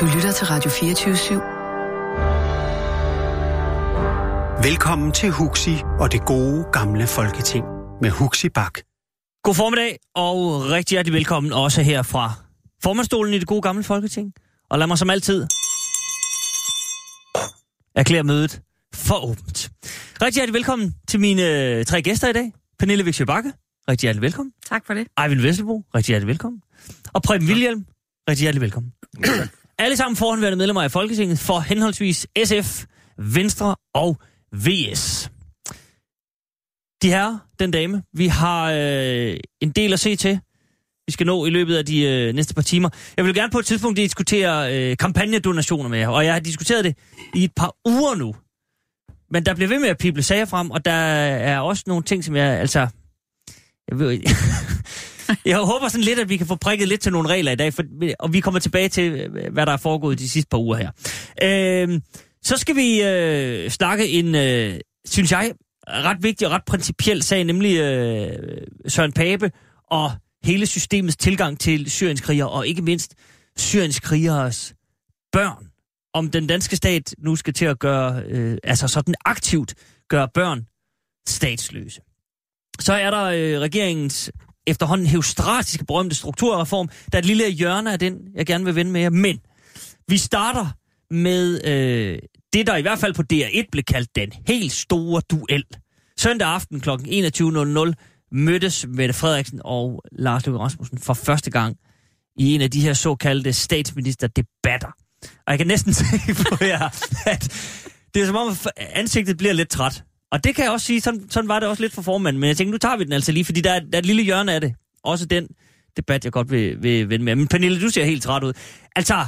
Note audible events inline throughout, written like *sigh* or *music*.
Du lytter til Radio 24 /7. Velkommen til Huxi og det gode gamle folketing med Huxi Bak. God formiddag, og rigtig hjertelig velkommen også her fra formandstolen i det gode gamle folketing. Og lad mig som altid erklære mødet for åbent. Rigtig hjertelig velkommen til mine øh, tre gæster i dag. Pernille Viksø Bakke, rigtig hjertelig velkommen. Tak for det. Eivind Vesselbo, rigtig hjertelig velkommen. Og Preben Wilhjelm, rigtig hjertelig velkommen. Alle sammen forhåndværende medlemmer af Folketinget for henholdsvis SF, Venstre og VS. De her, den dame, vi har øh, en del at se til. Vi skal nå i løbet af de øh, næste par timer. Jeg vil gerne på et tidspunkt diskutere øh, kampagnedonationer med jer, og jeg har diskuteret det i et par uger nu. Men der bliver ved med at pible sager frem, og der er også nogle ting, som jeg altså... Jeg, ved, *laughs* *laughs* jeg håber sådan lidt, at vi kan få prikket lidt til nogle regler i dag, for, og vi kommer tilbage til, hvad der er foregået de sidste par uger her. Øh, så skal vi øh, snakke en, øh, synes jeg, ret vigtig og ret principiel sag, nemlig øh, Søren Pape og hele systemets tilgang til syrienskrigere, og ikke mindst syrienskrigeres børn. Om den danske stat nu skal til at gøre, øh, altså sådan aktivt gøre børn statsløse. Så er der øh, regeringens efterhånden heustratiske berømte strukturreform. Der er et lille hjørne af den, jeg gerne vil vende med jer. Men vi starter med øh, det, der i hvert fald på DR1 blev kaldt den helt store duel. Søndag aften kl. 21.00 mødtes Mette Frederiksen og Lars Løkke Rasmussen for første gang i en af de her såkaldte statsministerdebatter. Og jeg kan næsten *laughs* se på jer, at det er som om, ansigtet bliver lidt træt. Og det kan jeg også sige, sådan, sådan var det også lidt for formanden. Men jeg tænkte, nu tager vi den altså lige, fordi der er, der er et lille hjørne af det. Også den debat, jeg godt vil, vil vende med. Men Pernille, du ser helt træt ud. Altså,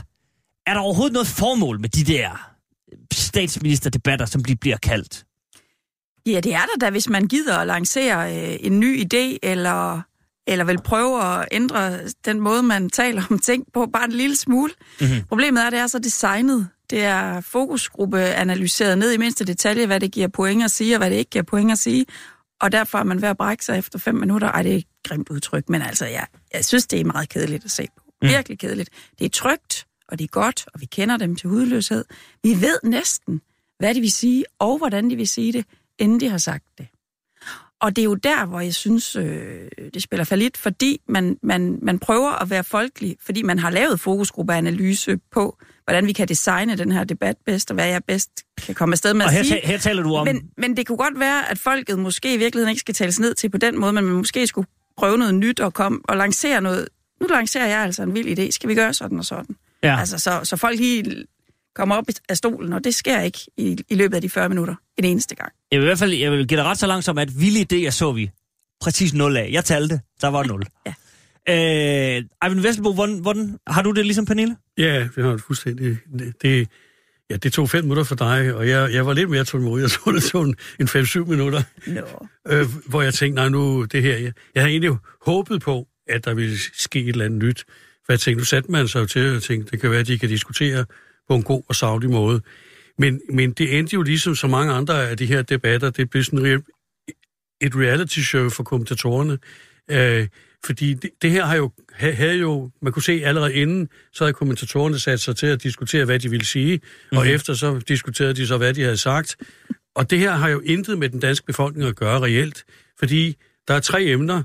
er der overhovedet noget formål med de der statsministerdebatter, som de bliver kaldt? Ja, det er der da, hvis man gider at lancere øh, en ny idé, eller, eller vil prøve at ændre den måde, man taler om ting på, bare en lille smule. Mm-hmm. Problemet er, at det er så designet. Det er fokusgruppe analyseret ned i mindste detalje, hvad det giver point at sige, og hvad det ikke giver point at sige. Og derfor er man ved at brække sig efter fem minutter. Ej, det er et grimt udtryk, men altså, jeg, jeg synes, det er meget kedeligt at se på. Mm. Virkelig kedeligt. Det er trygt, og det er godt, og vi kender dem til hudløshed. Vi ved næsten, hvad de vil sige, og hvordan de vil sige det, inden de har sagt det. Og det er jo der, hvor jeg synes, øh, det spiller for lidt, fordi man, man, man prøver at være folkelig, fordi man har lavet fokusgruppeanalyse på, hvordan vi kan designe den her debat bedst, og hvad jeg bedst kan komme afsted med og at her, sige. her taler du om... Men, men det kunne godt være, at folket måske i virkeligheden ikke skal tales ned til på den måde, men man måske skulle prøve noget nyt og komme og lancere noget. Nu lancerer jeg altså en vild idé. Skal vi gøre sådan og sådan? Ja. Altså, så, så folk lige kommer op af stolen, og det sker ikke i, i løbet af de 40 minutter en eneste gang. Jeg vil i hvert fald jeg vil give dig ret så langt som, at vilde idéer så vi præcis 0 af. Jeg talte, der var 0. Ja. Øh, Eivind Vesselbo, hvordan, hvordan, har du det ligesom Pernille? Ja, det har du fuldstændig. Det, det, ja, det tog fem minutter for dig, og jeg, jeg var lidt mere tålmodig. Jeg tror, det tog en, en 5-7 minutter, No. øh, hvor jeg tænkte, nej, nu det her... Jeg, jeg havde egentlig håbet på, at der ville ske et eller andet nyt. For jeg tænkte, nu satte man sig jo til at tænke, det kan være, at de kan diskutere på en god og savlig måde. Men, men det endte jo ligesom så mange andre af de her debatter, det blev sådan et, et reality show for kommentatorerne. Øh, fordi det, det her har jo, havde jo, man kunne se allerede inden, så havde kommentatorerne sat sig til at diskutere, hvad de ville sige, mm-hmm. og efter så diskuterede de så, hvad de havde sagt. Og det her har jo intet med den danske befolkning at gøre reelt, fordi der er tre emner,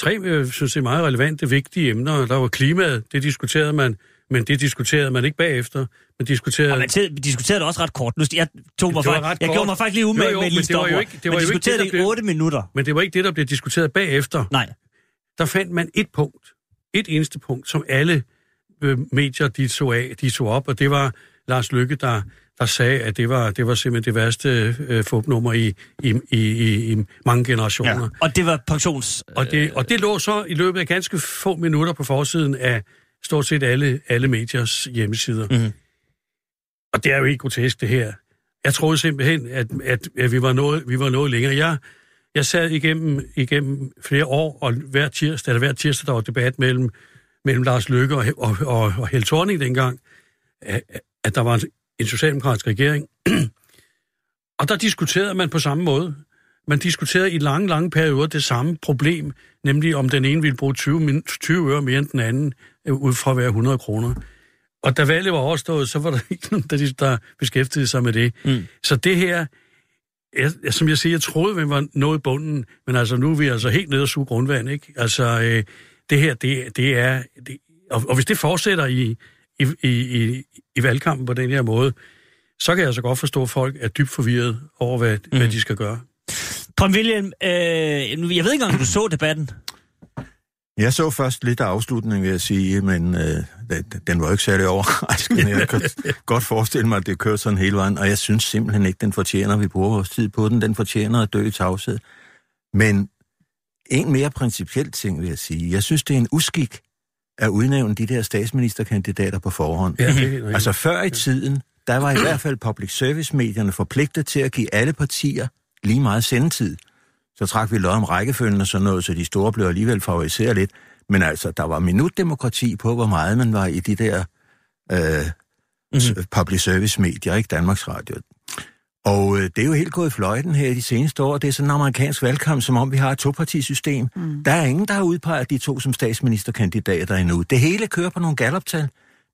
tre, jeg synes jeg, er meget relevante, vigtige emner. Der var klimaet, det diskuterede man, men det diskuterede man ikke bagefter. Man diskuterede... Og man diskuterede det også ret kort. Nu, jeg, tog mig Det faktisk, jeg kort. gjorde mig faktisk lige umage Jo, jo, med lille det var jo ikke- det Man var jo ikke det, det blev- 8 minutter. Men det var ikke det, der blev diskuteret bagefter. Nej. Der fandt man et punkt, et eneste punkt, som alle øh, medier de tog af, de tog op, og det var Lars Lykke, der, der sagde, at det var, det var simpelthen det værste øh, fupnummer i, i, i, i, i mange generationer. Ja. Og det var pensions... Og det, og det lå så i løbet af ganske få minutter på forsiden af stort set alle, alle mediers hjemmesider. Mhm. Og det er jo ikke grotesk, det her. Jeg troede simpelthen, at, at, at vi, var noget, vi var noget længere. Jeg, jeg sad igennem, igennem flere år, og hver tirsdag, eller hver tirsdag, der var debat mellem, mellem Lars Løkke og, og, og, og Held Thorning dengang, at, at der var en, en socialdemokratisk regering. *clears throat* og der diskuterede man på samme måde. Man diskuterede i lange, lange perioder det samme problem, nemlig om den ene ville bruge 20, min- 20 øre mere end den anden, øh, ud fra hver 100 kroner. Og da valget var overstået, så var der ikke nogen, der, der beskæftigede sig med det. Mm. Så det her, jeg, som jeg siger, jeg troede, vi var nået bunden, men altså nu er vi altså helt nede og suge grundvand, ikke? Altså, øh, det her, det, det er... Det, og, og hvis det fortsætter i, i, i, i valgkampen på den her måde, så kan jeg altså godt forstå, at folk er dybt forvirret over, hvad, mm. hvad de skal gøre. Tom William, øh, jeg ved ikke, om du så debatten. Jeg så først lidt af afslutningen, vil jeg sige, men øh, den var jo ikke særlig overraskende. Jeg kan *laughs* godt forestille mig, at det kører sådan hele vejen, og jeg synes simpelthen ikke, den fortjener, vi bruger vores tid på den. Den fortjener at dø i tavshed. Men en mere principiel ting, vil jeg sige. Jeg synes, det er en uskik at udnævne de der statsministerkandidater på forhånd. Ja, det altså før i tiden, der var i hvert fald public service-medierne forpligtet til at give alle partier lige meget sendetid. Så trak vi lod om rækkefølgen og sådan noget, så de store blev alligevel favoriseret lidt. Men altså, der var minutdemokrati på, hvor meget man var i de der øh, mm-hmm. public service-medier, ikke Danmarks Radio. Og øh, det er jo helt gået i fløjten her i de seneste år. Det er sådan en amerikansk valgkamp, som om vi har et topartisystem. Mm. Der er ingen, der har udpeget de to som statsministerkandidater endnu. Det hele kører på nogle galloptal.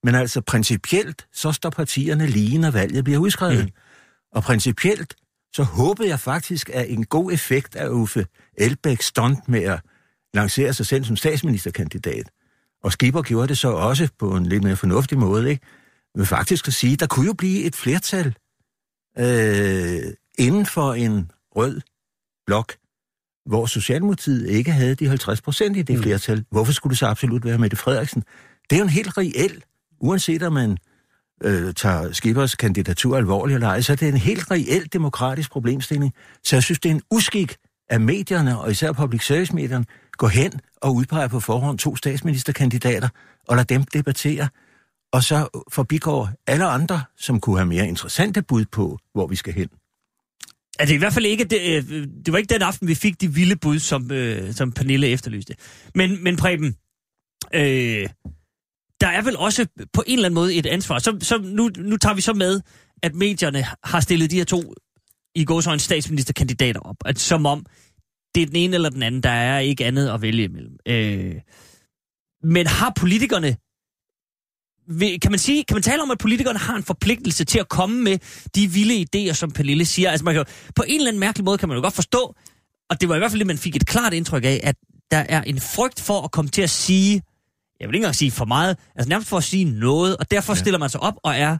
Men altså principielt, så står partierne lige, når valget bliver udskrevet. Mm. Og principielt, så håbede jeg faktisk, at en god effekt af Uffe Elbæk stunt med at lancere sig selv som statsministerkandidat. Og Skipper gjorde det så også på en lidt mere fornuftig måde, ikke? Men faktisk at sige, der kunne jo blive et flertal øh, inden for en rød blok, hvor Socialdemokratiet ikke havde de 50 procent i det mm. flertal. Hvorfor skulle det så absolut være Mette Frederiksen? Det er jo en helt reel, uanset om man øh, tager Skippers kandidatur alvorligt eller ej, så er det en helt reel demokratisk problemstilling. Så jeg synes, det er en uskik at medierne, og især public service-medierne, går hen og udpeger på forhånd to statsministerkandidater, og lader dem debattere, og så forbigår alle andre, som kunne have mere interessante bud på, hvor vi skal hen. Er det i hvert fald ikke, det, øh, det var ikke den aften, vi fik de vilde bud, som, øh, som Pernille efterlyste. Men, men Preben, øh, der er vel også på en eller anden måde et ansvar. Så, så nu, nu tager vi så med, at medierne har stillet de her to i en statsministerkandidater op. At, som om det er den ene eller den anden, der er ikke andet at vælge imellem. Øh, men har politikerne kan man, sige, kan man tale om, at politikerne har en forpligtelse til at komme med de vilde idéer, som Pernille siger? Altså man kan, på en eller anden mærkelig måde kan man jo godt forstå, og det var i hvert fald det, man fik et klart indtryk af, at der er en frygt for at komme til at sige, jeg vil ikke engang sige for meget, altså nærmest for at sige noget, og derfor ja. stiller man sig op og er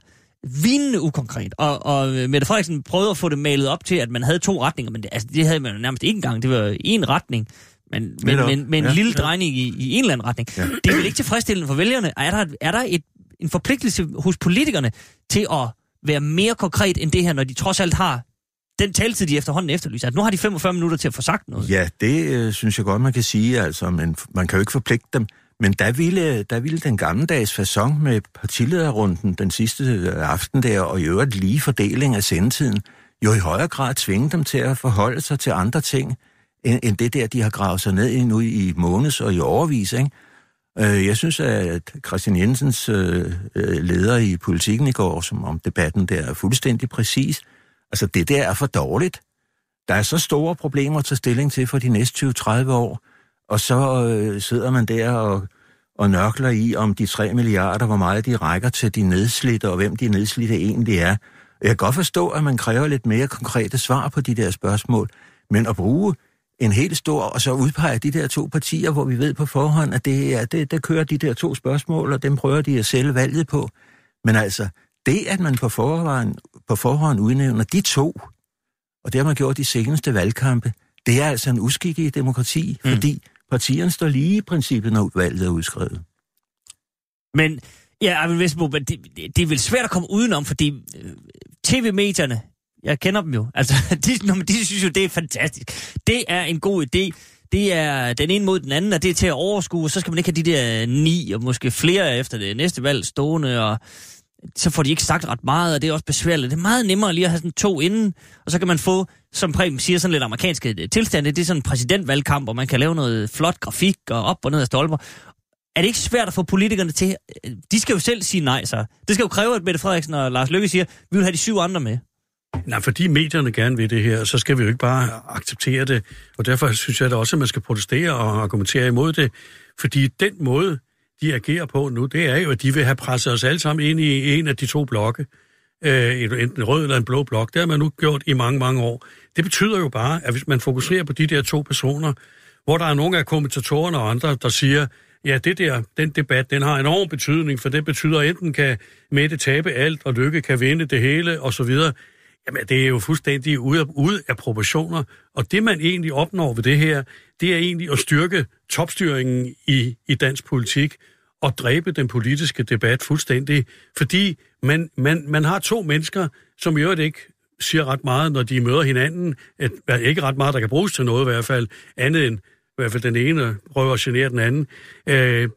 vinende ukonkret. Og, og Mette Frederiksen prøvede at få det malet op til, at man havde to retninger, men det, altså, det havde man nærmest ikke engang. Det var en retning, men, men, men, men en ja, lille ja. drejning i, i en eller anden retning. Ja. Det er vel ikke tilfredsstillende for vælgerne. Er der, er der et, en forpligtelse hos politikerne til at være mere konkret end det her, når de trods alt har den taletid, de efterhånden efterlyser. At nu har de 45 minutter til at få sagt noget. Ja, det øh, synes jeg godt, man kan sige, altså, men man kan jo ikke forpligte dem. Men der ville, der ville den gammeldags façon med partilederrunden den sidste øh, aften der, og i øvrigt lige fordeling af sendetiden, jo i højere grad tvinge dem til at forholde sig til andre ting, end, end det der, de har gravet sig ned i nu i måneds og i overvis. Ikke? Øh, jeg synes, at Christian Jensens øh, leder i politikken i går, som om debatten der er fuldstændig præcis. Altså, det der er for dårligt. Der er så store problemer at tage stilling til for de næste 20-30 år, og så øh, sidder man der og, og nørkler i, om de 3 milliarder, hvor meget de rækker til de nedslidte, og hvem de nedslidte egentlig er. Jeg kan godt forstå, at man kræver lidt mere konkrete svar på de der spørgsmål, men at bruge en helt stor, og så udpege de der to partier, hvor vi ved på forhånd, at det, er, det, der kører de der to spørgsmål, og dem prøver de at sælge valget på. Men altså, det at man på forhånd, på forhånd udnævner de to, og det har man gjort de seneste valgkampe, det er altså en uskik i demokrati, mm. fordi partierne står lige i princippet, når valget er udskrevet. Men, ja, Arvind Vestbo, det, det, det er vel svært at komme udenom, fordi øh, tv-medierne, jeg kender dem jo, *laughs* altså, de, når, de synes jo, det er fantastisk. Det er en god idé. Det er den ene mod den anden, og det er til at overskue, så skal man ikke have de der ni, og måske flere efter det næste valg stående, og så får de ikke sagt ret meget, og det er også besværligt. Det er meget nemmere lige at have sådan to inden, og så kan man få, som Preben siger, sådan lidt amerikanske øh, tilstande. Det er sådan en præsidentvalgkamp, hvor man kan lave noget flot grafik og op og ned af stolper. Er det ikke svært at få politikerne til? Øh, de skal jo selv sige nej, så. Det skal jo kræve, at Mette Frederiksen og Lars Løkke siger, vi vil have de syv andre med. Nej, fordi medierne gerne vil det her, så skal vi jo ikke bare acceptere det. Og derfor synes jeg da også, at man skal protestere og argumentere imod det. Fordi den måde, de agerer på nu, det er jo, at de vil have presset os alle sammen ind i en af de to blokke. Øh, enten en rød eller en blå blok. Det har man nu gjort i mange, mange år. Det betyder jo bare, at hvis man fokuserer på de der to personer, hvor der er nogle af kommentatorerne og andre, der siger, ja, det der, den debat, den har enorm betydning, for det betyder, at enten kan Mette tabe alt, og Lykke kan vinde det hele, og så videre. Jamen, det er jo fuldstændig ude af, ude af proportioner. Og det, man egentlig opnår ved det her, det er egentlig at styrke topstyringen i, i dansk politik og dræbe den politiske debat fuldstændig. Fordi man, man, man har to mennesker, som i øvrigt ikke siger ret meget, når de møder hinanden. At, at ikke ret meget, der kan bruges til noget i hvert fald, andet end i hvert fald den ene prøver at genere den anden. Øh,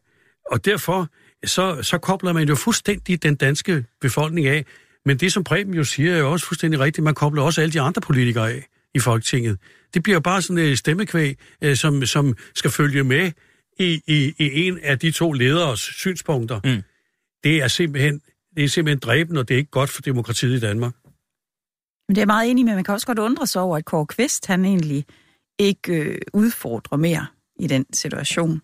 og derfor så, så kobler man jo fuldstændig den danske befolkning af. Men det, som Preben jo siger, er jo også fuldstændig rigtigt. Man kobler også alle de andre politikere af i Folketinget. Det bliver bare sådan et stemmekvæg, øh, som, som skal følge med i, i, i en af de to lederes synspunkter. Mm. Det er simpelthen det er simpelthen dræben, og det er ikke godt for demokratiet i Danmark. Men det er meget enig med, man kan også godt undre sig over, at Kåre Kvist, han egentlig ikke øh, udfordrer mere i den situation.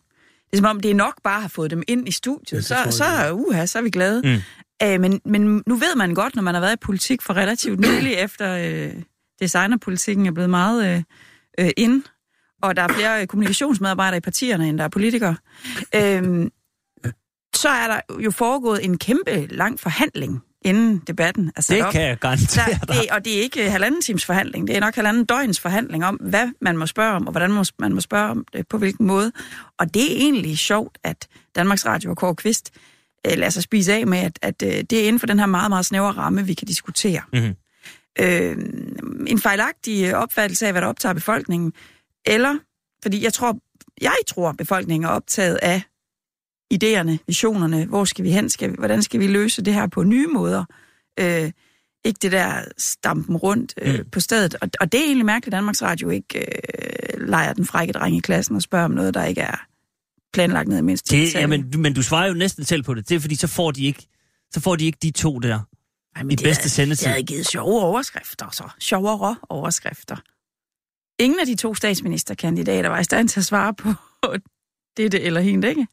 Det er som om, det er nok bare at have fået dem ind i studiet. Ja, så, så, uha, så er vi glade. Mm. Æ, men, men nu ved man godt, når man har været i politik for relativt nylig, *clears throat* efter øh, designerpolitikken er blevet meget øh, øh, ind, og der er flere kommunikationsmedarbejdere i partierne, end der er politikere, *laughs* øh, så er der jo foregået en kæmpe lang forhandling inden debatten er sat det op. kan jeg garantere der, det, Og det er ikke halvanden times forhandling, det er nok halvanden døgns forhandling om, hvad man må spørge om, og hvordan man må spørge om det, på hvilken måde. Og det er egentlig sjovt, at Danmarks Radio og Kåre Kvist øh, lader sig spise af med, at, at øh, det er inden for den her meget, meget snævre ramme, vi kan diskutere. Mm-hmm. Øh, en fejlagtig opfattelse af, hvad der optager befolkningen, eller, fordi jeg tror, jeg tror, befolkningen er optaget af idéerne, visionerne, hvor skal vi hen, skal vi, hvordan skal vi løse det her på nye måder. Øh, ikke det der stampen rundt øh, mm. på stedet. Og, og det er egentlig mærkeligt, at Danmarks Radio ikke øh, leger den frække dreng i klassen og spørger om noget, der ikke er planlagt ned i mindst det, ja, men, men du svarer jo næsten selv på det. Det er fordi, så får de ikke, så får de ikke de to der. Ej, I bedste sendetid. Jeg havde givet sjove overskrifter, så. Sjovere overskrifter. Ingen af de to statsministerkandidater var i stand til at svare på *laughs* det eller hende, ikke?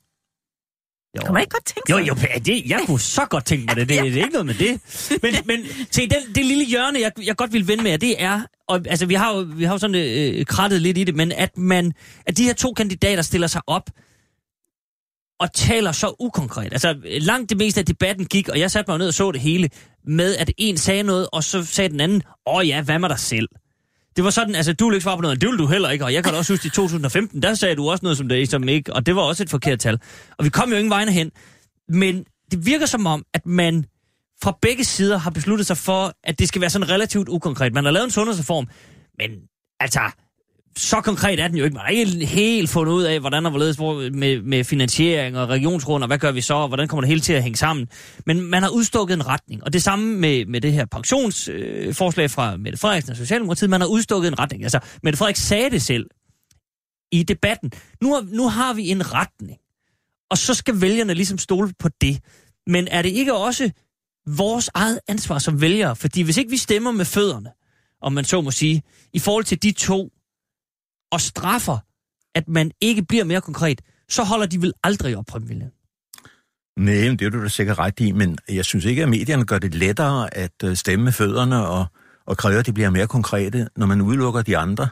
Jo. Kan man ikke godt tænke sig? Jo, jo, det, jeg kunne så godt tænke mig det. Det, det er ikke noget med det. Men, men se, den, det lille hjørne, jeg, jeg godt vil vende med, det er, og, altså vi har jo, vi har jo sådan øh, krattet lidt i det, men at, man, at de her to kandidater stiller sig op og taler så ukonkret. Altså langt det meste af debatten gik, og jeg satte mig ned og så det hele, med at en sagde noget, og så sagde den anden, åh ja, hvad med dig selv? Det var sådan, altså du ville ikke svare på noget, det ville du heller ikke, og jeg kan da også huske i 2015, der sagde du også noget som det, som ikke, og det var også et forkert tal. Og vi kom jo ingen vegne hen, men det virker som om, at man fra begge sider har besluttet sig for, at det skal være sådan relativt ukonkret. Man har lavet en sundhedsreform, men altså, så konkret er den jo ikke. Man har ikke helt fundet ud af, hvordan og hvorledes hvor, med, med finansiering og regionsråd, og hvad gør vi så, og hvordan kommer det hele til at hænge sammen. Men man har udstukket en retning, og det samme med, med det her pensionsforslag øh, fra Mette Frederiksen og Socialdemokratiet, man har udstukket en retning. Altså, Mette Frederiksen sagde det selv i debatten. Nu, har, nu har vi en retning, og så skal vælgerne ligesom stole på det. Men er det ikke også vores eget ansvar som vælgere? Fordi hvis ikke vi stemmer med fødderne, om man så må sige, i forhold til de to og straffer, at man ikke bliver mere konkret, så holder de vel aldrig op, Preben Nej, det er du da sikkert ret i, men jeg synes ikke, at medierne gør det lettere at øh, stemme med fødderne og, og kræve, at de bliver mere konkrete, når man udelukker de andre.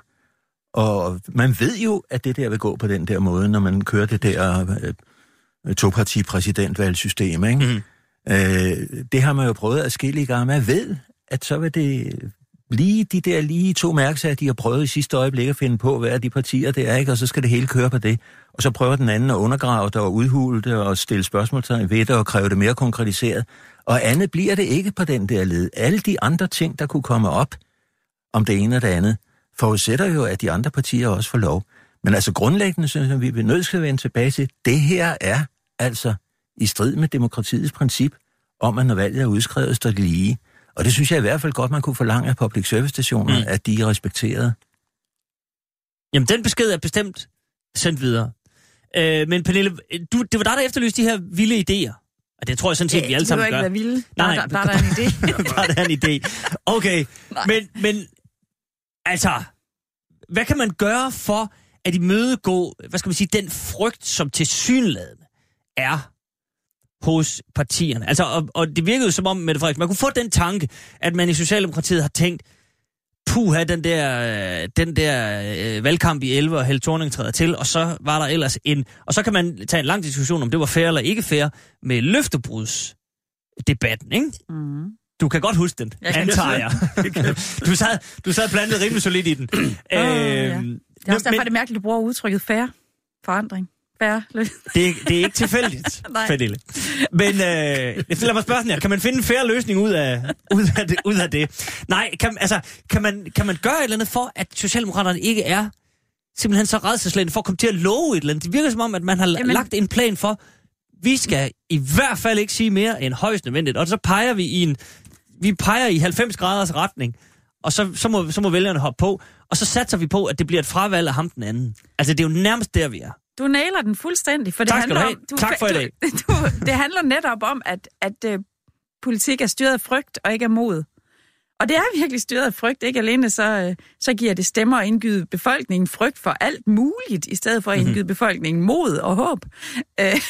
Og man ved jo, at det der vil gå på den der måde, når man kører det der øh, toparti-præsidentvalgsystem, ikke? Mm. Øh, det har man jo prøvet at skille i gang. Man ved, at så vil det lige de der lige to mærkesager, de har prøvet i sidste øjeblik at finde på, hvad er de partier det er, ikke? og så skal det hele køre på det. Og så prøver den anden at undergrave det og udhule det og stille spørgsmålstegn ved det og kræve det mere konkretiseret. Og andet bliver det ikke på den der led. Alle de andre ting, der kunne komme op om det ene og det andet, forudsætter jo, at de andre partier også får lov. Men altså grundlæggende synes jeg, vi er nødt til at vende tilbage til, det her er altså i strid med demokratiets princip om, at når valget er udskrevet, står det lige. Og det synes jeg i hvert fald godt, man kunne forlange af public service stationer, mm. at de er respekteret. Jamen, den besked er bestemt sendt videre. Øh, men Pernille, du, det var dig, der efterlyste de her vilde idéer. Og det tror jeg sådan set, ja, vi alle sammen gør. Det ikke være vilde. Nej, der, der, der, er en idé. *laughs* der er en idé. Okay, men, men altså, hvad kan man gøre for at imødegå, hvad skal man sige, den frygt, som til synlædende er hos partierne. Altså, og, og det virkede jo som om, Mette Frederiksen, man kunne få den tanke, at man i Socialdemokratiet har tænkt, puha, den der, øh, den der øh, valgkamp i 11, og Helle Thorning træder til, og så var der ellers en... Og så kan man tage en lang diskussion, om det var fair eller ikke fair, med løftebrudsdebatten, ikke? Mm. Du kan godt huske den, Jeg antager jeg. *laughs* du, sad, du sad plantet rimelig solidt i den. ja. øhm, Det er også derfor, men- det er mærkeligt, at du bruger udtrykket færre forandring. Færre. Det, er- det er ikke tilfældigt. *laughs* Fadille. Men øh, lad mig spørge sådan her. Kan man finde en færre løsning ud af, ud af, det, ud af det? Nej, kan, altså, kan, man, kan man gøre et eller andet for, at Socialdemokraterne ikke er simpelthen så redselslagende for at komme til at love et eller andet? Det virker som om, at man har. Jamen- lagt en plan for, vi skal i hvert fald ikke sige mere end højst nødvendigt. Og så peger vi i en, vi peger i 90 graders retning, og så, så, må, så må vælgerne hoppe på, og så satser vi på, at det bliver et fravalg af ham den anden. Altså, det er jo nærmest der, vi er. Du nailer den fuldstændig, for det Tak handler du om... Tak for i dag. *laughs* Du, det handler netop om, at, at uh, politik er styret af frygt og ikke af mod. Og det er virkelig styret af frygt. Ikke alene så, uh, så giver det stemmer at indgyde befolkningen frygt for alt muligt, i stedet for at indgyde befolkningen mod og håb. Uh,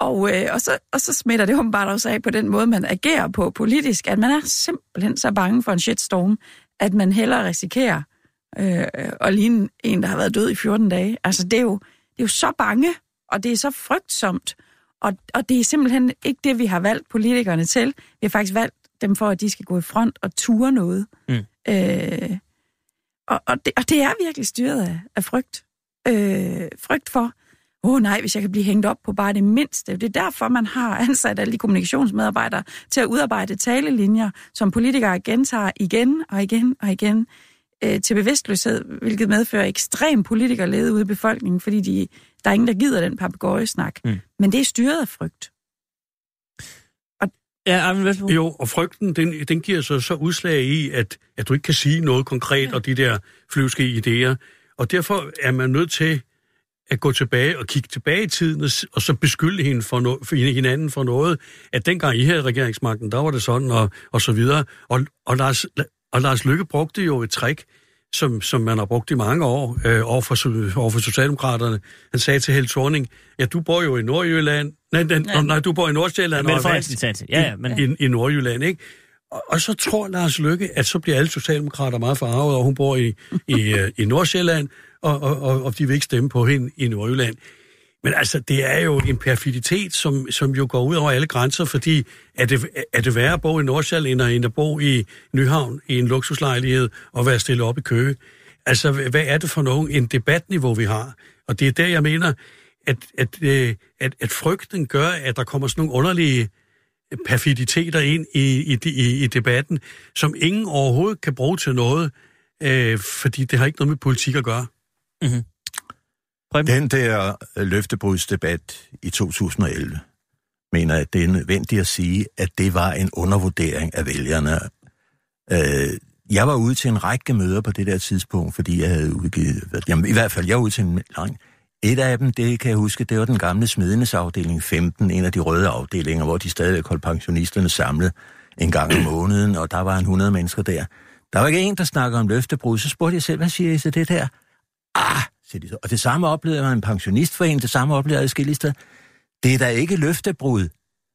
og, uh, og, så, og så smitter det åbenbart også af på den måde, man agerer på politisk, at man er simpelthen så bange for en shitstorm, at man hellere risikerer øh, at ligne en, der har været død i 14 dage. Altså, det er jo, det er jo så bange, og det er så frygtsomt, og, og det er simpelthen ikke det, vi har valgt politikerne til. Vi har faktisk valgt dem for, at de skal gå i front og ture noget. Mm. Øh, og, og, det, og det er virkelig styret af, af frygt. Øh, frygt for, åh oh, nej, hvis jeg kan blive hængt op på bare det mindste. Det er derfor, man har *laughs* ansat alle de kommunikationsmedarbejdere til at udarbejde talelinjer, som politikere gentager igen og igen og igen øh, til bevidstløshed, hvilket medfører ekstrem politikerlede ude i befolkningen, fordi de, der er ingen, der gider den papegøjesnak. Mm. Men det er styret af frygt. Ja, Armin Vestbo. Jo, og frygten, den, den giver så, så udslag i, at, at du ikke kan sige noget konkret, og de der flyvske idéer. Og derfor er man nødt til at gå tilbage og kigge tilbage i tiden, og, og så beskylde hende for no, for hinanden for noget, at dengang I havde regeringsmagten, der var det sådan, og, og så videre. Og, og, Lars, og Lars Lykke brugte jo et trick, som, som man har brugt i mange år øh, over, for, over for Socialdemokraterne. Han sagde til Helle Thorning, ja, du bor jo i Nordjylland. Nej, nej, Ja. nej du bor i Nordsjælland. Vant sagde til. Ja, ja, men... i, i Nordjylland, ikke? Og, og så tror Lars Lykke, at så bliver alle socialdemokrater meget farvet, og hun bor i, i, øh, i Nordsjælland, og, og, og, og de vil ikke stemme på hende i Nordjylland. Men altså, det er jo en perfiditet, som, som jo går ud over alle grænser, fordi er det, er det værre at bo i Nordsjælland, end at bo i Nyhavn i en luksuslejlighed og være stillet op i køge? Altså, hvad er det for nogen, en debatniveau, vi har? Og det er der, jeg mener, at, at, øh, at, at frygten gør, at der kommer sådan nogle underlige perfiditeter ind i, i, i, i debatten, som ingen overhovedet kan bruge til noget, øh, fordi det har ikke noget med politik at gøre. Mm-hmm. Den der øh, løftebrudsdebat i 2011, mener jeg, det er nødvendigt at sige, at det var en undervurdering af vælgerne. Øh, jeg var ude til en række møder på det der tidspunkt, fordi jeg havde udgivet, jamen i hvert fald, jeg var ude til en lang. Et af dem, det kan jeg huske, det var den gamle smedenes afdeling 15, en af de røde afdelinger, hvor de stadigvæk holdt pensionisterne samlet en gang om måneden, og der var en 100 mennesker der. Der var ikke en, der snakkede om løftebrud, så spurgte jeg selv, hvad siger I til det der? Ah, siger de så. Og det samme oplevede man en pensionistforening, det samme oplevede jeg steder. Det er da ikke løftebrud,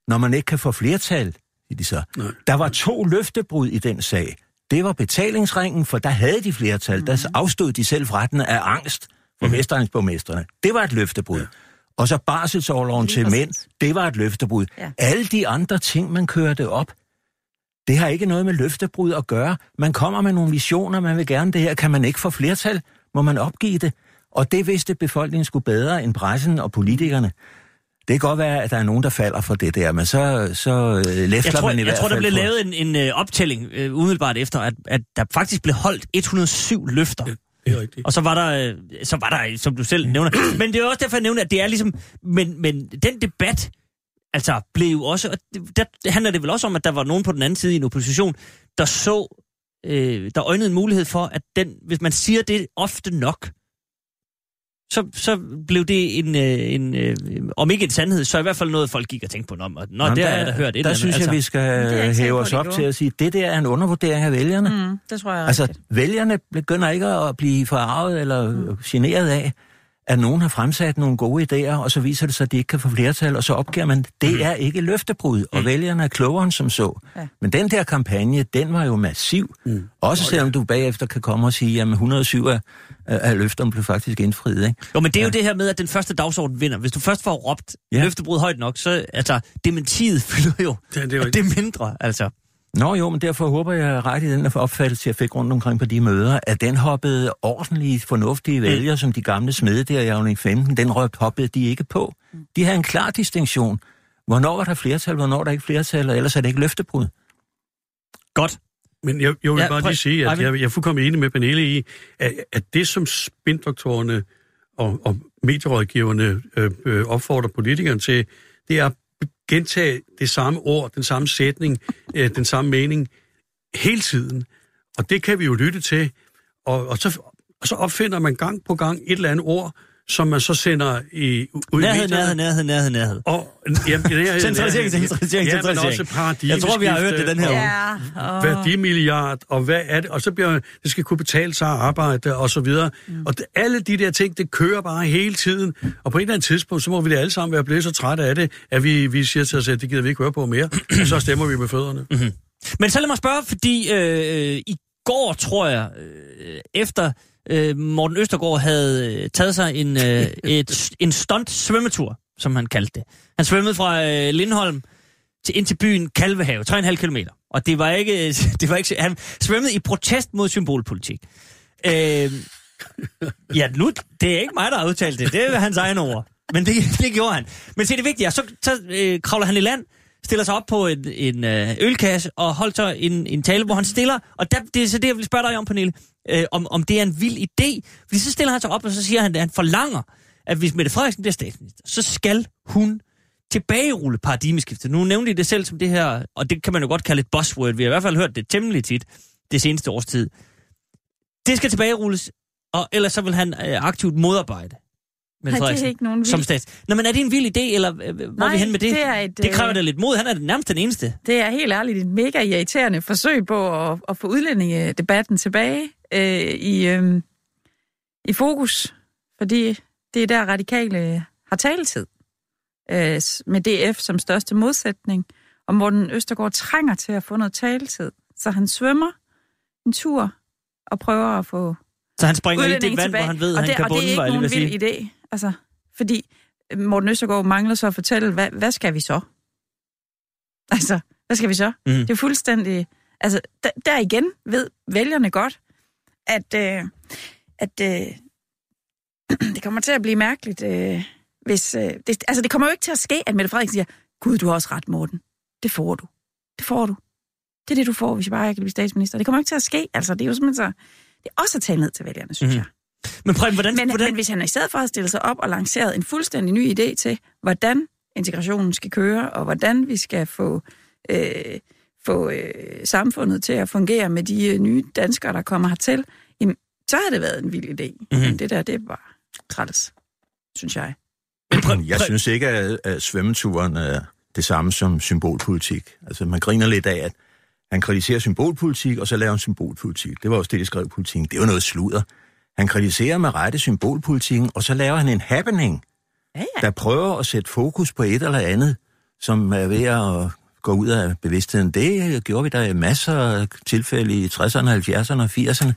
når man ikke kan få flertal, siger de så. Nej. Der var to løftebrud i den sag. Det var betalingsringen, for der havde de flertal. Der afstod de selv retten af angst for vestegnsborgmesterne. Det var et løftebrud. Og så barselsårloven til mænd, det var et løftebrud. Ja. Alle de andre ting, man kørte op, det har ikke noget med løftebrud at gøre. Man kommer med nogle visioner, man vil gerne det her. Kan man ikke få flertal, må man opgive det. Og det vidste befolkningen skulle bedre end pressen og politikerne. Det kan godt være, at der er nogen, der falder for det der, men så, så øh, læfter Jeg tror, man i jeg hvert tror der fald blev for- lavet en, en øh, optælling øh, umiddelbart efter, at, at der faktisk blev holdt 107 løfter. Det er rigtigt. Og så var der, øh, så var der, øh, som du selv nævner. *clears throat* Men det er også derfor, jeg nævner, at det er ligesom... Men, men den debat, altså, blev jo også... Og det- der der handler det vel også om, at der var nogen på den anden side i en opposition, der så... Øh, der øjnede en mulighed for, at den, hvis man siger det ofte nok, så, så blev det en, øh, en øh, om ikke en sandhed, så i hvert fald noget, folk gik og tænkte på. Nå, nå Nå, der, er der hørt et Der eller andet. synes jeg, altså. vi skal hæve os op til at sige, at det der er en undervurdering af vælgerne. Mm, det tror jeg er Altså, rigtigt. vælgerne begynder ikke at blive forarvet eller Mm. generet af, at nogen har fremsat nogle gode idéer, og så viser det sig, at de ikke kan få flertal, og så opgiver man, det er ikke løftebrud, og vælgerne er klogere end som så. Ja. Men den der kampagne, den var jo massiv. Mm. Også selvom du bagefter kan komme og sige, at 107 af, af løfterne blev faktisk indfriet. Ikke? Jo, men det er ja. jo det her med, at den første dagsorden vinder. Hvis du først får råbt ja. Ja. løftebrud højt nok, så altså, dementiet *laughs* fylder jo Det- det er jo- det er mindre, altså. Nå jo, men derfor håber jeg ret i den opfattelse, jeg fik rundt omkring på de møder, at den hoppede ordentlige, fornuftige vælgere, mm. som de gamle smede der i afdeling 15, den hoppede de ikke på. De havde en klar distinktion. Hvornår var der flertal, hvornår er der ikke flertal, og ellers er det ikke løftebrud. Godt. Men jeg, jeg vil Ja, bare prøv- lige sige, at jeg, jeg er fuldkommen enig med Pernille i, at, at det, som spindoktorerne og, og medierådgiverne øh, øh, opfordrer politikerne til, det er gentage det samme ord, den samme sætning, øh, den samme mening hele tiden. Og det kan vi jo lytte til. Og, og, så, og så opfinder man gang på gang et eller andet ord, som man så sender i, ud Nærhed, i nærhed, nærhed, nærhed, nærhed. Og, jamen, nærhed, *laughs* Centralisering, centralisering, Ja, men også paradigmeskifte. Jeg tror, vi har hørt det den her uge. Ja, og... værdimilliard, og hvad er det? Og så bliver det skal kunne betale sig at arbejde, og så videre. Mm. Og det, alle de der ting, det kører bare hele tiden. Og på et eller andet tidspunkt, så må vi da alle sammen være blevet så trætte af det, at vi, vi siger til os selv, det gider vi ikke høre på mere. og så stemmer vi med fødderne. *clears throat* Mm. Men så lad mig spørge, fordi øh, i går, tror jeg, øh, efter øh, Morten Østergaard havde øh, taget sig en, øh, *laughs* et, en stunt svømmetur, som han kaldte det. Han svømmede fra øh, Lindholm til, ind til byen Kalvehave, 3,5 km. Og det var ikke, *laughs* det var ikke, han svømmede i protest mod symbolpolitik. Øh, ja, nu, det er ikke mig, der har udtalt det. Det er hans egen ord. Men det, det gjorde han. Men se, det vigtige er, så, så øh, kravler han i land, stiller sig op på en, en øh, ølkasse og holder så en, en tale, hvor han stiller, og der, det er så det, jeg vil spørge dig om, Pernille, øh, om, om det er en vild idé. Fordi så stiller han sig op, og så siger han, at han forlanger, at hvis Mette Frederiksen bliver statsminister, så skal hun tilbagerulle paradigmeskiftet. Nu nævnte I det selv som det her, og det kan man jo godt kalde et buzzword. Vi har i hvert fald hørt det temmelig tit det seneste års tid. Det skal tilbagerulles, og ellers så vil han øh, aktivt modarbejde Mette Nej, det er ikke nogen som vild. stats. Nå, men er det en vild idé, eller øh, hvor er Nej, vi hen med det? det er et, det kræver øh, da lidt mod. Han er nærmest den eneste. Det er helt ærligt et mega irriterende forsøg på at, at få udlændingedebatten tilbage øh, i, øh, i fokus, fordi det er der radikale har taletid øh, med DF som største modsætning, og Morten Østergaard trænger til at få noget taletid, så han svømmer en tur og prøver at få Så han springer i det vand, tilbage. hvor han ved, og han det, kan og det bunde, er ikke nogen vild idé, altså, fordi Morten Østergaard mangler så at fortælle, hvad, hvad skal vi så? Altså, hvad skal vi så? Mm. Det er fuldstændig... Altså, der, der igen ved vælgerne godt, at, øh, at øh, *clears throat* det kommer til at blive mærkeligt, øh, hvis... Øh, det, altså, det kommer jo ikke til at ske, at Mette Frederiksen siger, Gud, du har også ret, Morten. Det får du. Det får du. Det er det, du får, hvis jeg bare ikke kan blive statsminister. Det kommer ikke til at ske. Altså, det er jo simpelthen så... Det er også at tale ned til vælgerne, synes mm. jeg. Men Preben, hvordan... Men, hvordan men hvis han i stedet for at stille sig op og lanceret en fuldstændig ny idé til, hvordan integrationen skal køre, og hvordan vi skal få, øh, få øh, samfundet til at fungere med de øh, nye danskere, der kommer hertil, jamen, så har det været en vild idé. Mhm. Mm-hmm. Men det der, det bare træls, synes jeg. Jeg synes ikke, at, at svømmeturen er det samme som symbolpolitik. Altså, man griner lidt af, at han kritiserer symbolpolitik, og så laver han symbolpolitik. Det var også det, de skrev i politikken. Det var noget sludder. Han kritiserer med rette symbolpolitikken, og så laver han en happening, Ja, ja. der prøver at sætte fokus på et eller andet, som er ved at gå ud af bevidstheden. Det gjorde vi der i masser af tilfælde i 60'erne, 70'erne og 80'erne.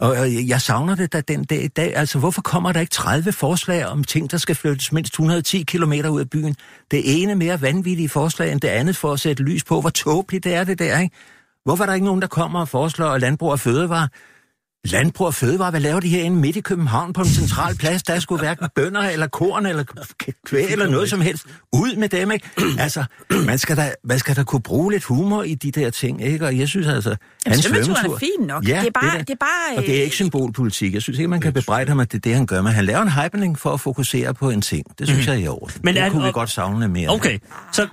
Og øh, jeg savner det da den dag i dag. Altså, hvorfor kommer der ikke 30 forslag om ting, der skal flyttes mindst 110 km ud af byen? Det ene mere vanvittige forslag end det andet for at sætte lys på, hvor tåbeligt det er det der, ikke? Hvorfor er der ikke nogen, der kommer og foreslår, at landbrug og fødevare Landbrug og Fødevare, hvad laver de herinde midt i København på en central plads? Der skulle hverken bønder eller korn eller kvæg eller noget som helst. Ud med dem, ikke? Altså, man skal, da, man skal da kunne bruge lidt humor i de der ting, ikke? Og jeg synes altså... Jamen, hans svømmeturen er svømmetur- fin nok. Ja, det er bare... da- Det er bare og det er øh, ikke symbolpolitik. Jeg synes ikke, man kan bebrejde ham, at det er det, han gør. Men han laver en happening for at fokusere på en ting. Det synes jeg er i orden. Men Men er- det kunne vi og- godt savne mere. Okay, så...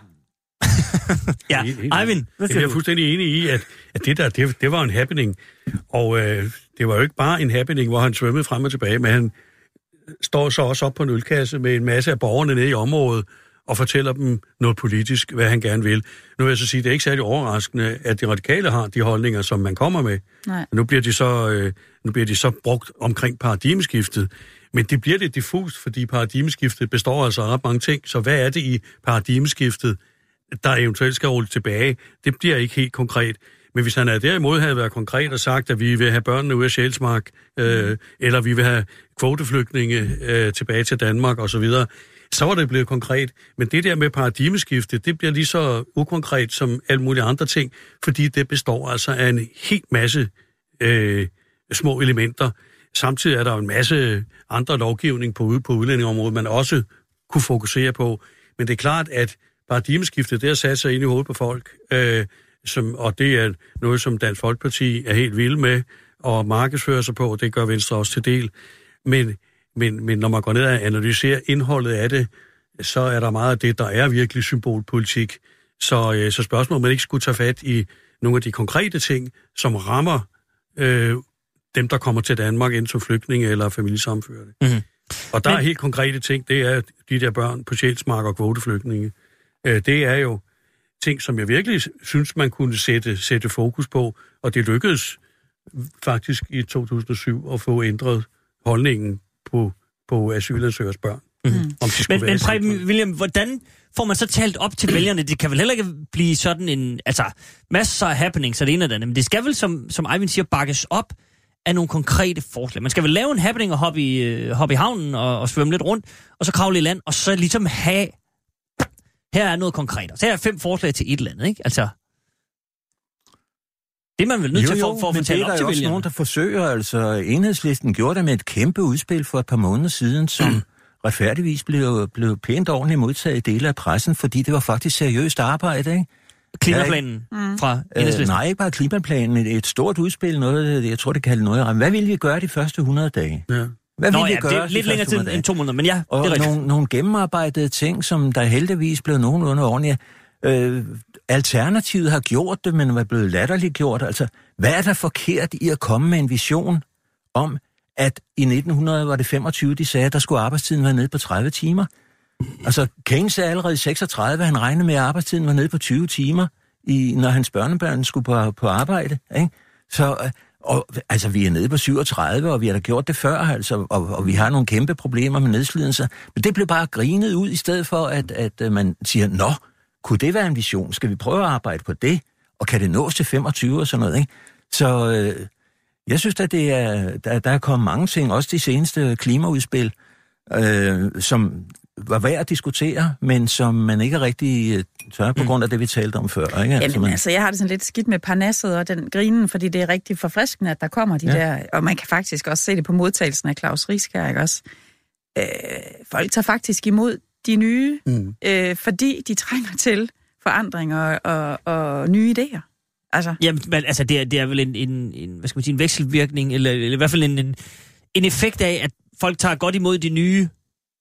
*laughs* ja, Helt- helt- Eivind, hvad siger jeg er fuldstændig enig i, at, at det der, det, det var en happening. Og øh, det var jo ikke bare en happening, hvor han svømmede frem og tilbage, men han står så også op på en ølkasse med en masse af borgerne nede i området og fortæller dem noget politisk, hvad han gerne vil. Nu vil jeg så sige, det er ikke særlig overraskende, at de radikale har de holdninger, som man kommer med. Nej. Nu bliver de så, øh, nu bliver de så brugt omkring paradigmeskiftet. Men det bliver lidt diffust, fordi paradigmeskiftet består altså af ret mange ting. Så hvad er det i paradigmeskiftet, der eventuelt skal rulle tilbage? Det bliver ikke helt konkret. Men hvis han er derimod havde været konkret og sagt, at vi vil have børnene ud af Sjælsmark, øh, eller vi vil have kvoteflygtninge øh, tilbage til Danmark osv., så var det blevet konkret. Men det der med paradigmeskifte, det bliver lige så ukonkret som alle mulige andre ting, fordi det består altså af en helt masse øh, små elementer. Samtidig er der en masse andre lovgivning på, på udlændingområdet, man også kunne fokusere på. Men det er klart, at paradigmeskiftet, det har sat sig ind i hovedet på folk, øh, som, og det er noget, som Dansk Folkeparti er helt vild med og markedsfører sig på, og det gør Venstre også til del. Men, men, men når man går ned og analyserer indholdet af det, så er der meget af det, der er virkelig symbolpolitik. Så, øh, så spørgsmålet, om man ikke skulle tage fat i nogle af de konkrete ting, som rammer øh, dem, der kommer til Danmark, enten som flygtninge eller familiesamførte. Mm-hmm. Og der Men... er helt konkrete ting, det er de der børn på Sjælsmark og kvoteflygtninge. Øh, det er jo ting, som jeg virkelig synes, man kunne sætte, sætte fokus på, og det lykkedes faktisk i 2007 at få ændret holdningen på, på asylansøgers børn. Mm. Om men, men Preben William, hvordan får man så talt op til vælgerne? Det kan vel heller ikke blive sådan en... Altså, masser af happenings, så det ene af det men det skal vel, som, som Eivind siger, bakkes op af nogle konkrete forslag. Man skal vel lave en happening og hoppe i, øh, hoppe i havnen og, og svømme lidt rundt, og så kravle i land, og så ligesom have... Her er noget konkret. Så her er fem forslag til et eller andet, ikke? Altså, det er man vel nødt jo, til for, for at fortælle op til vælgerne. også nogen, der forsøger. Altså, enhedslisten gjorde det med et kæmpe udspil for et par måneder siden, som mm. *clears throat* retfærdigvis blev, blev pænt ordentligt modtaget i dele af pressen, fordi det var faktisk seriøst arbejde, ikke? Klimaplanen ja, mm. fra øh, Nej, ikke bare klimaplanen. Et, stort udspil, noget, jeg tror, det kalder noget. Hvad ville vi gøre de første 100 dage? Ja. Hvad Nå, ville ja, vi gøre det er lidt længere tid end to måneder, men ja, og det er nogle, nogle gennemarbejdede ting, som der heldigvis blev nogenlunde ordentligt. Øh, Alternativet har gjort det, men er blevet latterligt gjort. Altså, hvad er der forkert i at komme med en vision om, at i 1900 var det 25, de sagde, at der skulle arbejdstiden være nede på 30 timer? Altså, Keynes sagde allerede i 36, han regnede med, at arbejdstiden var nede på 20 timer, i, når hans børnebørn skulle på, på arbejde. Ikke? Så øh, og, altså, vi er nede på 37, og vi har da gjort det før, altså, og, og vi har nogle kæmpe problemer med nedslidelse. Men det blev bare grinet ud, i stedet for, at, at, at man siger, nå, kunne det være en vision? Skal vi prøve at arbejde på det? Og kan det nås til 25 og sådan noget? Ikke? Så øh, jeg synes, at det er, der, der er kommet mange ting, også de seneste klimaudspil, øh, som var værd at diskutere, men som man ikke rigtig øh, tør på mm. grund af det, vi talte om før. Ikke? Jamen, altså, man... altså, jeg har det sådan lidt skidt med parnasset og den grinen, fordi det er rigtig forfriskende, at der kommer de ja. der, og man kan faktisk også se det på modtagelsen af Claus Rieskær, ikke også? Øh, folk tager faktisk imod de nye, mm. øh, fordi de trænger til forandringer og, og nye idéer. Altså. Jamen, men, altså, det er, det er vel en, en, en, hvad skal man sige, en vekselvirkning, eller, eller i hvert fald en, en, en effekt af, at folk tager godt imod de nye,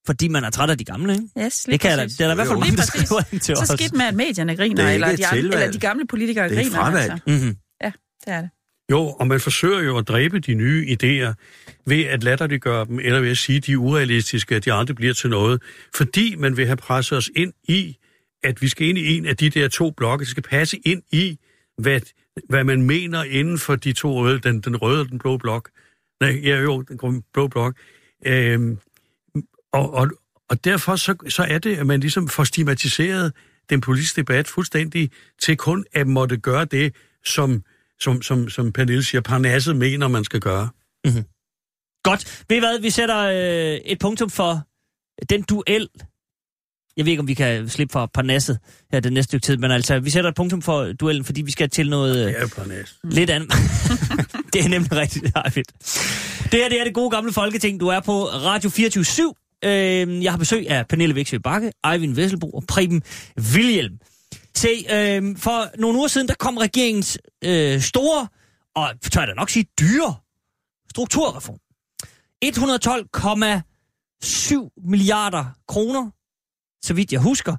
fordi man er træt af de gamle, ikke? Yes, det, kan der, det er der i hvert fald mange, der skriver ind til os. Så skidt med, at medierne griner, eller de, andre, eller de gamle politikere det er griner. Altså. Mm-hmm. Ja, det er det. Jo, og man forsøger jo at dræbe de nye idéer ved at latterliggøre dem, eller ved at sige, at de er urealistiske, at de aldrig bliver til noget. Fordi man vil have presset os ind i, at vi skal ind i en af de der to blokke. Det skal passe ind i, hvad, hvad man mener inden for de to røde, den, den røde og den blå blok. Nej, ja, jo, den blå blok. Øhm, og, og, og derfor så, så er det, at man ligesom får stigmatiseret den politiske debat fuldstændig til kun at måtte gøre det, som som, som, som Pernille siger, Parnasset mener, man skal gøre. Mm-hmm. Godt. Ved I hvad, vi sætter øh, et punktum for den duel. Jeg ved ikke, om vi kan slippe for Parnasset her den næste stykke tid, men altså, vi sætter et punktum for duellen, fordi vi skal til noget... Er Parnas. Lidt andet. *laughs* det er nemlig rigtigt, det fedt. Det her det er det gode gamle folketing. Du er på Radio 24 /7. Øh, jeg har besøg af Pernille Vigsø Bakke, Eivind Vesselbo og Preben Vilhelm. Se, øh, for nogle uger siden, der kom regeringens øh, store, og tør jeg da nok sige dyre, strukturreform. 112,7 milliarder kroner, så vidt jeg husker.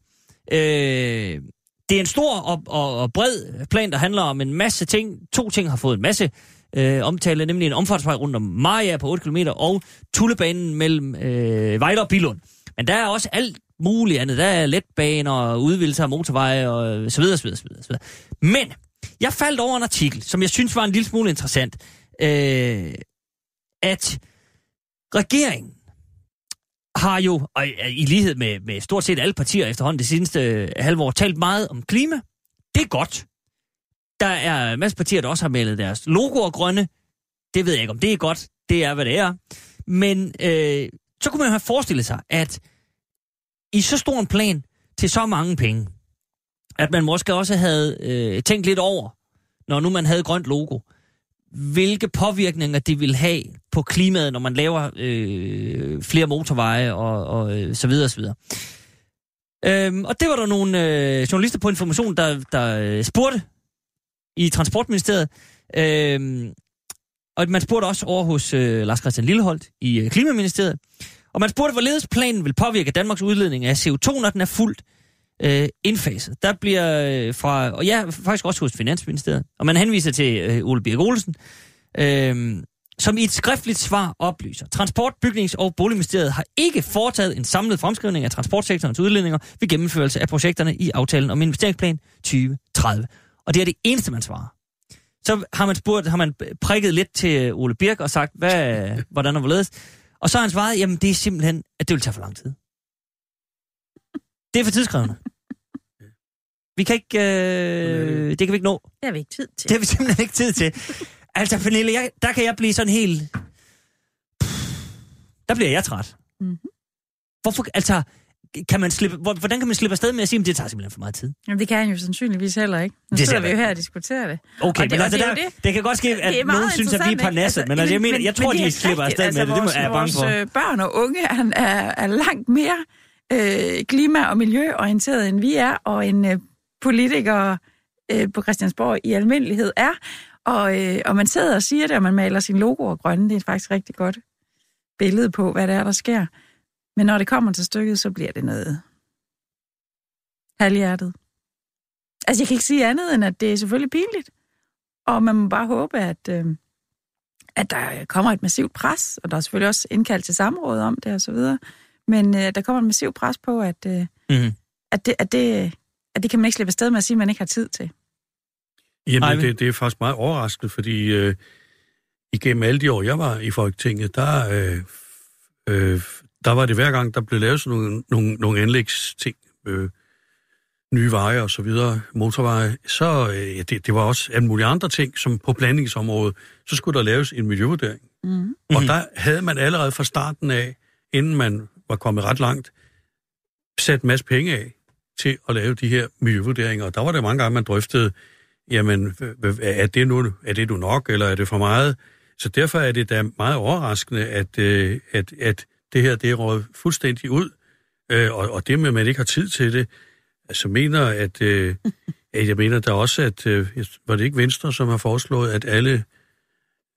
Øh, det er en stor og, og, og bred plan, der handler om en masse ting. To ting har fået en masse øh, omtale, nemlig en omfartsvej rundt om Maja på 8 km og Tullebanen mellem øh, Vejle og Bilund. Men der er også alt muligt andet. Der er letbaner og udvidelser af motorveje og så videre, så videre, så videre, så videre. Men jeg faldt over en artikel, som jeg synes var en lille smule interessant. Øh, at regeringen har jo, og øh, i lighed med, med stort set alle partier efterhånden det seneste øh, halve år, talt meget om klima. Det er godt. Der er masser partier, der også har malet deres logoer grønne. Det ved jeg ikke, om det er godt. Det er, hvad det er. Men øh, så kunne man have forestillet sig, at i så stor en plan til så mange penge, at man måske også havde øh, tænkt lidt over, når nu man havde grønt logo, hvilke påvirkninger det vil have på klimaet, når man laver øh, flere motorveje og, og øh, så videre og så videre. Øhm, og det var der nogle øh, journalister på Information, der, der øh, spurgte i Transportministeriet. Øh, og man spurgte også over hos øh, Lars Christian Lilleholdt i øh, Klimaministeriet. Og man spurgte, hvorledes planen vil påvirke Danmarks udledning af CO2, når den er fuldt øh, indfaset. Der bliver øh, fra, og ja, faktisk også hos Finansministeriet, og man henviser til øh, Ole Birk Olsen, øh, som i et skriftligt svar oplyser. Transport-, Bygnings- og Boligministeriet har ikke foretaget en samlet fremskrivning af transportsektorens udledninger ved gennemførelse af projekterne i aftalen om investeringsplan 2030. Og det er det eneste, man svarer. Så har man spurgt, har man prikket lidt til Ole Birk og sagt, hvad, hvordan og hvorledes. Og så har han svaret, jamen det er simpelthen, at det vil tage for lang tid. Det er for tidskrævende. Vi kan ikke, øh, det kan vi ikke nå. Det har vi ikke tid til. Det har vi simpelthen ikke tid til. Altså, Pernille, jeg, der kan jeg blive sådan helt... Der bliver jeg træt. Mhm. Hvorfor, altså, kan man slippe, hvor- hvordan kan man slippe afsted med at sige, at det tager simpelthen for meget tid? Jamen, det kan han jo sandsynligvis heller ikke. Nu Det sidder vi jo her og diskuterer det. Okay, Og det- men og altså, det er der, det. det kan godt ske, at nogen synes, at vi er parnasset, ikke? men altså, jeg, mener, jeg tror, det er de slipper afsted med det. Det må, er jeg bange for. Vores øh, børn og unge han er, er langt mere øh, klima- og miljøorienteret, end vi er, og en øh, politikere øh, på Christiansborg i almindelighed er. Og, øh, og man sidder og siger det, og man maler sine logoer grønne. Det er faktisk rigtig godt billede på, hvad det er, der sker. Men når det kommer til stykket, så bliver det noget halvhjertet. Altså, jeg kan ikke sige andet, end at det er selvfølgelig pinligt. Og man må bare håbe, at, øh, at der kommer et massivt pres, og der er selvfølgelig også indkaldt til samråd om det og så videre. Men øh, der kommer et massivt pres på, at, øh, Mhm. at, det, at, det, at det kan man ikke slippe afsted med at sige, at man ikke har tid til. Jamen, Eivind? det, det er faktisk meget overraskende, fordi øh, igennem alle de år, jeg var i Folketinget, der, øh, øh, der var det hver gang, der blev lavet sådan nogle, nogle, nogle anlægsting, øh, nye veje og så videre, motorveje, så øh, det, det var også alle mulige andre ting, som på planlægningsområdet, så skulle der laves en miljøvurdering. Mm. Og der havde man allerede fra starten af, inden man var kommet ret langt, sat en masse penge af til at lave de her miljøvurderinger. Og der var det mange gange, man drøftede, jamen, er det nu, er det nu nok, eller er det for meget? Så derfor er det da meget overraskende, at, øh, at, at det her, det er røget fuldstændig ud, øh, og, og det med, at man ikke har tid til det, altså mener, at, øh, at jeg mener da også, at øh, var det ikke Venstre, som har foreslået, at alle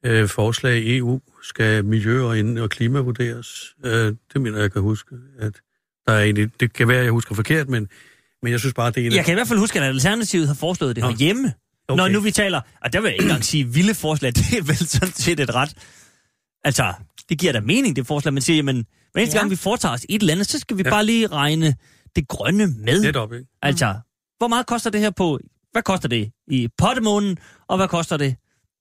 øh, forslag i EU skal miljø- og, ind- og klimavurderes. Øh, det mener jeg, kan huske. At der er egentlig, det kan være, at jeg husker forkert, men, men jeg synes bare, det er en Jeg kan i hvert fald huske, at Alternativet har foreslået det Nå. herhjemme. Okay. Når nu vi taler, og der vil jeg ikke engang sige vilde forslag, *laughs* det er vel sådan set et ret. Altså, det giver da mening, det forslag, man siger, jamen, hver eneste Ja. gang vi foretager os et eller andet, så skal vi ja. bare lige regne det grønne med. Netop, ikke? Altså, hvor meget koster det her på, hvad koster det i pottemånen, og hvad koster det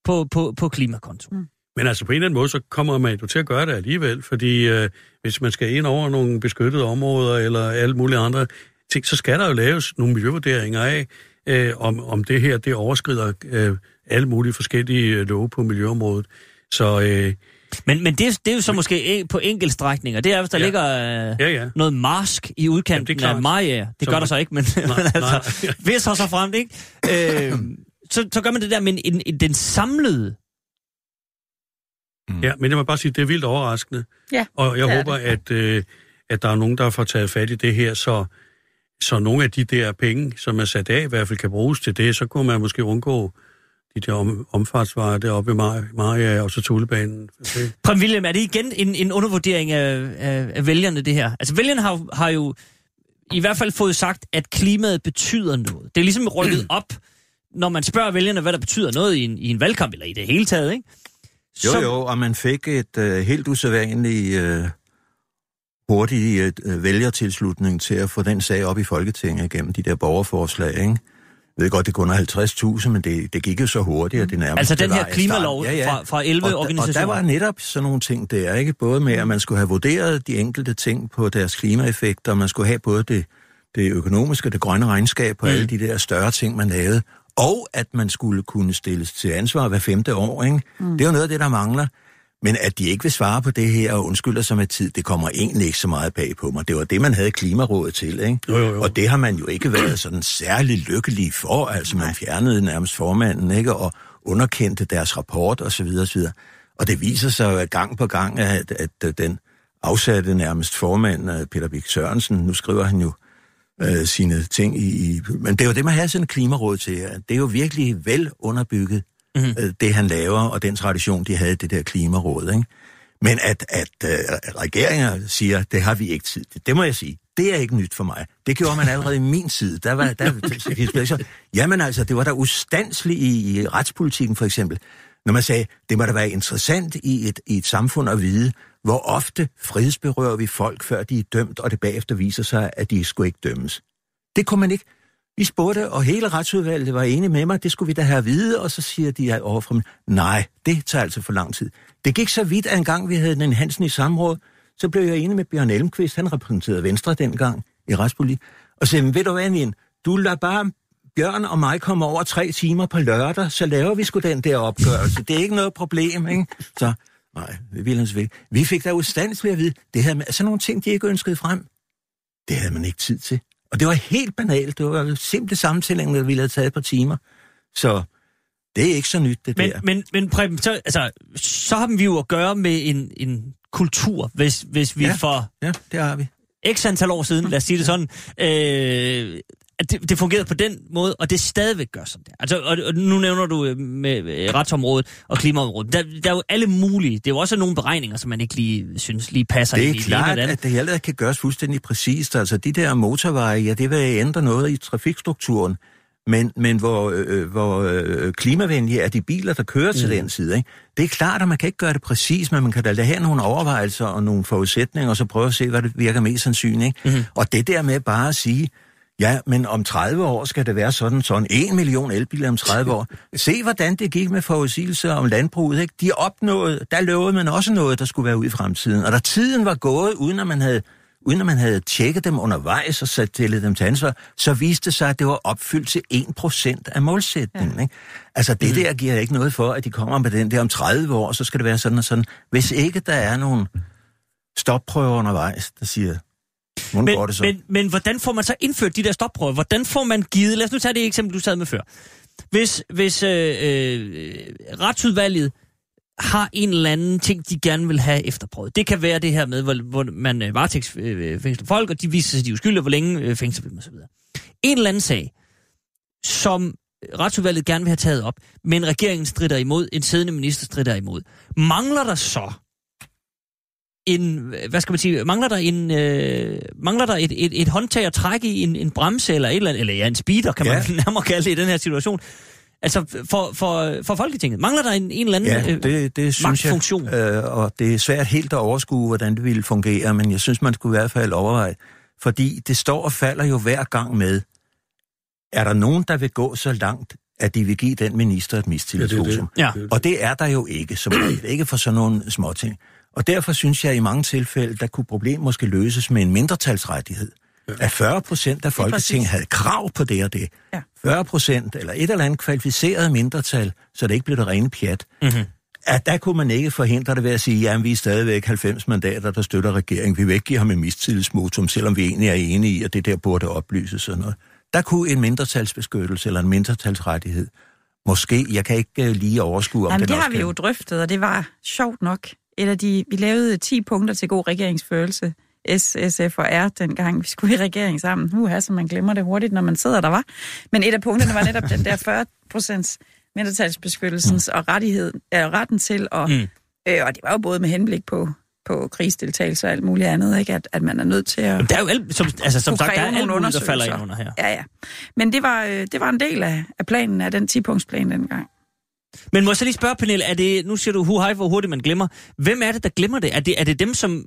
på, på, på klimakonto? Mm. Men altså på en eller anden måde, så kommer man jo til at gøre det alligevel, fordi øh, hvis man skal ind over nogle beskyttede områder eller alle mulige andre ting, så skal der jo laves nogle miljøvurderinger af, øh, om, om det her det overskrider øh, alle mulige forskellige øh, love på miljøområdet. Så øh, Men, men det, er- det er jo så måske en- på enkeltstrækninger. Det er, hvis der ja. Ligger øh, ja, ja. noget marsk i udkanten Jamen, det af. Maja. Det Så gør man- der så ikke, men, Nej, *laughs* men altså, nej. hvis så så fremt, ikke? Øh, *coughs* så, så gør man det der, men en, en, den samlede... Ja, men jeg må bare sige, det er vildt overraskende. Ja, Og jeg det er håber, at, øh, at der er nogen, der får taget fat i det her, så, så nogle af de der penge, som er sat af, i hvert fald kan bruges til det, så kunne man måske undgå de der om, omfartsveje deroppe i Mar- Maria og så Tulebanen. Det, Prem William, er det igen en, en undervurdering af, af, af vælgerne, det her? Altså, vælgerne har, jo- har jo i hvert fald fået sagt, at klimaet betyder noget. Det er ligesom rykket op, når man spørger vælgerne, hvad der betyder noget i en, i en valgkamp, eller i det hele taget, ikke? Jo, jo, og man fik et øh, helt usædvanligt øh, hurtig øh, vælgertilslutning til at få den sag op i Folketinget gennem de der borgerforslag, ikke? Jeg ved godt, det kun er 50.000, men det, det gik jo så hurtigt, at det nærmest Altså den her klimalov starten. fra, fra 11 og, og organisationer. der var netop sådan nogle ting der, ikke? Både med, at man skulle have vurderet de enkelte ting på deres klimaeffekter, og man skulle have både det, det økonomiske og det grønne regnskab på mm. alle de der større ting, man lavede, og at man skulle kunne stilles til ansvar hver femte år, ikke? Mm. Det er jo noget af det, der mangler. Men at de ikke vil svare på det her og undskylder sig med tid, det kommer egentlig ikke så meget bag på mig. Det var det, man havde Klimarådet til, ikke? Jo, jo, jo. Og det har man jo ikke været sådan særlig lykkelig for. Altså, man fjernede nærmest formanden, ikke? Og underkendte deres rapport, og så videre, og så videre. Og det viser sig jo gang på gang, at, at, at den afsatte nærmest formand, øh, Peter Bik Sørensen, nu skriver han jo øh, sine ting i, i... Men det er jo det, man har sådan en klimaråd til. Det er jo virkelig vel underbygget, øh, det han laver, og den tradition, de havde, det der klimaråd. Ikke? Men at, at øh, regeringer siger, det har vi ikke tid til, det må jeg sige. Det er ikke nyt for mig. Det gjorde man allerede i min tid. Der var, der, *laughs* jamen altså, det var der ustandsligt i, i retspolitikken for eksempel. Når man sagde, det må da være interessant i et, i et samfund at vide, hvor ofte frihedsberører vi folk, før de er dømt, og det bagefter viser sig, at de skulle ikke dømmes. Det kunne man ikke. Vi spurgte, og hele retsudvalget var enige med mig, det skulle vi da have at vide, og så siger de overfor mig, nej, det tager altså for lang tid. Det gik så vidt, at en gang vi havde den Hansen i samråd, så blev jeg enig med Bjørn Elmqvist, han repræsenterede Venstre dengang i retspolitik, og sagde, ved du hvad, Nien, du lader bare Bjørn og mig komme over tre timer på lørdag, så laver vi sgu den der opgørelse. Det er ikke noget problem, ikke? Så, nej, vi ville altså ikke. Vi fik da ustandsligt at vide, det her med, sådan nogle ting, de ikke ønskede frem, det havde man ikke tid til. Og det var helt banalt. Det var simple samtællinger, der ville have taget et par timer. Så det er ikke så nyt, det men, der. Men, men Preben, så, altså, så har vi jo at gøre med en, en kultur, hvis, hvis vi Ja. for Ja, det har vi. x antal år siden, lad os sige det sådan, øh, at det, det fungerede på den måde, og det stadigvæk gør sådan der. Altså, og, og nu nævner du øh, med øh, retsområdet og klimaområdet. Der, der er jo alle mulige. Det er jo også nogle beregninger, som man ikke lige synes lige passer Det ind er i klart, det ene eller at det heller ikke kan gøres fuldstændig præcist. Altså, de der motorveje, ja, det vil ændre noget i trafikstrukturen. Men, men hvor, øh, hvor øh, klimavenlige er de biler, der kører til mm. den side. Ikke? Det er klart, at man kan ikke gøre det præcis, men man kan da lade have nogle overvejelser og nogle forudsætninger, og så prøve at se, hvad det virker mest sandsynligt. Ikke? Mm. Og det der med bare at sige, ja, men om 30 år skal det være sådan, sådan en million elbiler om 30 år. Se, hvordan det gik med forudsigelser om landbruget. Ikke? De opnåede, der lovede man også noget, der skulle være ude i fremtiden. Og da tiden var gået, uden at man havde uden at man havde tjekket dem undervejs og sat til dem til ansvar, så viste det sig, at det var opfyldt til 1% af målsætningen. Ja. Ikke? Altså det der giver ikke noget for, at de kommer med den der om 30 år, så skal det være sådan og sådan. Hvis ikke der er nogen stopprøver undervejs, der siger, hvordan men, går det så? Men, men hvordan får man så indført de der stopprøver? Hvordan får man givet... Lad os nu tage det eksempel, du sad med før. Hvis, hvis øh, øh, retsudvalget har en eller anden ting, de gerne vil have efterprøvet. Det kan være det her med, hvor, hvor man øh, varetægtsfængsler folk, og de viser sig, at de er uskyldige, hvor længe øh, fængsler dem osv. En eller anden sag, som retsudvalget gerne vil have taget op, men regeringen strider imod, en siddende minister strider imod. Mangler der så en, hvad skal man sige, mangler der en, øh, mangler der et, et, et håndtag at trække i, en, en bremse eller et eller andet, eller ja, en speeder, kan man Ja. *laughs* nærmere kalde det i den her situation. Altså for, for, for Folketinget. Mangler der en, en eller anden Ja, øh, det, det synes jeg, magtfunktion? øh, og det er svært helt at overskue, hvordan det ville fungere, men jeg synes, man skulle i hvert fald overveje, fordi det står og falder jo hver gang med, er der nogen, der vil gå så langt, at de vil give den minister et mistillidsvotum? Ja. Og det er der jo ikke, som regel. Ikke for sådan nogle små ting. Og derfor synes jeg, at i mange tilfælde, der kunne problemet måske løses med en mindretalsrettighed. At 40 procent af Folketinget havde krav på det og det. Ja. 40 procent, eller et eller andet kvalificeret mindretal, så det ikke blev det rene pjat. Mm-hmm. At der kunne man ikke forhindre det ved at sige, at vi er stadigvæk 90 mandater, der støtter regeringen. Vi vil ikke give ham en mistillidsmotum, selvom vi egentlig er enige i, at det der burde oplyses og noget. Der kunne en mindretalsbeskyttelse eller en mindretalsrettighed Måske, jeg kan ikke uh, lige overskue, om Jamen, det har vi kan. jo drøftet, og det var sjovt nok. Af de, vi lavede 10 punkter til god regeringsførelse. S, SF og R, dengang vi skulle i regering sammen. Uha, så man glemmer det hurtigt, når man sidder der, var. Men et af punkterne var netop den der 40 procents mindretalsbeskyttelsens og rettighed, øh, retten til, og, Mm. mm. øh, og det var jo både med henblik på, på krigsdeltagelse og alt muligt andet, ikke? At, at man er nødt til at... Jamen, der er jo alt, som, altså, som sagt, der er alt nogle muligt, der falder ind under her. Ja, ja. Men det var, øh, det var en del af, af planen, af den 10-punktsplan dengang. Men må jeg så lige spørge, Pernille, er det, nu siger du hu hej, hvor hurtigt man glemmer. Hvem er det, der glemmer det? Er det, er det dem, som...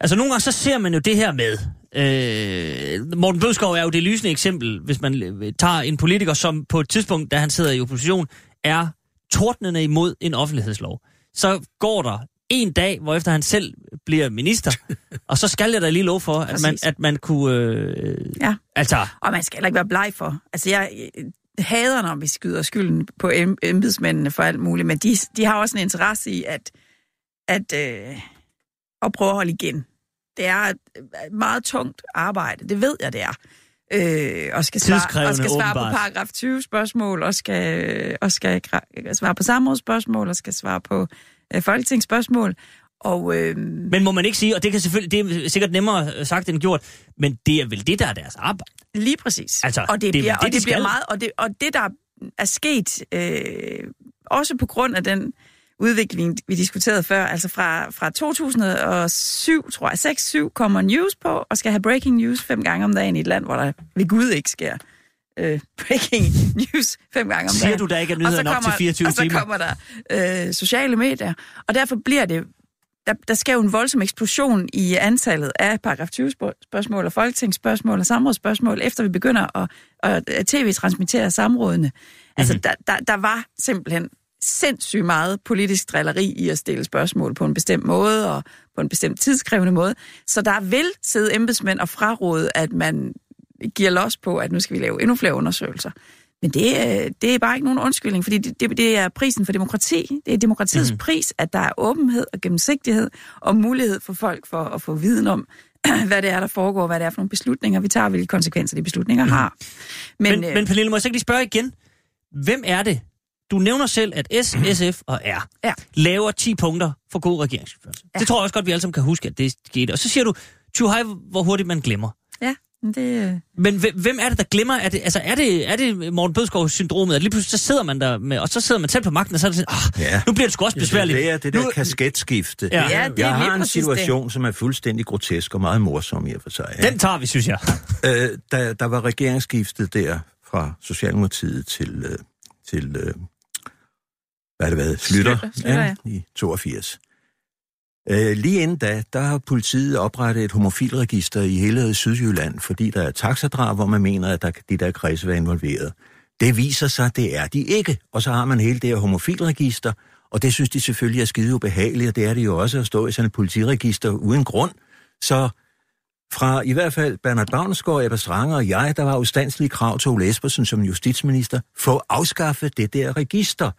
Altså nogle gange så ser man jo det her med. Øh, Morten Bødskov er jo det lysende eksempel, hvis man tager en politiker, som på et tidspunkt, da han sidder i opposition, er tordnende imod en offentlighedslov. Så går der en dag, hvor efter han selv bliver minister, *laughs* og så skal jeg da lige lov for, at man, at man kunne... Øh, Ja. Altså, Og man skal heller ikke være bleg for. Altså, jeg hader, når vi skyder skylden på em- embedsmændene for alt muligt, men de, de har også en interesse i at, at, øh, at prøve at holde igen. Det er et et meget tungt arbejde, det ved jeg, det er. Øh, og skal svare, og skal svare på åbenbart. paragraf 20 spørgsmål, og skal, og skal svare på samrådsspørgsmål, og skal svare på øh, folketingsspørgsmål. Og øh, men må man ikke sige, og det kan selvfølgelig, det er sikkert nemmere sagt end gjort, men det er vel det, der er deres arbejde. Lige præcis. Altså, og det, det er bliver, det, og de det bliver meget, og det, og det der er sket, øh, også på grund af den udvikling, vi diskuterede før, altså fra, fra 2007, tror jeg, 6-7, kommer news på, og skal have breaking news fem gange om dagen i et land, hvor der ved Gud ikke sker øh, *laughs* breaking news fem gange om Siger dagen. du, der ikke er nyheder nok til kommer- 24 og så timer? kommer der øh, sociale medier, og derfor bliver det der, der sker jo en voldsom eksplosion i antallet af paragraf 20 spørg- spørgsmål og folketingsspørgsmål og samrådsspørgsmål, efter vi begynder at, at, tv-transmittere samrådene. Altså, Mhm. der, der, der var simpelthen sindssygt meget politisk drilleri i at stille spørgsmål på en bestemt måde og på en bestemt tidskrævende måde. Så der vil sidde embedsmænd og fraråde, at man giver los på, at nu skal vi lave endnu flere undersøgelser. Men det, øh, det er bare ikke nogen undskyldning, fordi det, det, det er prisen for demokrati. Det er demokratiets mm. pris, at der er åbenhed og gennemsigtighed og mulighed for folk for at få viden om, *clears throat* hvad det er, der foregår, hvad det er for nogle beslutninger, vi tager, hvilke konsekvenser de beslutninger Mhm. har. Men, Men, øh, men Pernille, må jeg så ikke lige spørge igen? Hvem er det? Du nævner selv, at S, *clears throat* SF og R Ja. laver 10 punkter for god regeringsførelse. Ja. Det tror jeg også godt, vi alle sammen kan huske, at det skete. Og så siger du, hej, hvor hurtigt man glemmer. Ja, det, øh, Men hvem- er det, der glemmer? Er det, altså, er det, er det Morten Bødskov syndromet at lige pludselig så sidder man der med, og så sidder man selv på magten, og så er det sådan, ah, Ja. nu bliver det sgu også besværligt. Det er det der Nu- kasketskifte. Ja. Ja, det er jeg har en situation, som er fuldstændig grotesk og meget morsom i og for sig. Ja. Den tager vi, synes jeg. *laughs* Øh, der, der var regeringsskiftet der fra Socialdemokratiet til, øh, til øh, hvad er det været, Slytter, Schlüter, Schlüter, ja. i 82. Øh, lige inden da, der har politiet oprettet et homofilregister i hele Sydjylland, fordi der er taxadrab, hvor man mener, at der, de der kredse var involveret. Det viser sig, det er de ikke. Og så har man hele det her homofilregister, og det synes de selvfølgelig er skide ubehageligt, og det er det jo også at stå i sådan et politiregister uden grund. Så fra i hvert fald Bernard Bavnsgaard, Ebba Stranger og jeg, der var ustandslige krav til Ole Espersen som justitsminister, få afskaffet det der register.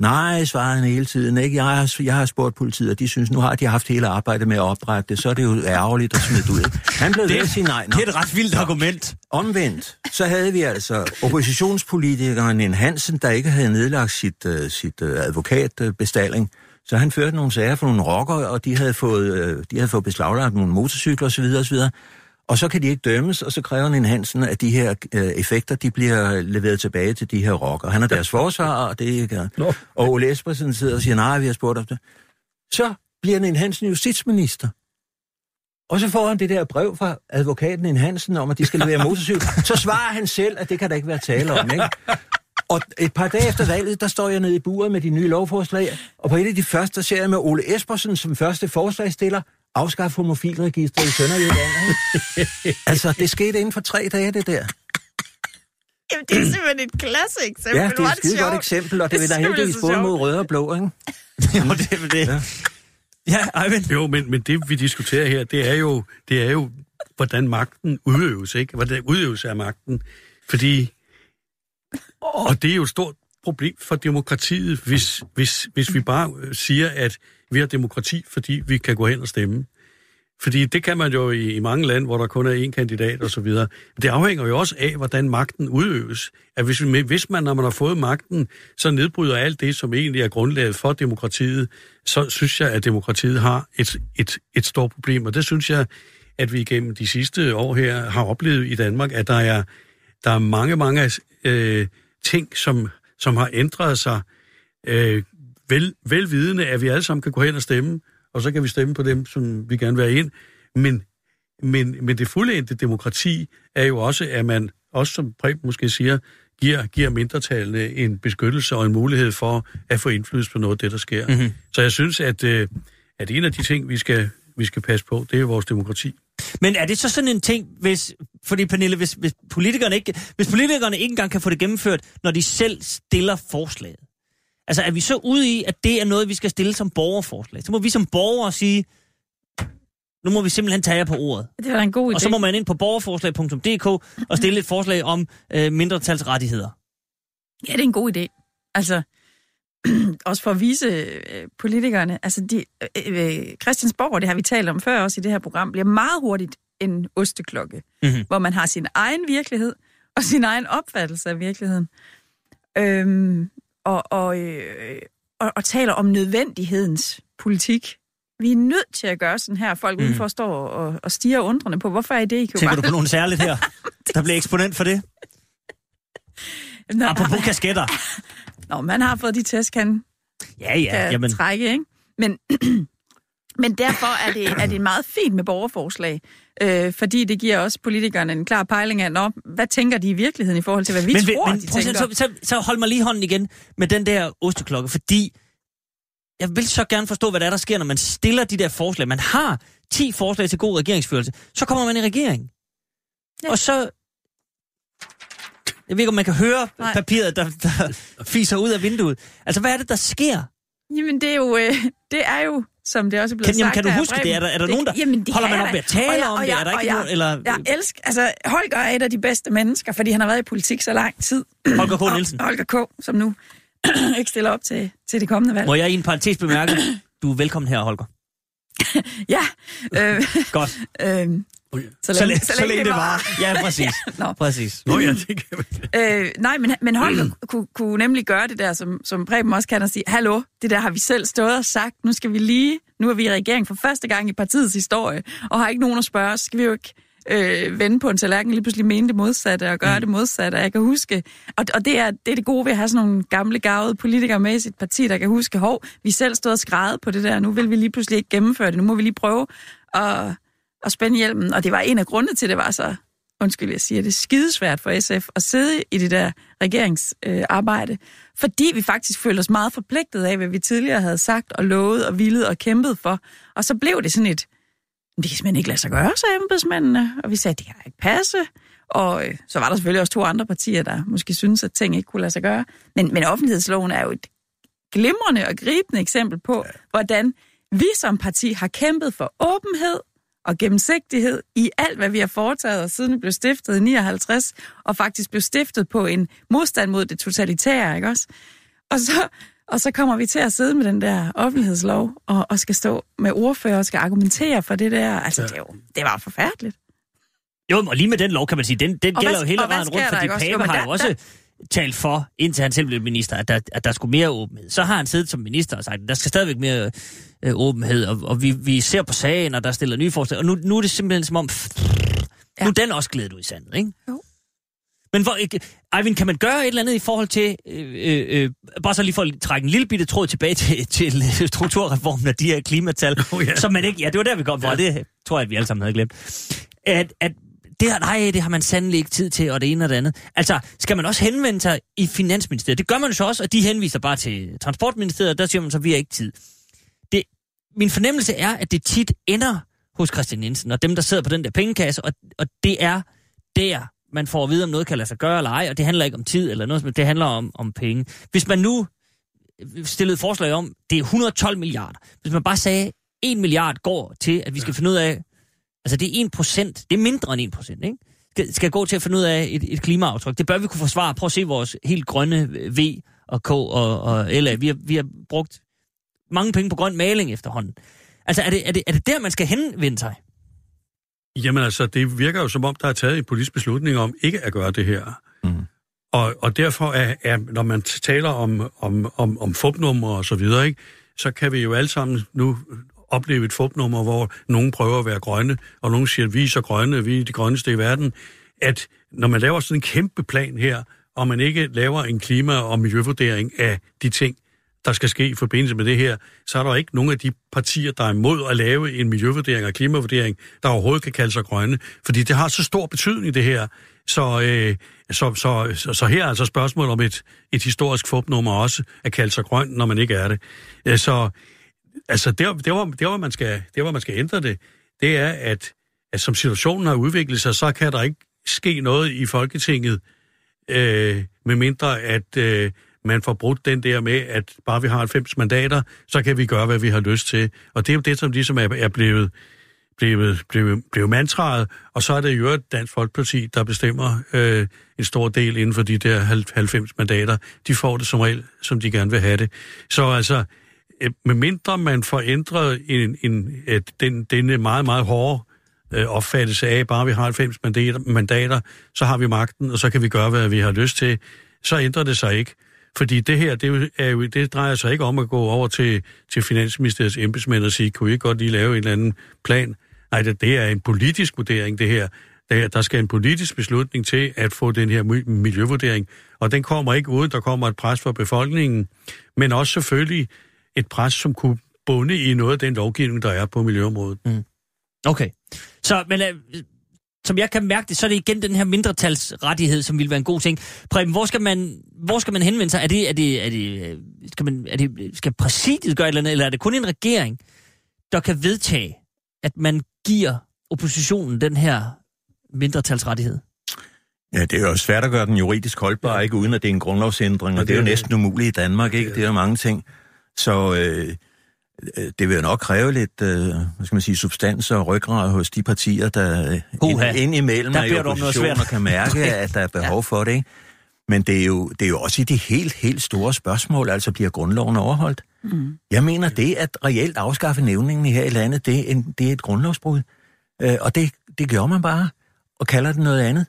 Nej, svarede han hele tiden. Ikke? Jeg, har, jeg har spurgt politiet, og de synes, nu har de haft hele arbejdet med at oprette det, så er det jo ærgerligt at smide det ud. Han blev ved at sige nej. Nå. Det er et ret vildt argument. Omvendt, så havde vi altså oppositionspolitikeren Nen Hansen, der ikke havde nedlagt sit, uh, sit uh, advokatbestalling. Så han førte nogle sager for nogle rockere, og de havde fået, uh, de havde fået beslaglagt nogle motorcykler osv. osv. Og så kan de ikke dømmes, og så kræver Nen Hansen, at de her uh, effekter, de bliver leveret tilbage til de her rockere. Han er deres forsvar, og det er ikke... Nå. Og Ole Espersen sidder og siger, nej, vi har spurgt om det. Så bliver Nen Hansen justitsminister. Og så får han det der brev fra advokaten Nen Hansen om, at de skal levere *laughs* motorcykel. Så svarer han selv, at det kan der ikke være tale om, ikke? Og et par dage efter valget, der står jeg nede i buret med de nye lovforslag, og på et af de første, der ser jeg med Ole Espersen som første forslagstiller, afskaffe homofilregistret i Sønderjylland. ikke? *laughs* altså, det skete inden for tre dage, det der. Jamen, det er simpelthen et klasse eksempel. Ja, det er et skide godt eksempel, og det vil da *laughs* simpelthen heldigvis både mod røde og blå, ikke? *laughs* jo, det er det. Ja, ja Eivind. Jo, men, men det vi diskuterer her, det er jo, det er jo hvordan magten udøves, ikke? Hvordan udøves af magten. Fordi, og det er jo stort problem for demokratiet, hvis, hvis, hvis vi bare øh, siger, at vi har demokrati, fordi vi kan gå hen og stemme. Fordi det kan man jo i, i mange lande, hvor der kun er én kandidat og så videre. Det afhænger jo også af, hvordan magten udøves. At hvis, vi- hvis man, når man har fået magten, så nedbryder alt det, som egentlig er grundlaget for demokratiet, så synes jeg, at demokratiet har et, et, et stort problem. Og det synes jeg, at vi gennem de sidste år her har oplevet i Danmark, at der er, der er mange, mange øh, ting, som, som har ændret sig øh, vel, velvidende, at vi alle sammen kan gå hen og stemme, og så kan vi stemme på dem, som vi gerne vil have ind. Men, men, men det fuldendte demokrati er jo også, at man, også som Preben måske siger, giver, giver mindretallene en beskyttelse og en mulighed for at få indflydelse på noget af det, der sker. Mm-hmm. Så jeg synes, at, øh, at en af de ting, vi skal vi skal passe på. Det er vores demokrati. Men er det så sådan en ting, hvis, fordi Pernille, hvis, hvis, politikerne ikke, hvis politikerne ikke engang kan få det gennemført, når de selv stiller forslaget? Altså er vi så ude i, at det er noget, vi skal stille som borgerforslag? Så må vi som borgere sige, nu må vi simpelthen tage jer på ordet. Det var en god idé. Og så må man ind på borgerforslag.dk og stille et forslag om øh, mindretalsrettigheder. Ja, det er en god idé. Altså, *clears throat* også for at vise øh, politikerne, altså de, øh, øh, Christiansborg, det har vi talt om før også i det her program, bliver meget hurtigt en osteklokke, Mhm. hvor man har sin egen virkelighed og sin egen opfattelse af virkeligheden. Øhm, og, og, øh, og, og taler om nødvendighedens politik. Vi er nødt til at gøre sådan her. Folk mm. udenfor står og, og stiger undrende på, hvorfor er det, I kan jo Tænker bare... du på nogen særligt her, *laughs* der bliver eksponent for det? Nå, Apropos kasketter. *laughs* Nå, man har fået de test, han Ja, ja, kan jamen. trække, ikke? Men, *clears throat* men derfor er det, er det meget fint med borgerforslag, øh, fordi det giver også politikerne en klar pejling af, Nå, hvad tænker de i virkeligheden i forhold til, hvad vi men, tror, men de tænker. så, så, så hold mig lige hånden igen med den der osteklokke, fordi jeg vil så gerne forstå, hvad der er, der sker, når man stiller de der forslag. Man har 10 forslag til god regeringsførelse. Så kommer man i regering. Ja. Og så... Jeg ved ikke, om man kan høre Nej. Papiret, der, der fiser ud af vinduet. Altså, hvad er det, der sker? Jamen, det er jo, øh, det er jo som det også er blevet Kan, jamen, sagt kan du huske det? Er der, er der nogen, der jamen, det holder er man op med at tale jeg- om og det? jeg- Er der ikke jeg- nogen, eller Jeg elsker, altså Holger er et af de bedste mennesker, fordi han har været i politik så lang tid. Holger K. Og Nielsen? Holger K., som nu *clears throat* ikke stiller op til, til det kommende valg. Må jeg i en parentes bemærke, du er velkommen her, Holger. *clears throat* Ja, øh, Godt. *laughs* øh, Så, så, længe, så længe det var. Ja, præcis. *laughs* Nå. Præcis. Nå ja, det kan. Øh, nej, men, men Holger kunne, kunne nemlig gøre det der, som, som Preben også kan, og sige, hallo, det der har vi selv stået og sagt, nu skal vi lige, nu er vi i regering for første gang i partiets historie, og har ikke nogen at spørge, så skal vi jo ikke øh, vende på en tallerken, lige pludselig mene det modsatte og gøre mm. det modsatte. Og jeg kan huske, og, og det, er, det er det gode ved at have sådan nogle gamle, gavede politikere med i sit parti, der kan huske, hov, vi selv stod og skrevet på det der, nu vil vi lige pludselig ikke gennemføre det, nu må vi lige prøve at, at spænde hjelmen. Og det var en af grundene til, at det var så undskyld, jeg siger det, skidesvært for SF at sidde i det der regeringsarbejde, fordi vi faktisk følte os meget forpligtet af, hvad vi tidligere havde sagt og lovet og villet og kæmpet for. Og så blev det sådan et, "Men det kan simpelthen ikke lade sig gøre, sagde embedsmændene. Og vi sagde, det kan ikke passe. Og øh, så var der selvfølgelig også to andre partier, der måske synes, at ting ikke kunne lade sig gøre. Men, men offentlighedsloven er jo et glimrende og gribende eksempel på, hvordan vi som parti har kæmpet for åbenhed og gennemsigtighed i alt, hvad vi har foretaget os, siden vi blev stiftet i 59, og faktisk blev stiftet på en modstand mod det totalitære, ikke også? Og så, og så kommer vi til at sidde med den der offentlighedslov, og, og skal stå med ordfører og skal argumentere for det der. Altså, det, er jo, det var forfærdeligt. Jo, og lige med den lov, kan man sige, den, den Og gælder hvad- jo hele vejen rundt, der, fordi? Jo, men har der- jo også talt for, indtil han selv blev minister, at der, at der skulle mere åbenhed. Så har han siddet som minister og sagt, at der skal stadigvæk mere øh, åbenhed, og, og vi, vi ser på sagen, og der stiller nye forslag, og nu, nu er det simpelthen som om, pff, Ja. nu er den også glædet ud i sandet, ikke? Jo. Men hvor, ikke, Eivind, kan man gøre et eller andet i forhold til, øh, øh, øh, bare så lige for at trække en lille bitte tråd tilbage til, til *laughs* strukturreformen af de her klimatal, Oh, ja. som man ikke, ja, det var der, vi kom fra, ja. det tror jeg, at vi alle sammen havde glemt. At, at det, har- nej, det har man sandelig ikke tid til, og det ene og det andet. Altså, skal man også henvende sig i Finansministeriet? Det gør man jo så også, og de henviser bare til Transportministeriet, og der siger man så, at vi har ikke tid. Det, min fornemmelse er, at det tit ender hos Christian Jensen, og dem, der sidder på den der pengekasse, og, og det er der, man får at vide, om noget kan lade sig gøre eller ej, og det handler ikke om tid eller noget, men det handler om, om penge. Hvis man nu stillede forslag om, det er 112 milliarder. Hvis man bare sagde, 1 milliard går til, at vi skal finde ud af, altså det er 1 procent, det er mindre end 1 procent, ikke? Skal, skal gå til at finde ud af et, et klimaaftryk. Det bør vi kunne forsvare. Prøv at se vores helt grønne V og K og, og LA. Vi har, vi har brugt mange penge på grøn maling efterhånden. Altså, er det, er det, er det der, man skal henvende sig? Jamen altså, det virker jo som om, der er taget en politisk beslutning om ikke at gøre det her. Mm. Og, og derfor er, er, når man taler om, om, om, om fupnummer og så videre, ikke, så kan vi jo alle sammen nu opleve et fupnummer, hvor nogen prøver at være grønne, og nogen siger, at vi er så grønne, vi er de grønneste i verden, at når man laver sådan en kæmpe plan her, og man ikke laver en klima- og miljøvurdering af de ting, der skal ske i forbindelse med det her, så er der ikke nogen af de partier, der er imod at lave en miljøvurdering og klimavurdering, der overhovedet kan kalde sig grønne. Fordi det har så stor betydning, det her. Så, øh, så, så, så, så her er altså spørgsmålet om et, et historisk fupnummer også at kalde sig grøn, når man ikke er det. Øh, Så altså, der, der, hvor, der, hvor man skal, der, hvor man skal ændre det, det er, at, at som situationen har udviklet sig, så kan der ikke ske noget i Folketinget, øh, medmindre at øh, man får brudt den der med, at bare vi har 90 mandater, så kan vi gøre, hvad vi har lyst til. Og det er jo det, som ligesom er, er blevet, blevet, blevet, blevet mantraet, og så er det jo Dansk Folkeparti, der bestemmer øh, en stor del inden for de der 90 mandater. De får det som regel, som de gerne vil have det. Så altså, Øh, medmindre man får ændret en, en, et, den, denne øh, meget, meget hårde øh, opfattelse af, bare vi har 90 mandater, mandater, så har vi magten, og så kan vi gøre, hvad vi har lyst til, så ændrer det sig ikke. Fordi det her, det, er jo, det drejer sig ikke om at gå over til, til Finansministeriets embedsmænd og sige, kunne vi ikke godt lige lave en eller anden plan? Nej, det, det er en politisk vurdering, det her. Der, der skal en politisk beslutning til at få den her miljøvurdering, og den kommer ikke ud, der kommer et pres fra befolkningen, men også selvfølgelig et pres, som kunne bunde i noget af den lovgivning, der er på miljøområdet. Mm. Okay. Så, men øh, som jeg kan mærke det, så er det igen den her mindretalsrettighed, som vil være en god ting. Preben, hvor skal man, hvor skal man henvende sig? Er det, er det, er det, skal, man, er det, skal præsidiet gøre et eller andet, eller er det kun en regering, der kan vedtage, at man giver oppositionen den her mindretalsrettighed? Ja, det er jo svært at gøre den juridisk holdbar, ikke uden at det er en grundlovsændring, og det er jo næsten umuligt i Danmark, ikke? Det er jo mange ting. Så øh, Øh, det vil jo nok kræve lidt, øh, hvad skal man sige, substans og ryggrad hos de partier, der ind, ind imellem er i opposition og kan mærke, *laughs* at der er behov ja. for det. Ikke? Men det er, jo, det er jo også i de helt, helt store spørgsmål, altså bliver grundloven overholdt. Mm. Jeg mener, det at reelt afskaffe nævningen her i landet, det er, en, det er et grundlovsbrud. Øh, og det, det gør man bare, og kalder det noget andet.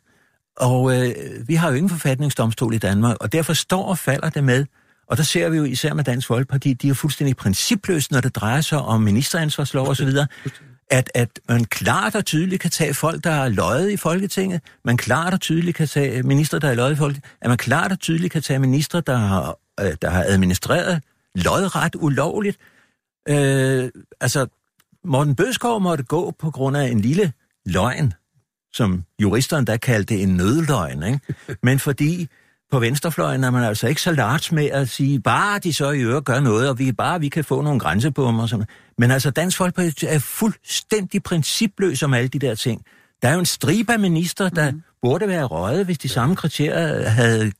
Og øh, vi har jo ingen forfatningsdomstol i Danmark, og derfor står og falder det med, og der ser vi jo især med Dansk Folkeparti, de er fuldstændig principløse, når det drejer sig om ministeransvarslov osv., at, at man klart og tydeligt kan tage folk, der er løjet i Folketinget, man klart og tydeligt kan tage minister, der er løjet i Folketinget, at man klart og tydeligt kan tage minister, der har, øh, der har administreret lodret ulovligt. Øh, altså, Morten Bødskov måtte gå på grund af en lille løgn, som juristerne der kaldte en nødløgn, ikke? men fordi på venstrefløjen er man altså ikke så large med at sige, bare de så i øvrigt gør noget, og vi bare vi kan få nogle dem og sådan Men altså, Dansk Folkeparti er fuldstændig principløs om alle de der ting. Der er jo en stribe af minister, der mm. burde være røget, hvis de samme kriterier havde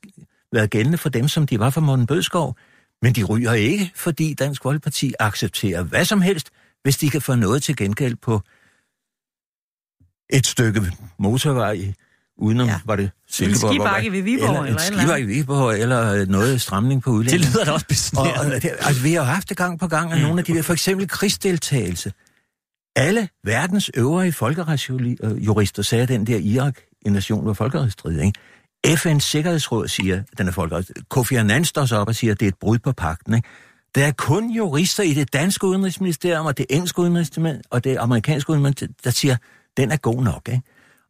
været gældende for dem, som de var for Morten Bødskov. Men de ryger ikke, fordi Dansk Folkeparti accepterer hvad som helst, hvis de kan få noget til gengæld på et stykke motorvej udenom, ja. var det Silkeborg? Skibakke ved Viborg, eller, eller skibakke ved Viborg, eller noget stramning på udlænding. Det lyder da også besnærende. Og, og, det, altså, vi har haft det gang på gang af mm. nogle af de der, for eksempel krigsdeltagelse. Alle verdens øvrige folkeretsjurister sagde, at den der Irak-invasion var folkeretsstridig, ikke? FN's Sikkerhedsråd siger, at den er folkeretsstridig. Kofi Annan står så op og siger, at det er et brud på pakten, ikke? Der er kun jurister i det danske udenrigsministerium, og det engelske udenrigsministerium, og det amerikanske udenrigsministerium, der siger, at den er god nok, ikke?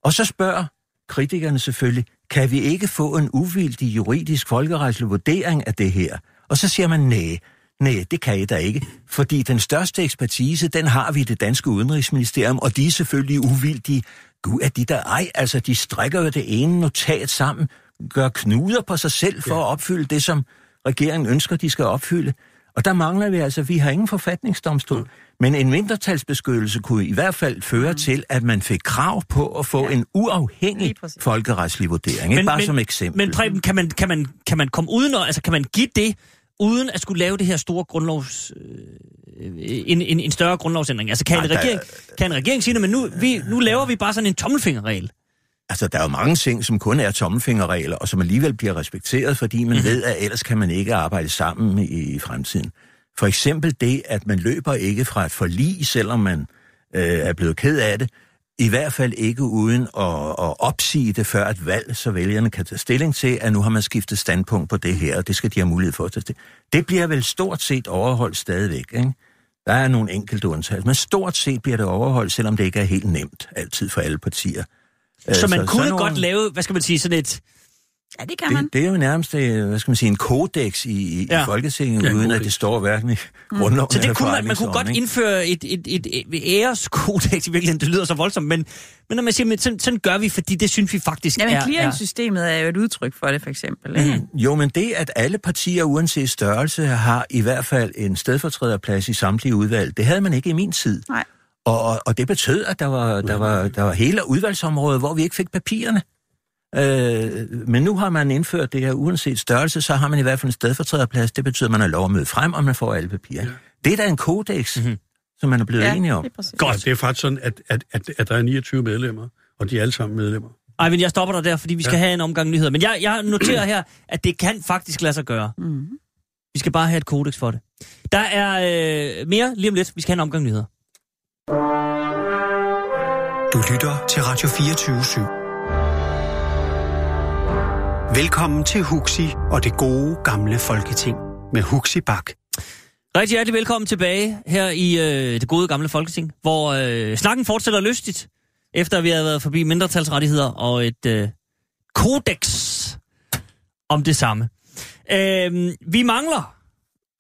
Og så spørger kritikerne selvfølgelig, kan vi ikke få en uvildig juridisk folkeretslig vurdering af det her? Og så siger man, nej, nej, det kan I da ikke. Fordi den største ekspertise, den har vi i det danske udenrigsministerium, og de er selvfølgelig uvildige. Gud, er de der ej, altså de strikker jo det ene notat sammen, gør knuder på sig selv for ja. at opfylde det, som regeringen ønsker, de skal opfylde. Og der mangler vi altså, vi har ingen forfatningsdomstol. Men en mindretalsbeskyttelse kunne i hvert fald føre mm. til, at man fik krav på at få ja. en uafhængig folkeretslig vurdering. Men, Bare men, som eksempel. Men Preben, kan man, kan, man, kan man komme uden, altså kan man give det, uden at skulle lave det her store grundlovs... Øh, en, en, en større grundlovsændring? Altså kan, Nej, en, regering, der, kan en regering sige men nu, vi, nu laver vi bare sådan en tommelfingerregel? Altså, der er jo mange ting, som kun er tommelfingerregler, og som alligevel bliver respekteret, fordi man mm-hmm. ved, at ellers kan man ikke arbejde sammen i, i fremtiden. For eksempel det, at man løber ikke fra et forlig, selvom man øh, er blevet ked af det, i hvert fald ikke uden at, at opsige det før et valg, så vælgerne kan tage stilling til, at nu har man skiftet standpunkt på det her, og det skal de have mulighed for at tage stilling. Det bliver vel stort set overholdt stadigvæk, ikke? Der er nogle enkelte undtagelser, men stort set bliver det overholdt, selvom det ikke er helt nemt altid for alle partier. Så man så, kunne godt nogle... lave, hvad skal man sige, sådan et Ja, det kan man. Det, det er jo nærmest, øh, hvad skal man sige, en kodex i, i, Ja. i Folketinget, Ja, ja, en uden at det står hverken i grundloven Så det kunne man, man kunne godt ikke? indføre et, et, et, et æreskodex i virkeligheden. Det lyder så voldsomt, men, men når man siger, men sådan, sådan gør vi, fordi det synes vi faktisk Ja, men er... er clearingsystemet er jo et udtryk for det, for eksempel. Ikke? Mhm. Jo, men det, at alle partier, uanset størrelse, har i hvert fald en stedfortræderplads i samtlige udvalg, det havde man ikke i min tid. Nej. Og, og, og det betød, at der var, der, var, der var hele udvalgsområdet, hvor vi ikke fik papirerne. Øh, men nu har man indført det her, uanset størrelse, så har man i hvert fald en stedfortræderplads. Det betyder, at man har lov at møde frem, og man får alle papirer. Ja. Det er da en kodex, mm-hmm. som man er blevet ja, enige om. det er. Godt. det er faktisk sådan, at, at, at, at der er 29 medlemmer, og de er alle sammen medlemmer. Ej, men jeg stopper dig der, fordi vi skal ja. have en omgang nyheder. Men jeg, jeg noterer *clears throat* her, at det kan faktisk lade sig gøre. Mm. Vi skal bare have et kodex for det. Der er øh, mere lige om lidt. Vi skal have en omgang nyheder. Du lytter til Radio 24 /7. Velkommen til Huxi og det gode gamle folketing med Huxi Bak. Rigtig hjertelig velkommen tilbage her i øh, det gode gamle Folketing, hvor øh, snakken fortsætter lystigt, efter vi har været forbi mindretalsrettigheder og et øh, kodex om det samme. Øh, vi mangler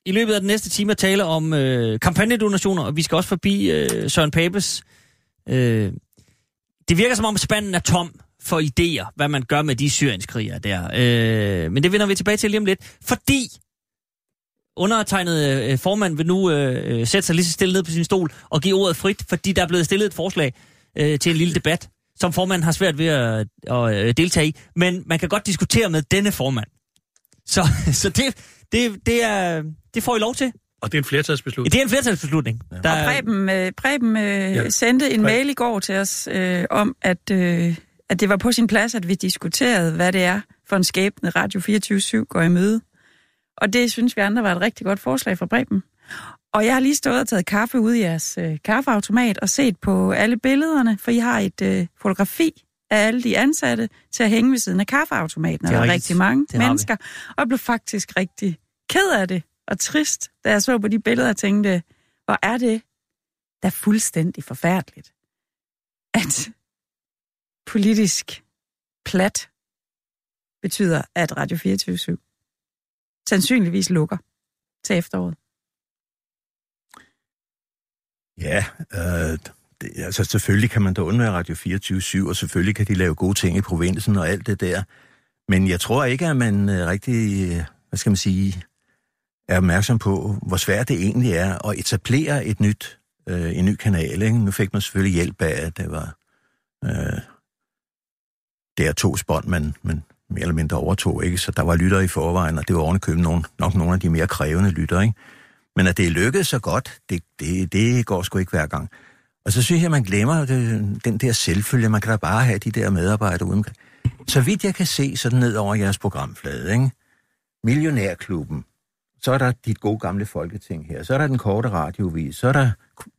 i løbet af den næste time at tale om øh, kampagnedonationer, og vi skal også forbi øh, Søren Papes. Øh, det virker som om spanden er tom for idéer, hvad man gør med de syrienskrigere der. Øh, men det vender vi tilbage til lige om lidt, fordi undertegnet øh, formand vil nu øh, øh sætte sig lige så stille ned på sin stol og give ordet frit, fordi der er blevet stillet et forslag øh, til en lille debat, som formanden har svært ved at, at øh, deltage i. Men man kan godt diskutere med denne formand. Så, *laughs* så det, det, det, er, det får I lov til. Og det er en flertalsbeslutning. Det er en flertalsbeslutning. Ja. Der, Og Preben, øh, Preben øh, Ja. sendte en Preben. mail i går til os øh, om, at, øh, at det var på sin plads, at vi diskuterede, hvad det er for en skæbne Radio 24 går i møde. Og det synes vi andre var et rigtig godt forslag fra Preben. Og jeg har lige stået og taget kaffe ud i jeres øh, kaffeautomat og set på alle billederne, for I har et øh, fotografi af alle de ansatte til at hænge ved siden af kaffeautomaten. Og er der er rigtig mange Det mennesker. Og jeg blev faktisk rigtig ked af det og trist, da jeg så på de billeder og tænkte, hvor er det da fuldstændig forfærdeligt, at politisk plat betyder, at Radio 24 sandsynligvis lukker til efteråret. Ja, øh, det, altså selvfølgelig kan man da undvære Radio 24 og selvfølgelig kan de lave gode ting i provinsen og alt det der. Men jeg tror ikke, at man øh, rigtig, øh, hvad skal man sige, er opmærksom på, hvor svært det egentlig er at etablere et nyt, øh, en ny kanal. Ikke? Nu fik man selvfølgelig hjælp af, at det var øh, der to spånd, man, man mere eller mindre overtog. Ikke? Så der var lyttere i forvejen, og det var ovenikøbet nogen, nok nogle af de mere krævende lyttere. Ikke? Men at det er lykkedes så godt, det, det, det går sgu ikke hver gang. Og så synes jeg, man glemmer det, den der selvfølge. Man kan da bare have de der medarbejdere uden. Så vidt jeg kan se sådan ned over jeres programflade, ikke? Millionærklubben, så er der dit gode gamle folketing her, så er der den korte radiovis, så er der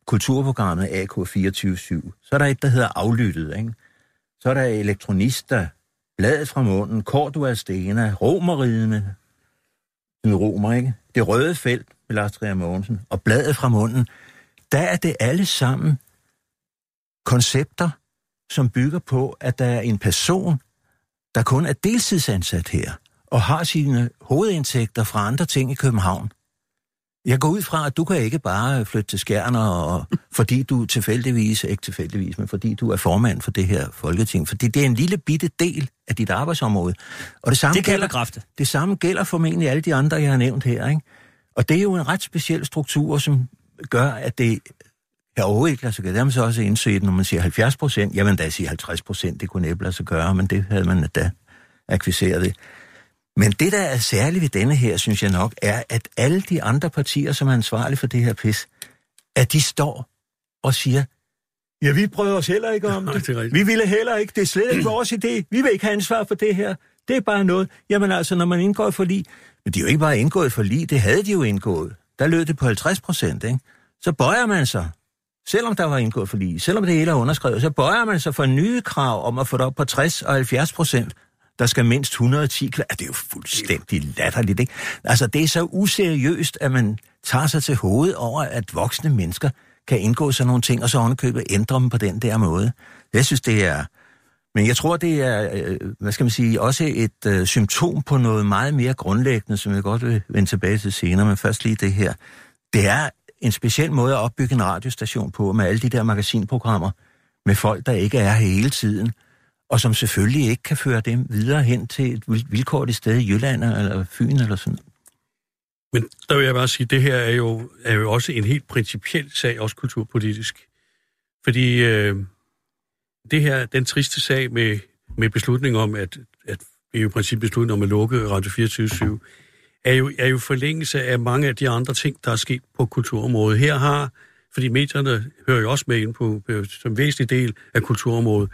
kulturprogrammet AK247, så er der et, der hedder Aflyttet, ikke? så er der Elektronista, Bladet fra munden, Cordua Stena, Romeridene, den romer, ikke? Det røde felt med Lars Trier Mogensen, og Bladet fra munden, der er det alle sammen koncepter, som bygger på, at der er en person, der kun er deltidsansat her, og har sine hovedindtægter fra andre ting i København. Jeg går ud fra, at du kan ikke bare flytte til Skjern, og, fordi du tilfældigvis, ikke tilfældigvis, men fordi du er formand for det her folketing. Fordi det er en lille bitte del af dit arbejdsområde. Og det samme, det gælder, kræfte. det samme gælder formentlig alle de andre, jeg har nævnt her. Ikke? Og det er jo en ret speciel struktur, som gør, at det kan overhovedet ikke lade sig gøre. Det har man så også indset, når man siger 70 procent. Jeg vil da sige 50 procent, det kunne næppe lade sig gøre, men det havde man da akviseret det. Men det, der er særligt ved denne her, synes jeg nok, er, at alle de andre partier, som er ansvarlige for det her pis, at de står og siger, ja, vi prøver os heller ikke om *laughs* det. Vi ville heller ikke, det er slet ikke *clears throat* vores idé. Vi vil ikke have ansvar for det her. Det er bare noget. Jamen altså, når man indgår for lige, men de er jo ikke bare indgået for lige, det havde de jo indgået. Der lød det på 50 procent, ikke? Så bøjer man sig, selvom der var indgået for lige, selvom det hele er underskrevet, så bøjer man sig for nye krav om at få det op på 60 og 70 procent. Der skal mindst 110 km. Det er jo fuldstændig latterligt, ikke? Altså, det er så useriøst, at man tager sig til hovedet over, at voksne mennesker kan indgå sådan nogle ting, og så ovenikøbet ændre dem på den der måde. Jeg synes, det er Men jeg tror, det er, øh, hvad skal man sige, også et øh, symptom på noget meget mere grundlæggende, som jeg godt vil vende tilbage til senere, men først lige det her. Det er en speciel måde at opbygge en radiostation på, med alle de der magasinprogrammer, med folk, der ikke er her hele tiden, og som selvfølgelig ikke kan føre dem videre hen til et vilkårligt sted i Jylland eller Fyn eller sådan Men der vil jeg bare sige, at det her er jo, er jo også en helt principiel sag, også kulturpolitisk. Fordi øh, det her, den triste sag med, med beslutningen om, at, at vi jo i princippet beslutningen om at lukke Radio 24 er jo, er jo forlængelse af mange af de andre ting, der er sket på kulturområdet. Her har, fordi medierne hører jo også med ind på, som væsentlig del af kulturområdet,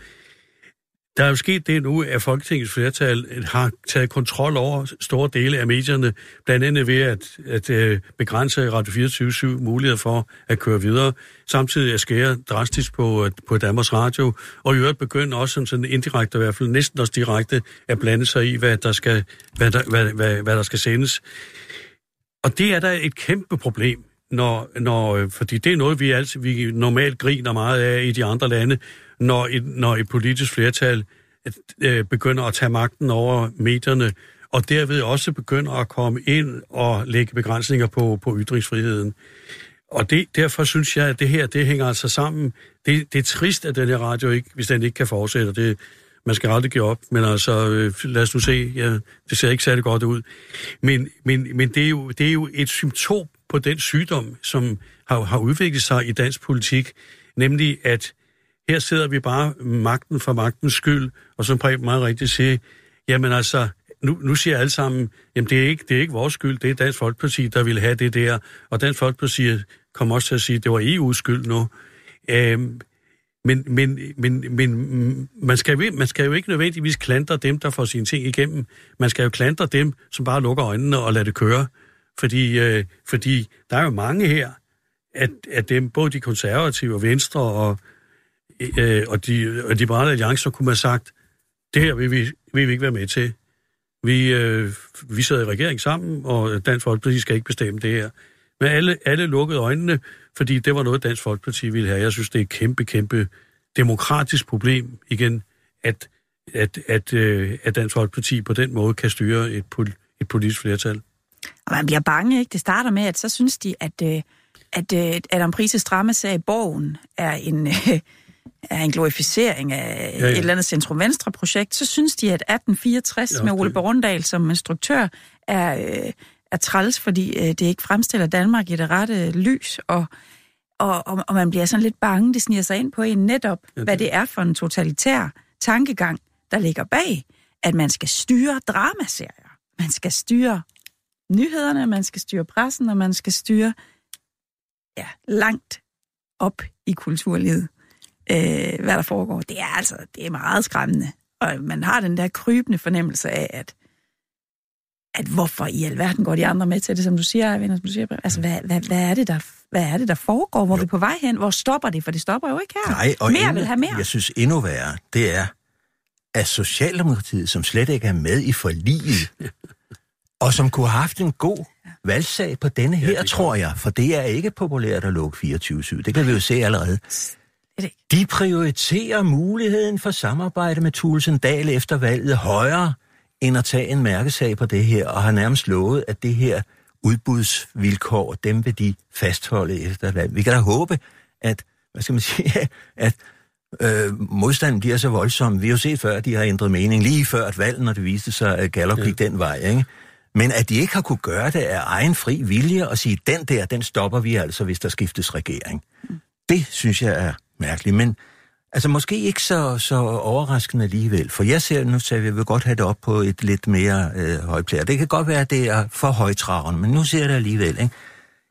der er jo sket det nu, at Folketingets flertal øh, har taget kontrol over store dele af medierne, blandt andet ved at, at øh, begrænse Radio 24 mulighed for at køre videre, samtidig at skære drastisk på, øh, på Danmarks Radio, og i øvrigt begynde også sådan, sådan indirekte, i hvert fald næsten også direkte, at blande sig i, hvad der skal, hvad der, hvad, hvad, hvad der skal sendes. Og det er da et kæmpe problem når, når, øh, fordi det er noget, vi, altid, vi normalt griner meget af i de andre lande, når et, når et politisk flertal øh, begynder at tage magten over medierne, og derved også begynder at komme ind og lægge begrænsninger på, på ytringsfriheden. Og det, derfor synes jeg, at det her, det hænger altså sammen. Det, det er trist, at den her radio ikke, hvis den ikke kan fortsætte. Det, man skal aldrig give op, men altså, øh, lad os nu se, ja, det ser ikke særlig godt ud. Men, men, men det, er jo, det er jo et symptom på den sygdom, som har, har udviklet sig i dansk politik, nemlig at her sidder vi bare magten for magtens skyld, og som Preben meget rigtigt siger, jamen altså, nu, nu siger alle sammen, jamen det er, ikke, det er ikke vores skyld, det er Dansk Folkeparti, der vil have det der. Og Dansk Folkeparti kommer også til at sige, at det var EU's skyld nu. Øhm, men, men, men, men man, skal, man skal jo ikke nødvendigvis klandre dem, der får sine ting igennem. Man skal jo klandre dem, som bare lukker øjnene og lader det køre. Fordi, øh, fordi der er jo mange her, at, at dem, både de konservative og venstre og, øh, og de øh, og liberale alliancer, kunne man have sagt, det her vil vi, vil vi ikke være med til. Vi, øh, vi sidder i regering sammen, og Dansk Folkeparti skal ikke bestemme det her. Men alle, alle lukkede øjnene, fordi det var noget, Dansk Folkeparti ville have. Jeg synes, det er et kæmpe, kæmpe demokratisk problem igen, at, at, at, øh, at Dansk Folkeparti på den måde kan styre et, et politisk flertal. Og man bliver bange, ikke? Det starter med, at så synes de, at, øh, at øh, Adam Prises i Borgen er en, øh, er en glorificering af ja, ja. et eller andet centrum-venstre-projekt. Så synes de, at 1864 ja, med Ole Borgendal som instruktør er, øh, er træls, fordi øh, det ikke fremstiller Danmark i det rette lys, og, og, og, og man bliver sådan lidt bange. Det sniger sig ind på en netop, ja, det. hvad det er for en totalitær tankegang, der ligger bag, at man skal styre dramaserier. Man skal styre nyhederne, man skal styre pressen, og man skal styre ja, langt op i kulturlivet, øh, hvad der foregår. Det er altså det er meget skræmmende. Og man har den der krybende fornemmelse af, at, at hvorfor i alverden går de andre med til det, som du siger, Eivind, som du siger, altså hvad, hvad, hvad, er det, der, hvad er det, der foregår? Hvor jo. er vi på vej hen? Hvor stopper det? For det stopper jo ikke her. Nej, og mere endnu, vil have mere. Jeg synes endnu værre, det er, at Socialdemokratiet, som slet ikke er med i forliget, *laughs* og som kunne have haft en god valgsag på denne her, ja, tror jeg, for det er ikke populært at lukke 24-7. Det kan vi jo se allerede. De prioriterer muligheden for samarbejde med Tulsen Dahl efter valget højere, end at tage en mærkesag på det her, og har nærmest lovet, at det her udbudsvilkår, dem vil de fastholde efter valget. Vi kan da håbe, at, hvad skal man sige, *laughs* at øh, modstanden bliver så voldsom. Vi har jo set før, at de har ændret mening lige før et valg, når det viste sig, at Gallup ja. gik den vej, ikke? Men at de ikke har kunne gøre det af egen fri vilje og sige, den der, den stopper vi altså, hvis der skiftes regering. Det synes jeg er mærkeligt, men altså måske ikke så, så overraskende alligevel. For jeg ser nu, så jeg vil godt have det op på et lidt mere øh, højplære. Det kan godt være, at det er for højtraven, men nu ser jeg det alligevel. Ikke?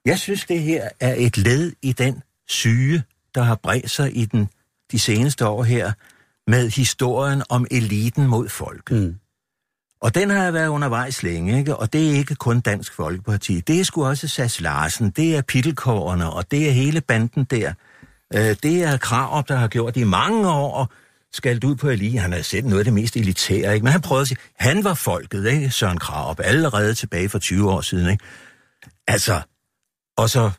Jeg synes, det her er et led i den syge, der har bredt sig i den de seneste år her, med historien om eliten mod folket. Mm. Og den har været undervejs længe, ikke? og det er ikke kun Dansk Folkeparti. Det er sgu også Sass Larsen, det er Pittelkårene, og det er hele banden der. Øh, det er Krav, der har gjort det i mange år, skældt ud på Eli. Han har set noget af det mest elitære, ikke? men han prøvede at sige, han var folket, ikke? Søren Krarup, allerede tilbage for 20 år siden. Ikke? Altså, og så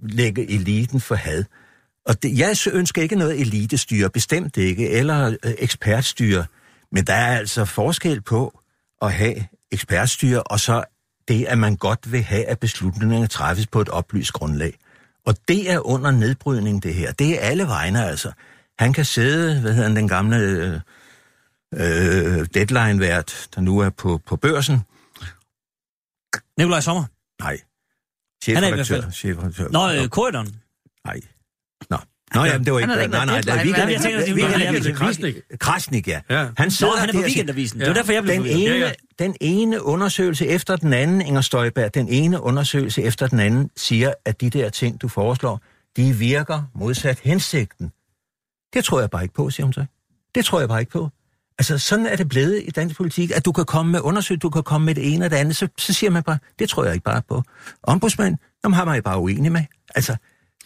lægge eliten for had. Og det, jeg ønsker ikke noget elitestyre, bestemt ikke, eller øh, ekspertstyre. Men der er altså forskel på at have ekspertstyre, og så det, at man godt vil have, at beslutningerne træffes på et oplyst grundlag. Og det er under nedbrydning, det her. Det er alle vegne, altså. Han kan sidde, hvad hedder han, den gamle øh, øh, deadline-vært, der nu er på, på børsen. Nikolaj Sommer. Nej. Han er i hvert Chefredaktør. fald- Chefredaktør. Nå, øh, korridoren. Nej. Nå. Nå, jamen, det var Han ikke... ikke nej, nej, nej, weekend, jeg tænker, det er weekend, Krasnik. Krasnik, ja. Ja. Han Nå, sidder han er på weekendavisen. Det var derfor, jeg blev den ene, Ja, ja. den ene undersøgelse efter den anden, Inger Støjberg, den ene undersøgelse efter den anden, siger, at de der ting, du foreslår, de virker modsat hensigten. Det tror jeg bare ikke på, siger hun så. Det tror jeg bare ikke på. Altså, sådan er det blevet i dansk politik, at du kan komme med undersøgelser, du kan komme med det ene og det andet, så, så siger man bare, det tror jeg ikke bare på. Ombudsmand, dem har man jo bare uenig med. Altså,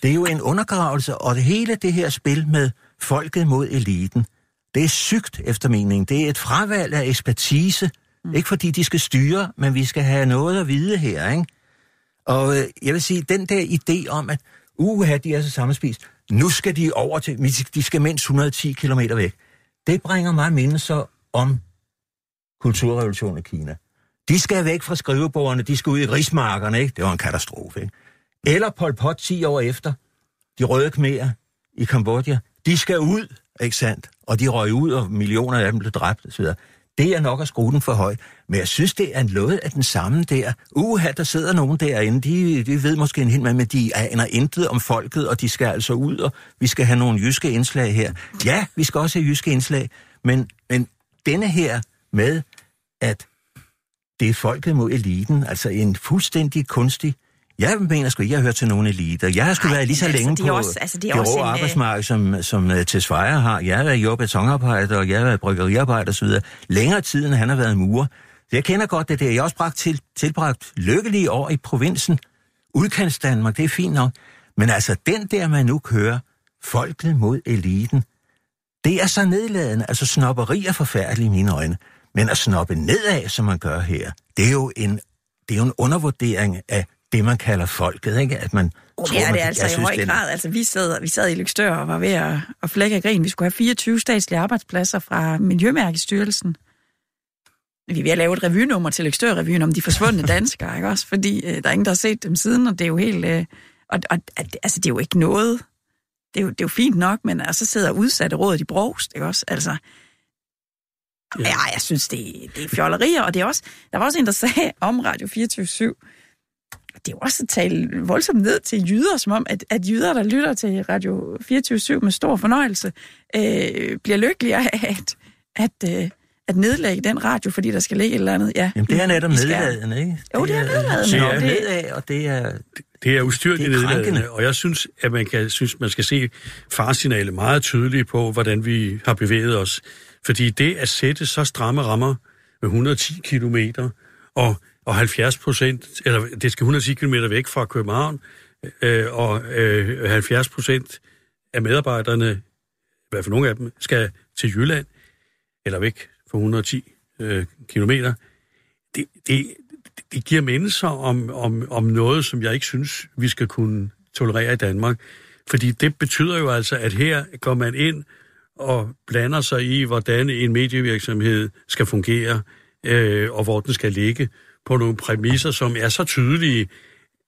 det er jo en undergravelse, og det hele det her spil med folket mod eliten, det er sygt efter mening. Det er et fravalg af ekspertise. Mm. Ikke fordi de skal styre, men vi skal have noget at vide her, ikke? Og øh, jeg vil sige, den der idé om, at uha, de er så sammenspist, nu skal de over til, de skal mindst 110 km væk. Det bringer mig mindelser om kulturrevolutionen i Kina. De skal væk fra skrivebordene, de skal ud i rismarkerne, ikke? Det var en katastrofe, ikke? Eller Pol Pot 10 år efter, de røde khmerer i Kambodja, de skal ud, ikke sandt? Og de røg ud, og millioner af dem blev dræbt osv. Det er nok at skrue den for højt. Men jeg synes, det er noget af den samme der. Uha, der sidder nogen derinde, de, de ved måske en hel masse, men de aner intet om folket, og de skal altså ud, og vi skal have nogle jyske indslag her. Ja, vi skal også have jyske indslag, men, men denne her med, at det er folket mod eliten, altså en fuldstændig kunstig jeg mener sgu ikke, jeg hørt til nogen eliter. Jeg har sgu Ej, været lige så altså, længe er på også- altså, det er det også en, øh, arbejdsmarked, som, som uh, Tesfaye har. Jeg har været jord- og betonarbejder, og jeg har været bryggeriarbejder osv. Længere tid, end han har været murer. Så jeg kender godt det der. Jeg har også bragt til, tilbragt lykkelige år i provinsen. Udkants Danmark, det er fint nok. Men altså, den der, man nu kører, folket mod eliten, det er så nedladende. Altså, snopperi er forfærdeligt i mine øjne. Men at snoppe nedad, som man gør her, det er jo en, det er jo en undervurdering af det, man kalder folket, ikke? At man Oh, tror, det er man altså jeg i synes, høj grad. Altså, vi sad, vi sad i Lykstør og var ved at, at flække af grin. Vi skulle have 24 statslige arbejdspladser fra Miljømærkestyrelsen. Vi er ved at lave et revynummer til Lykstør-revyen om de forsvundne *laughs* danskere, ikke også? Fordi øh, der er ingen, der har set dem siden, og det er jo helt... Øh, og, og at, altså, det er jo ikke noget... Det er jo, det er jo fint nok, men og så sidder udsatte rådet i brogst, ikke også? Altså, ja. ja, jeg synes, det, det er fjollerier, og det er også... Der var også en, der sagde om Radio 24 det er jo også at tale voldsomt ned til jyder, som om, at, at jyder, der lytter til Radio 24 med stor fornøjelse, øh, bliver lykkeligere af at, at, øh, at nedlægge den radio, fordi der skal ligge et eller andet. Ja, Jamen, det er netop nedladende, ikke? Jo, det er nedladende, Det og er det- nedad, og det er... Det er ustyrligt er nedladende, og jeg synes, at man, kan, synes, man skal se farsignalet meget tydeligt på, hvordan vi har bevæget os. Fordi det at sætte så stramme rammer med 110 kilometer og, og 70 procent, eller det skal 110 km væk fra København, øh, og øh, 70 procent af medarbejderne, i hvert fald nogle af dem, skal til Jylland, eller væk for 110 øh, km. Det, det, det giver mennesker om, om, om noget, som jeg ikke synes, vi skal kunne tolerere i Danmark. Fordi det betyder jo altså, at her går man ind og blander sig i, hvordan en medievirksomhed skal fungere, øh, og hvor den skal ligge, på nogle præmisser, som er så tydelige,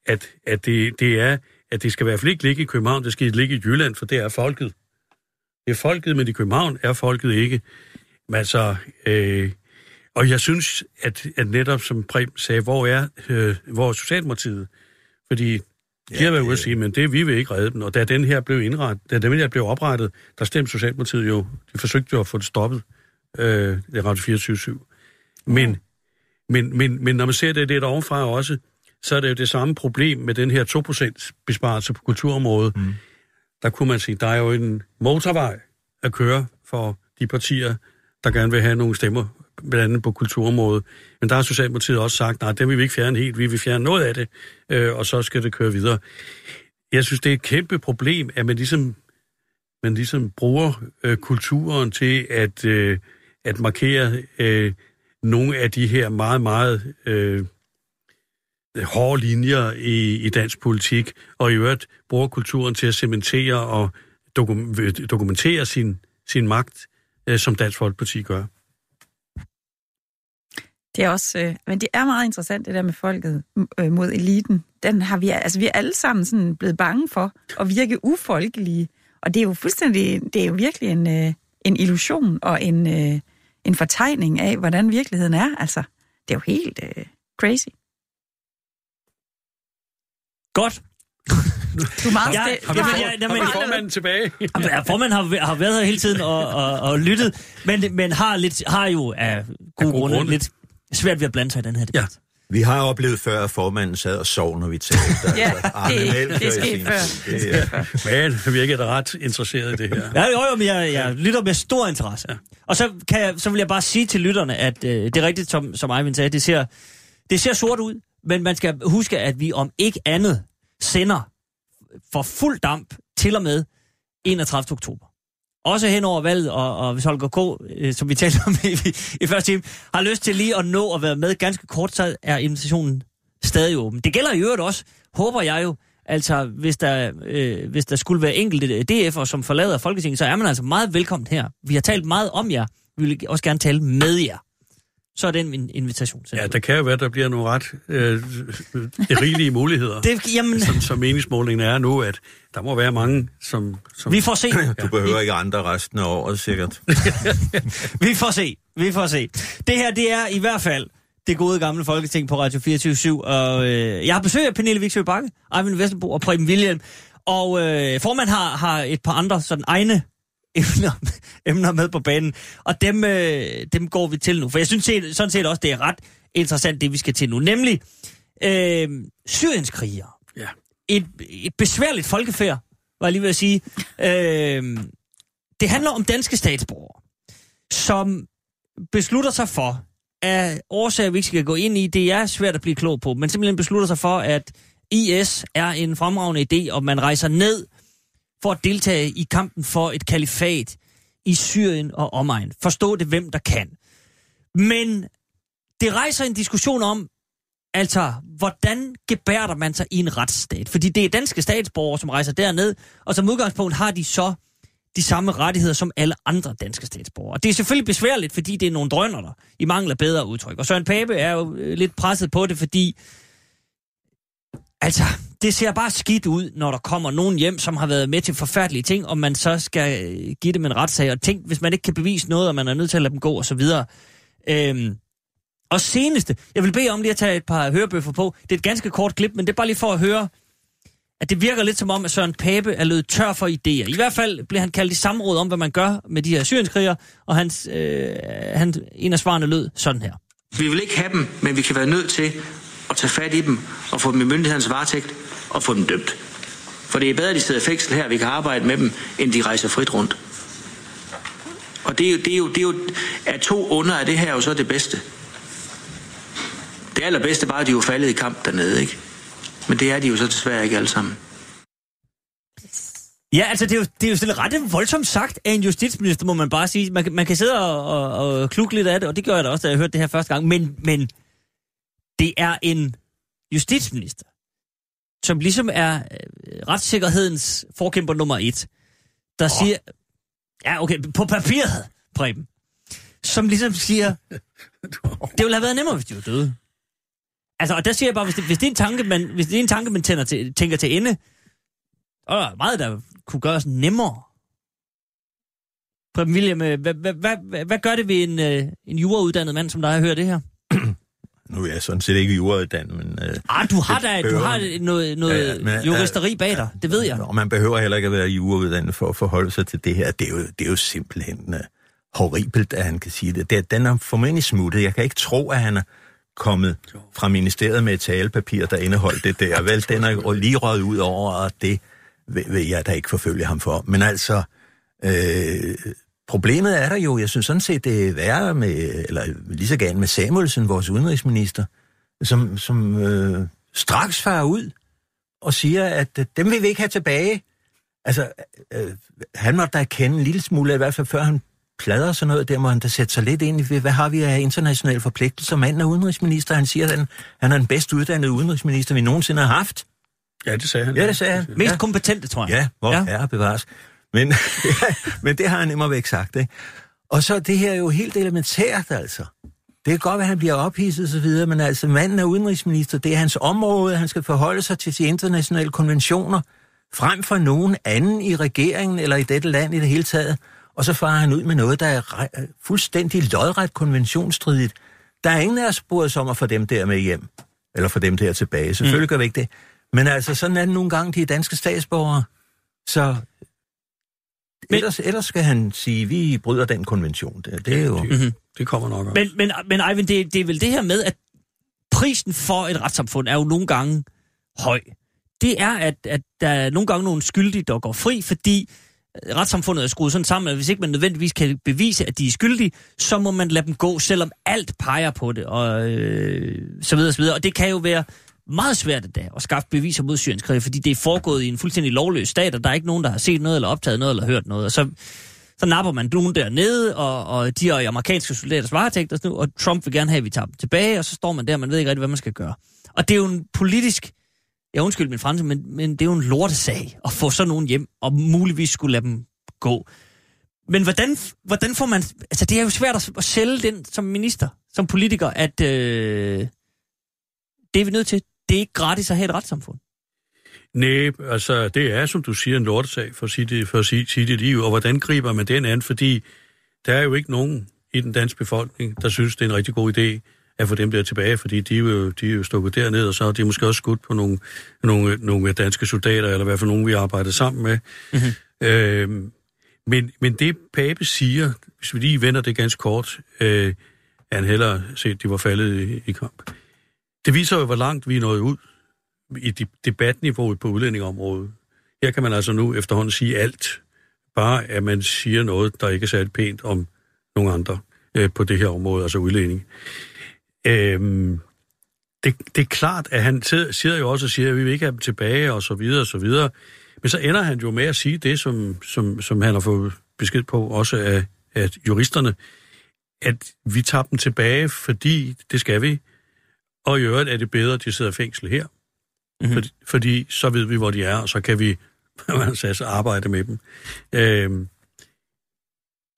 at, at det, det er, at det skal i hvert fald ikke ligge i København, det skal ligge i Jylland, for det er folket. Det er folket, men i København er folket ikke. Men altså, øh, og jeg synes, at, at netop som Prem sagde, hvor er, øh, hvor er Socialdemokratiet? Fordi de ja, har været ude at sige, men det vi vil ikke redde dem. Og da den her blev indrettet, da den her blev oprettet, der stemte Socialdemokratiet jo, de forsøgte jo at få det stoppet, øh, det Radio 24 Men, men, men, men når man ser det lidt ovenfra også, så er det jo det samme problem med den her 2% besparelse på kulturområdet. Mm. Der kunne man sige, der er jo en motorvej at køre for de partier, der gerne vil have nogle stemmer, blandt andet på kulturområdet. Men der har Socialdemokratiet også sagt, nej, den vil vi ikke fjerne helt, vi vil fjerne noget af det, øh, og så skal det køre videre. Jeg synes, det er et kæmpe problem, at man ligesom, man ligesom bruger øh, kulturen til at, øh, at markere øh, nogle af de her meget, meget øh, hårde linjer i, i dansk politik, og i øvrigt bruger kulturen til at cementere og dokum, øh, dokumentere sin, sin magt, øh, som Dansk Folkeparti gør. Det er også, øh, men det er meget interessant, det der med folket øh, mod eliten. Den har vi, altså vi er alle sammen sådan blevet bange for at virke ufolkelige. Og det er jo fuldstændig, det er jo virkelig en, øh, en illusion og en, øh, en fortegning af, hvordan virkeligheden er. Altså, det er jo helt øh, crazy. Godt. Du er meget Ja, stille. Ja, ja. formanden tilbage? Ja, formanden har, har været her hele tiden og, og, og lyttet, men, men har, lidt, har jo af gode, gode grunde, grunde. lidt svært ved at blande sig i den her debat. Ja. Vi har oplevet før, at formanden sad og sov, når vi talte. *laughs* Ja, Arne det- Melchior det er i sket sin før. Det er- *laughs* Men han virker da ret interesseret i det her. Ja, jo, jo, men jeg, jeg lytter med stor interesse. Ja. Og så, kan jeg, så vil jeg bare sige til lytterne, at øh, det er rigtigt, som, som Eivind sagde, det ser, det ser sort ud, men man skal huske, at vi om ikke andet sender for fuld damp til og med 31. oktober. Også hen over valget, og, og hvis Holger K., øh, som vi talte om i, i, i første time, har lyst til lige at nå at være med ganske kort, så er invitationen stadig åben. Det gælder i øvrigt også, håber jeg jo, altså hvis der, øh, hvis der skulle være enkelte DF'er, som forlader Folketinget, så er man altså meget velkommen her. Vi har talt meget om jer, vi vil også gerne tale med jer. Så er den min invitation. Ja, der kan jo være, der bliver nogle ret øh, rigelige muligheder. *laughs* det, jamen, Som, som meningsmålingen er nu, at der må være mange, som... som vi får se. *laughs* Du behøver ikke andre resten af året, sikkert. *laughs* Vi får se. Vi får se. Det her, det er i hvert fald det gode gamle Folketing på Radio 24 og øh, jeg har besøg af Pernille Viksø Bakke, Eivind Vesterbo og Preben William, og øh, formand har, har et par andre sådan egne emner, emner med på banen, og dem, øh, dem går vi til nu, for jeg synes set, sådan set også, det er ret interessant, det vi skal til nu, nemlig øh, Syriens krigere. Ja. Et, et besværligt folkefærd, var jeg lige ved at sige. Øh, det handler om danske statsborgere, som beslutter sig for, af årsager, vi ikke skal gå ind i, det er svært at blive klog på, men simpelthen beslutter sig for, at IS er en fremragende idé, og man rejser ned for at deltage i kampen for et kalifat i Syrien og omegn. Forstå det, hvem der kan. Men det rejser en diskussion om, altså, hvordan gebærder man sig i en retsstat? Fordi det er danske statsborgere, som rejser derned, og som udgangspunkt har de så de samme rettigheder som alle andre danske statsborgere. Og det er selvfølgelig besværligt, fordi det er nogle drønner der, i mangler bedre udtryk. Og Søren Pape er jo øh, lidt presset på det, fordi altså, det ser bare skidt ud, når der kommer nogen hjem, som har været med til forfærdelige ting, og man så skal øh, give dem en retssag. Og tænk, hvis man ikke kan bevise noget, og man er nødt til at lade dem gå, og så videre. Øhm, og seneste, jeg vil bede om lige at tage et par hørebøffer på. Det er et ganske kort klip, men det er bare lige for at høre, at det virker lidt som om, at Søren Pape er løbet tør for idéer. I hvert fald blev han kaldt i samråd om, hvad man gør med de her syrienskrigere, og hans, øh, han, en af svarene lød sådan her. Vi vil ikke have dem, men vi kan være nødt til at tage fat i dem og få dem i myndighedernes varetægt og få dem dømt. For det er bedre, at de sidder i fængsel her, vi kan arbejde med dem, end de rejser frit rundt. Og det er jo, det er jo, det er jo af to under af det her er jo så det bedste. Det allerbedste var, at de jo faldet i kamp dernede, ikke? Men det er de jo så desværre ikke alle sammen. Ja, altså det er jo, det er jo sådan ret voldsomt sagt af en justitsminister, må man bare sige. Man, man kan sidde og, og, og klukke lidt af det, og det gør jeg da også, da jeg hørte det her første gang. Men, men det er en justitsminister, som ligesom er øh, retssikkerhedens forkæmper nummer et, der oh. siger... Ja, okay, på papiret, Preben. Som ligesom siger, *laughs* det ville have været nemmere, hvis de var døde. Altså, og der siger jeg bare, hvis det, hvis det er en tanke, man, hvis det er en tanke, man tænder til, tænker til ende, og der er meget, der kunne gøres nemmere. Preben William, øh, hvad, hvad, hvad, hvad, gør det ved en, øh, en jurauddannet mand, som der har hørt det her? Nu er jeg sådan set ikke jurauddannet, men... Øh, Ah, du har da du har noget, noget Ja, men, ja, juristeri bag dig, det ved jeg. Og man behøver heller ikke at være jurauddannet for at forholde sig til det her. Det er jo, det er jo simpelthen uh, horribelt, at han kan sige det. det. Den er formentlig smuttet. Jeg kan ikke tro, at han er kommet fra ministeriet med et talepapir, der indeholdt det der. Vel, den er lige røget ud over, og det vil, vil jeg da ikke forfølge ham for. Men altså, øh, problemet er der jo. Jeg synes sådan set, det er værre med, eller lige så gerne med Samuelsen, vores udenrigsminister, som, som øh, straks farer ud og siger, at øh, dem vil vi ikke have tilbage. Altså, øh, han måtte da kende en lille smule, i hvert fald før han plader sådan noget, der må han da sætte sig lidt ind i, hvad har vi af internationale forpligtelser. Manden er udenrigsminister, han siger, at han, han er den bedst uddannede udenrigsminister, vi nogensinde har haft. Ja, det sagde han. Ja, det sagde han. Mest ja. kompetente, tror jeg. Ja, hvor ja. herre bevares. Men, *laughs* men det har han immer væk sagt, ikke? Og så det her er jo helt elementært, altså. Det kan godt være, at han bliver ophidset og så videre, men altså manden er udenrigsminister, det er hans område, han skal forholde sig til de internationale konventioner, frem for nogen anden i regeringen eller i dette land i det hele taget. Og så farer han ud med noget, der er fuldstændig lodret konventionsstridigt. Der er ingen af os spurgt om at få dem der med hjem, eller få dem der tilbage. Selvfølgelig mm. gør vi ikke det. Men altså, sådan er det nogle gange, de danske statsborgere. Så men, ellers, ellers skal han sige, at vi bryder den konvention. Det, det er jo... Mm-hmm. Det kommer nok op. Men, men, men Eivind, det, det er vel det her med, at prisen for et retssamfund er jo nogle gange høj. Det er, at, at der er nogle gange nogle skyldige, der går fri, fordi retssamfundet er skruet sådan sammen, at hvis ikke man nødvendigvis kan bevise, at de er skyldige, så må man lade dem gå, selvom alt peger på det, og øh, så videre, så videre. Og det kan jo være meget svært at, at skaffe beviser mod syrienskrigere, fordi det er foregået i en fuldstændig lovløs stat, og der er ikke nogen, der har set noget, eller optaget noget, eller hørt noget. Og så, så napper man nogen dernede, og, og de er i amerikanske soldaters varetægt, og, og Trump vil gerne have, at vi tager dem tilbage, og så står man der, og man ved ikke rigtig, hvad man skal gøre. Og det er jo en politisk, jeg undskyld min franske, men, men det er jo en lortesag at få sådan nogen hjem, og muligvis skulle lade dem gå. Men hvordan, hvordan får man... Altså, det er jo svært at, at sælge den som minister, som politiker, at øh, det er vi nødt til. Det er ikke gratis at have et retssamfund. Nej, altså det er, som du siger, en lortesag for at sige det, for at sige, sige det liv. Og hvordan griber man den an? Fordi der er jo ikke nogen i den danske befolkning, der synes, det er en rigtig god idé at få dem der tilbage, fordi de er jo, de er jo stukket derned, og så er de måske også skudt på nogle, nogle, nogle danske soldater, eller i hvert fald nogen, vi arbejder sammen med. Mm-hmm. Øhm, men, men det Pape siger, hvis vi lige vender det ganske kort, øh, er han hellere set, at de var faldet i, i kamp. Det viser jo, hvor langt vi er nået ud i debatniveauet på udlændingeområdet. Her kan man altså nu efterhånden sige alt, bare at man siger noget, der ikke er særlig pænt om nogle andre øh, på det her område, altså udlænding. Øhm, det, det er klart, at han siger jo også, siger, at vi vil ikke have dem tilbage, og så videre, og så videre. Men så ender han jo med at sige det, som, som, som han har fået besked på, også af, af juristerne, at vi tager dem tilbage, fordi det skal vi, og i øvrigt er det bedre, at de sidder i fængsel her. Mm-hmm. Fordi, fordi så ved vi, hvor de er, og så kan vi *laughs* man sagde, arbejde med dem. Øhm,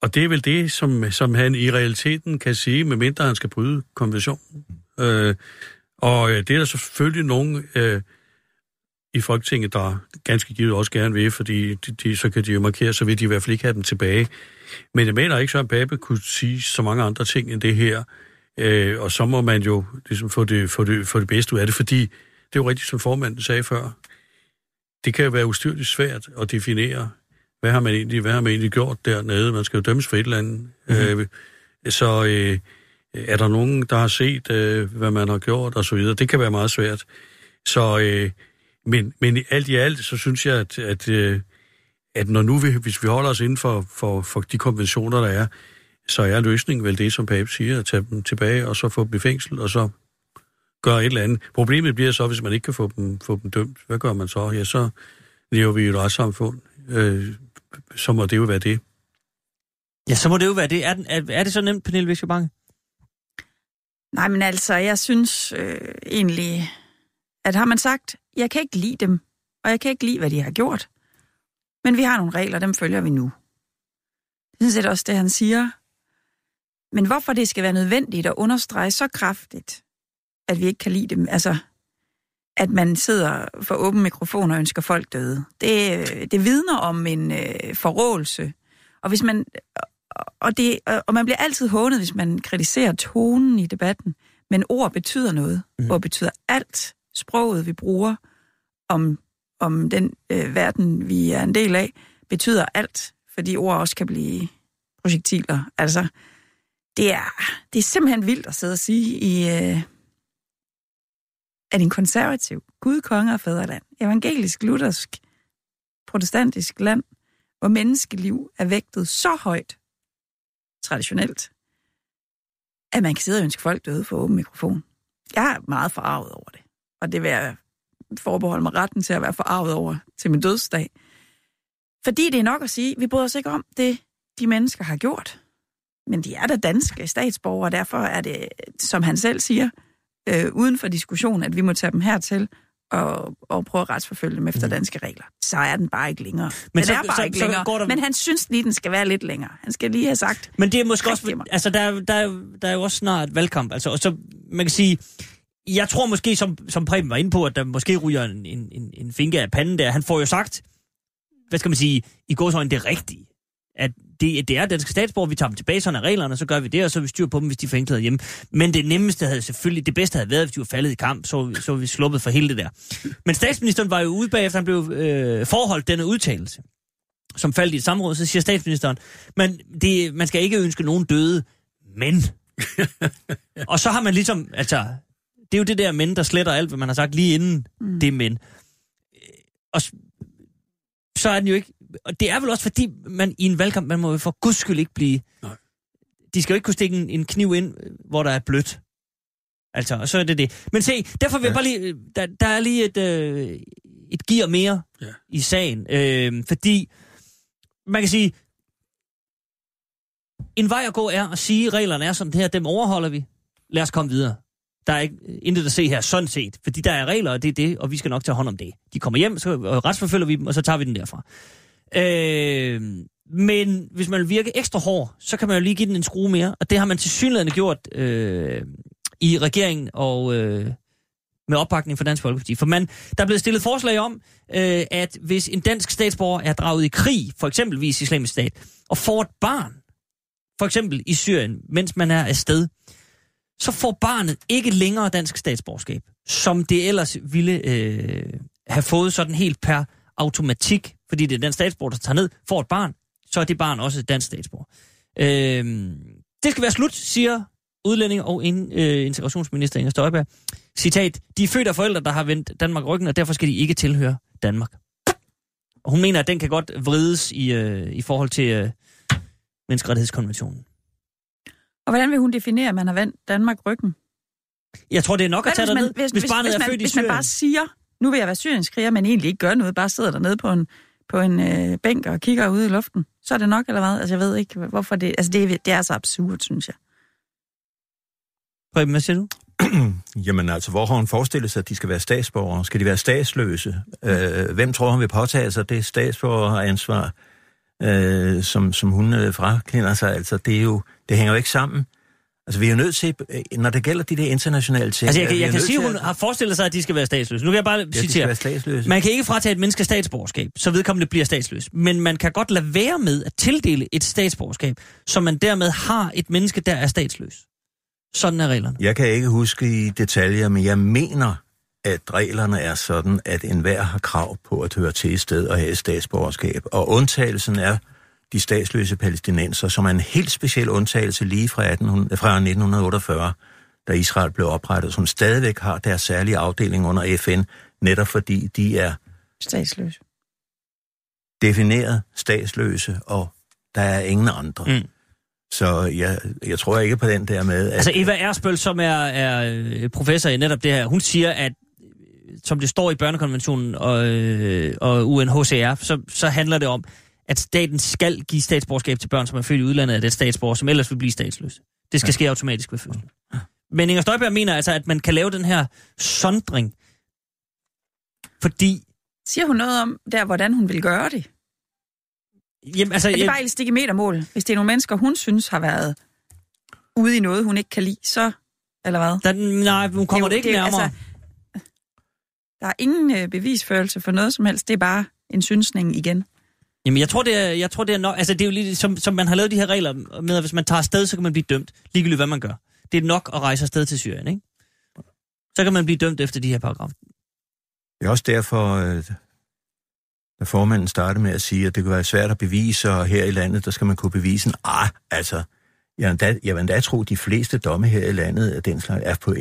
og det er vel det, som, som han i realiteten kan sige, medmindre han skal bryde konventionen. Øh, og øh, det er der selvfølgelig nogen øh, i Folketinget, der ganske givet også gerne vil, fordi de, de, så kan de jo markere, så vil de i hvert fald ikke have dem tilbage. Men jeg mener ikke, så at Pape kunne sige så mange andre ting end det her. Øh, og så må man jo ligesom få det, få, det, få det bedste ud af det, fordi det er jo rigtigt, som formanden sagde før. Det kan jo være ustyrligt svært at definere, hvad har man egentlig, hvad har man egentlig gjort dernede? Man skal jo dømmes for et eller andet. Mm-hmm. Øh, så øh, er der nogen, der har set, øh, hvad man har gjort og så videre? Det kan være meget svært. Så, øh, men, men alt i alt, så synes jeg, at, at, øh, at når nu vi, hvis vi holder os inden for, for, for de konventioner, der er, så er løsningen vel det, som Pape siger, at tage dem tilbage, og så få dem i fængsel, og så gøre et eller andet. Problemet bliver så, hvis man ikke kan få dem, få dem dømt. Hvad gør man så? Ja, så lever vi i et retssamfund. Øh, så må det jo være det. Ja, så må det jo være det. Er, den, er, er det så nemt, Pernille Viskerbange? Nej, men altså, jeg synes øh, egentlig, at har man sagt, jeg kan ikke lide dem, og jeg kan ikke lide, hvad de har gjort, men vi har nogle regler, dem følger vi nu. Det er også det, han siger. Men hvorfor det skal være nødvendigt at understrege så kraftigt, at vi ikke kan lide dem, altså at man sidder for åben mikrofon og ønsker folk døde, det, det vidner om en øh, forrådelse. Og hvis man og, det, og man bliver altid hånet, hvis man kritiserer tonen i debatten. Men ord betyder noget. Mm. Ord betyder alt. Sproget, vi bruger om, om den øh, verden, vi er en del af, betyder alt. Fordi ord også kan blive projektiler. Altså, det er, det er simpelthen vildt at sidde og sige i, øh, at en konservativ, Gud, konge og fædreland, evangelisk, luthersk, protestantisk land, hvor menneskeliv er vægtet så højt, traditionelt, at man kan sidde og ønske folk døde for åben mikrofon. Jeg er meget forarvet over det, og det vil jeg forbeholde mig retten til at være forarvet over til min dødsdag. Fordi det er nok at sige, vi bryder os ikke om det, de mennesker har gjort men de er da danske statsborgere, og derfor er det, som han selv siger, øh, uden for diskussion, at vi må tage dem hertil og, og prøve at retsforfølge dem efter danske regler. Så er den bare ikke længere. Men den så- er bare så- ikke så længere. går der- Men han synes lige, den skal være lidt længere. Han skal lige have sagt, Men det er måske også... Altså, der, er- der, er- der er jo også snart valgkamp. Altså, og så, man kan sige... Jeg tror måske, som, som Preben var inde på, at der måske ryger en, en, en, en finke af panden der. Han får jo sagt, hvad skal man sige, i gåsøjne det rigtige. At det, det er danske statsborger, vi tager dem tilbage, sådan er reglerne, så gør vi det, og så er vi styr på dem, hvis de er fængslet hjemme. Men det nemmeste havde selvfølgelig, det bedste havde været, hvis de var faldet i kamp, så, så var vi sluppet for hele det der. Men statsministeren var jo ude bagefter, han blev øh, forholdt denne udtalelse, som faldt i et samråd, så siger statsministeren, men det, man skal ikke ønske nogen døde, men... *laughs* og så har man ligesom, altså, det er jo det der men, der sletter alt, hvad man har sagt lige inden mm. det men. Øh, Og så er den jo ikke... Og det er vel også fordi, man i en valgkamp, man må jo for guds skyld ikke blive... Nej. De skal jo ikke kunne stikke en, en kniv ind, hvor der er blødt. Altså, og så er det det. Men se, derfor vil ja. jeg bare lige... Der, der er lige et, øh, et gear mere Ja. i sagen. Øh, fordi, man kan sige, en vej at gå er at sige, at reglerne er som det her, dem overholder vi. Lad os komme videre. Der er ikke, intet at se her, sådan set. Fordi der er regler, og det er det, og vi skal nok tage hånd om det. De kommer hjem, så retsforfølger vi dem, og så tager vi den derfra. Øh, men hvis man vil virke ekstra hård, så kan man jo lige give den en skrue mere. Og det har man til synligheden gjort øh, i regeringen og øh, med opbakning fra Dansk Folkeparti. For man, der er blevet stillet forslag om, øh, at hvis en dansk statsborger er draget i krig, for eksempelvis islamisk stat, og får et barn, for eksempel i Syrien, mens man er afsted, så får barnet ikke længere dansk statsborgerskab, som det ellers ville øh, have fået sådan helt per automatik, fordi det er den statsborger, der tager ned, får et barn, så er det barn også et dansk statsborger. Øh, det skal være slut, siger udlænding og in, øh, integrationsminister Inger Støjberg. Citat, de er født af forældre, der har vendt Danmark ryggen, og derfor skal de ikke tilhøre Danmark. Og hun mener, at den kan godt vrides i, øh, i forhold til øh, menneskerettighedskonventionen. og hvordan vil hun definere, at man har vendt Danmark ryggen? Jeg tror, det er nok at Hvad tage hvis, dig man, ned, hvis, hvis barnet hvis, er man, født i hvis man Syrien. bare siger, nu vil jeg være syrienskriger, men egentlig ikke gør noget, bare sidder dernede på en, på en øh, bænk og kigger ud i luften, så er det nok, eller hvad? Altså, jeg ved ikke, hvorfor det... Altså, det, er- det er så absurd, synes jeg. Preben, hvad siger du? *clears throat* Jamen altså, hvor har hun forestillet sig, at de skal være statsborgere? Skal de være statsløse? Øh, hvem tror hun vil påtage sig det statsborgeransvar, øh, som, som hun øh, frakender sig? Altså, det, er jo, det hænger jo ikke sammen. Altså, vi er jo nødt til, øh, når det gælder de der internationale ting... Altså, jeg jeg jo kan sige, at hun har forestillet sig, at de skal være statsløse. Nu kan jeg bare Ja, citere. være statsløse. Man kan ikke fratage et menneske statsborgerskab, så vedkommende bliver statsløs. Men man kan godt lade være med at tildele et statsborgerskab, så man dermed har et menneske, der er statsløs. Sådan er reglerne. Jeg kan ikke huske i detaljer, men jeg mener, at reglerne er sådan, at enhver har krav på at høre til et sted og have et statsborgerskab. Og undtagelsen er de statsløse palæstinenser, som er en helt speciel undtagelse lige fra, 1800, fra 1948, da Israel blev oprettet, som stadigvæk har deres særlige afdeling under FN, netop fordi de er Statsløs. defineret statsløse, og der er ingen andre. Mm. Så jeg, jeg tror ikke på den der med, at... Altså Eva Ersbøl, som er, er øh, professor i netop det her, hun siger, at øh, som det står i børnekonventionen og, øh, og UNHCR, så, så handler det om, at staten skal give statsborgerskab til børn, som er født i udlandet af det statsborger, som ellers vil blive statsløse. Det skal ja. ske automatisk ved fødsel. Men Inger Støjberg mener altså, at man kan lave den her sondring, fordi... Siger hun noget om, der, hvordan hun vil gøre det? Jamen, altså, Er det jeg- bare et stik i metermål? Hvis det er nogle mennesker, hun synes har været ude i noget, hun ikke kan lide, så... Eller hvad? der, nej, hun kommer det, jo- ikke jo- nærmere. Altså, der er ingen øh, bevisførelse for noget som helst. Det er bare en synsning igen. Jamen, jeg tror, det er, jeg tror, det er nok... Altså, det er jo lidt som, som man har lavet de her regler med, at hvis man tager afsted, så kan man blive dømt, ligegyldigt hvad man gør. Det er nok at rejse afsted til Syrien, ikke? Så kan man blive dømt efter de her paragrafer. Det er også derfor, øh, da formanden startede med at sige, at det kan være svært at bevise, og her i landet, der skal man kunne bevise, ah, altså, jeg vil endda, jeg vil endda tro, at de fleste domme her i landet af den slags er på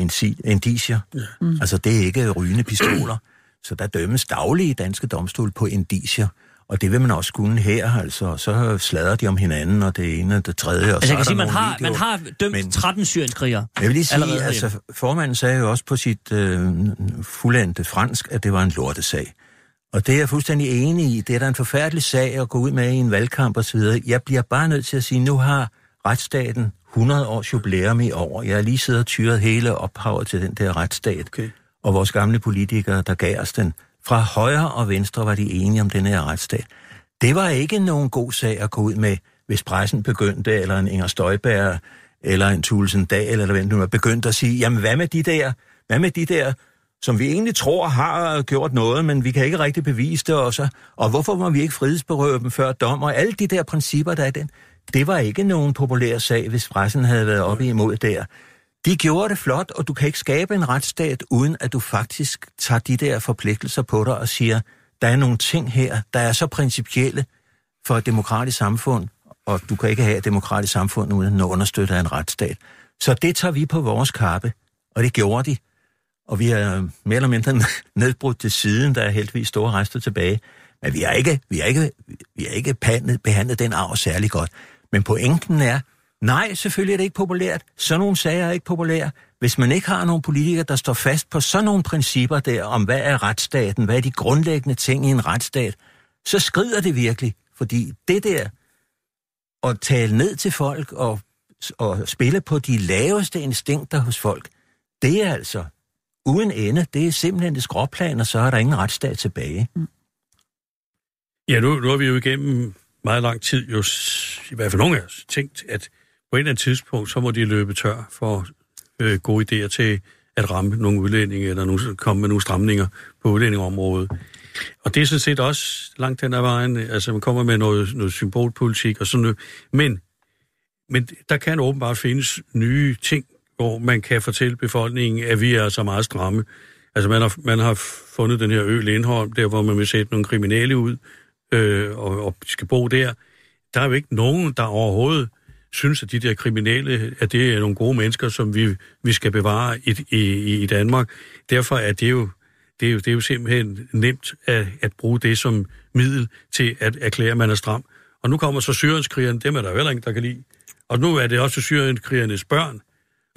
indicier. Ja. Mm. Altså, det er ikke rygende pistoler. Så der dømmes daglige i danske domstol på indicier. Og det vil man også kunne her, altså. Så slader de om hinanden, og det ene og det tredje. Og Altså, så jeg kan sige, man har, man videoer. har dømt Men- Men... 13 syrienskrigere. Jeg vil lige sige, Allerede altså, formanden sagde jo også på sit øh, fuldendte fransk, at det var en lortesag. Og det er jeg fuldstændig enig i. Det er da en forfærdelig sag at gå ud med i en valgkamp videre. Jeg bliver bare nødt til at sige, nu har retsstaten 100 års jubilæum i år. Jeg har lige siddet og tyret hele ophavet til den der retsstat. Okay. Og vores gamle politikere, der gav os den. Fra højre og venstre var de enige om den her retsstat. Det var ikke nogen god sag at gå ud med, hvis pressen begyndte, eller en Inger Støjberg, eller en Thulesen Dahl, eller hvem det nu er, begyndte at sige, jamen hvad med de der, hvad med de der, som vi egentlig tror har gjort noget, men vi kan ikke rigtig bevise det også, og hvorfor må vi ikke frihedsberøve dem før dom, og alle de der principper, der er i den, det var ikke nogen populær sag, hvis pressen havde været oppe imod der. De gjorde det flot, og du kan ikke skabe en retsstat, uden at du faktisk tager de der forpligtelser på dig og siger, der er nogle ting her, der er så principielle for et demokratisk samfund, og du kan ikke have et demokratisk samfund uden at understøtte en retsstat. Så det tager vi på vores kappe, og det gjorde de. Og vi er mere eller mindre *laughs* nedbrudt til siden, der er heldigvis store rester tilbage. Men vi har ikke, vi har ikke, vi har ikke behandlet, behandlet den arv særlig godt. Men pointen er, nej, selvfølgelig er det ikke populært. Sådan nogle sager er ikke populære. Hvis man ikke har nogen politikere, der står fast på sådan nogle principper der, om hvad er retsstaten, hvad er de grundlæggende ting i en retsstat, så skrider det virkelig. Fordi det der, at tale ned til folk og, og spille på de laveste instinkter hos folk, det er altså uden ende. Det er simpelthen et skråplan, og så er der ingen retsstat tilbage. Mm. Ja, nu, nu har vi jo igennem meget lang tid, jo, i hvert fald nogle af os, tænkt, at på et eller andet tidspunkt, så må de løbe tør for øh, gode idéer til at ramme nogle udlændinge, eller nogle, komme med nogle stramninger på udlændingområdet. Og det er sådan set også langt den ad vejen, øh, altså man kommer med noget, noget symbolpolitik og sådan noget. Men, men der kan åbenbart findes nye ting, hvor man kan fortælle befolkningen, at vi er så meget stramme. Altså man har, man har fundet den her ø Lindholm, der hvor man vil sætte nogle kriminelle ud, øh, og, og skal bo der. Der er jo ikke nogen, der overhovedet synes, at de der kriminelle, at det er nogle gode mennesker, som vi, vi skal bevare i, i, i Danmark. Derfor er det jo, det er jo, det er jo simpelthen nemt at, at bruge det som middel til at erklære, at man er stram. Og nu kommer så syrienskrigerne, dem er der jo heller ingen, der kan lide. Og nu er det også syrienskrigernes børn.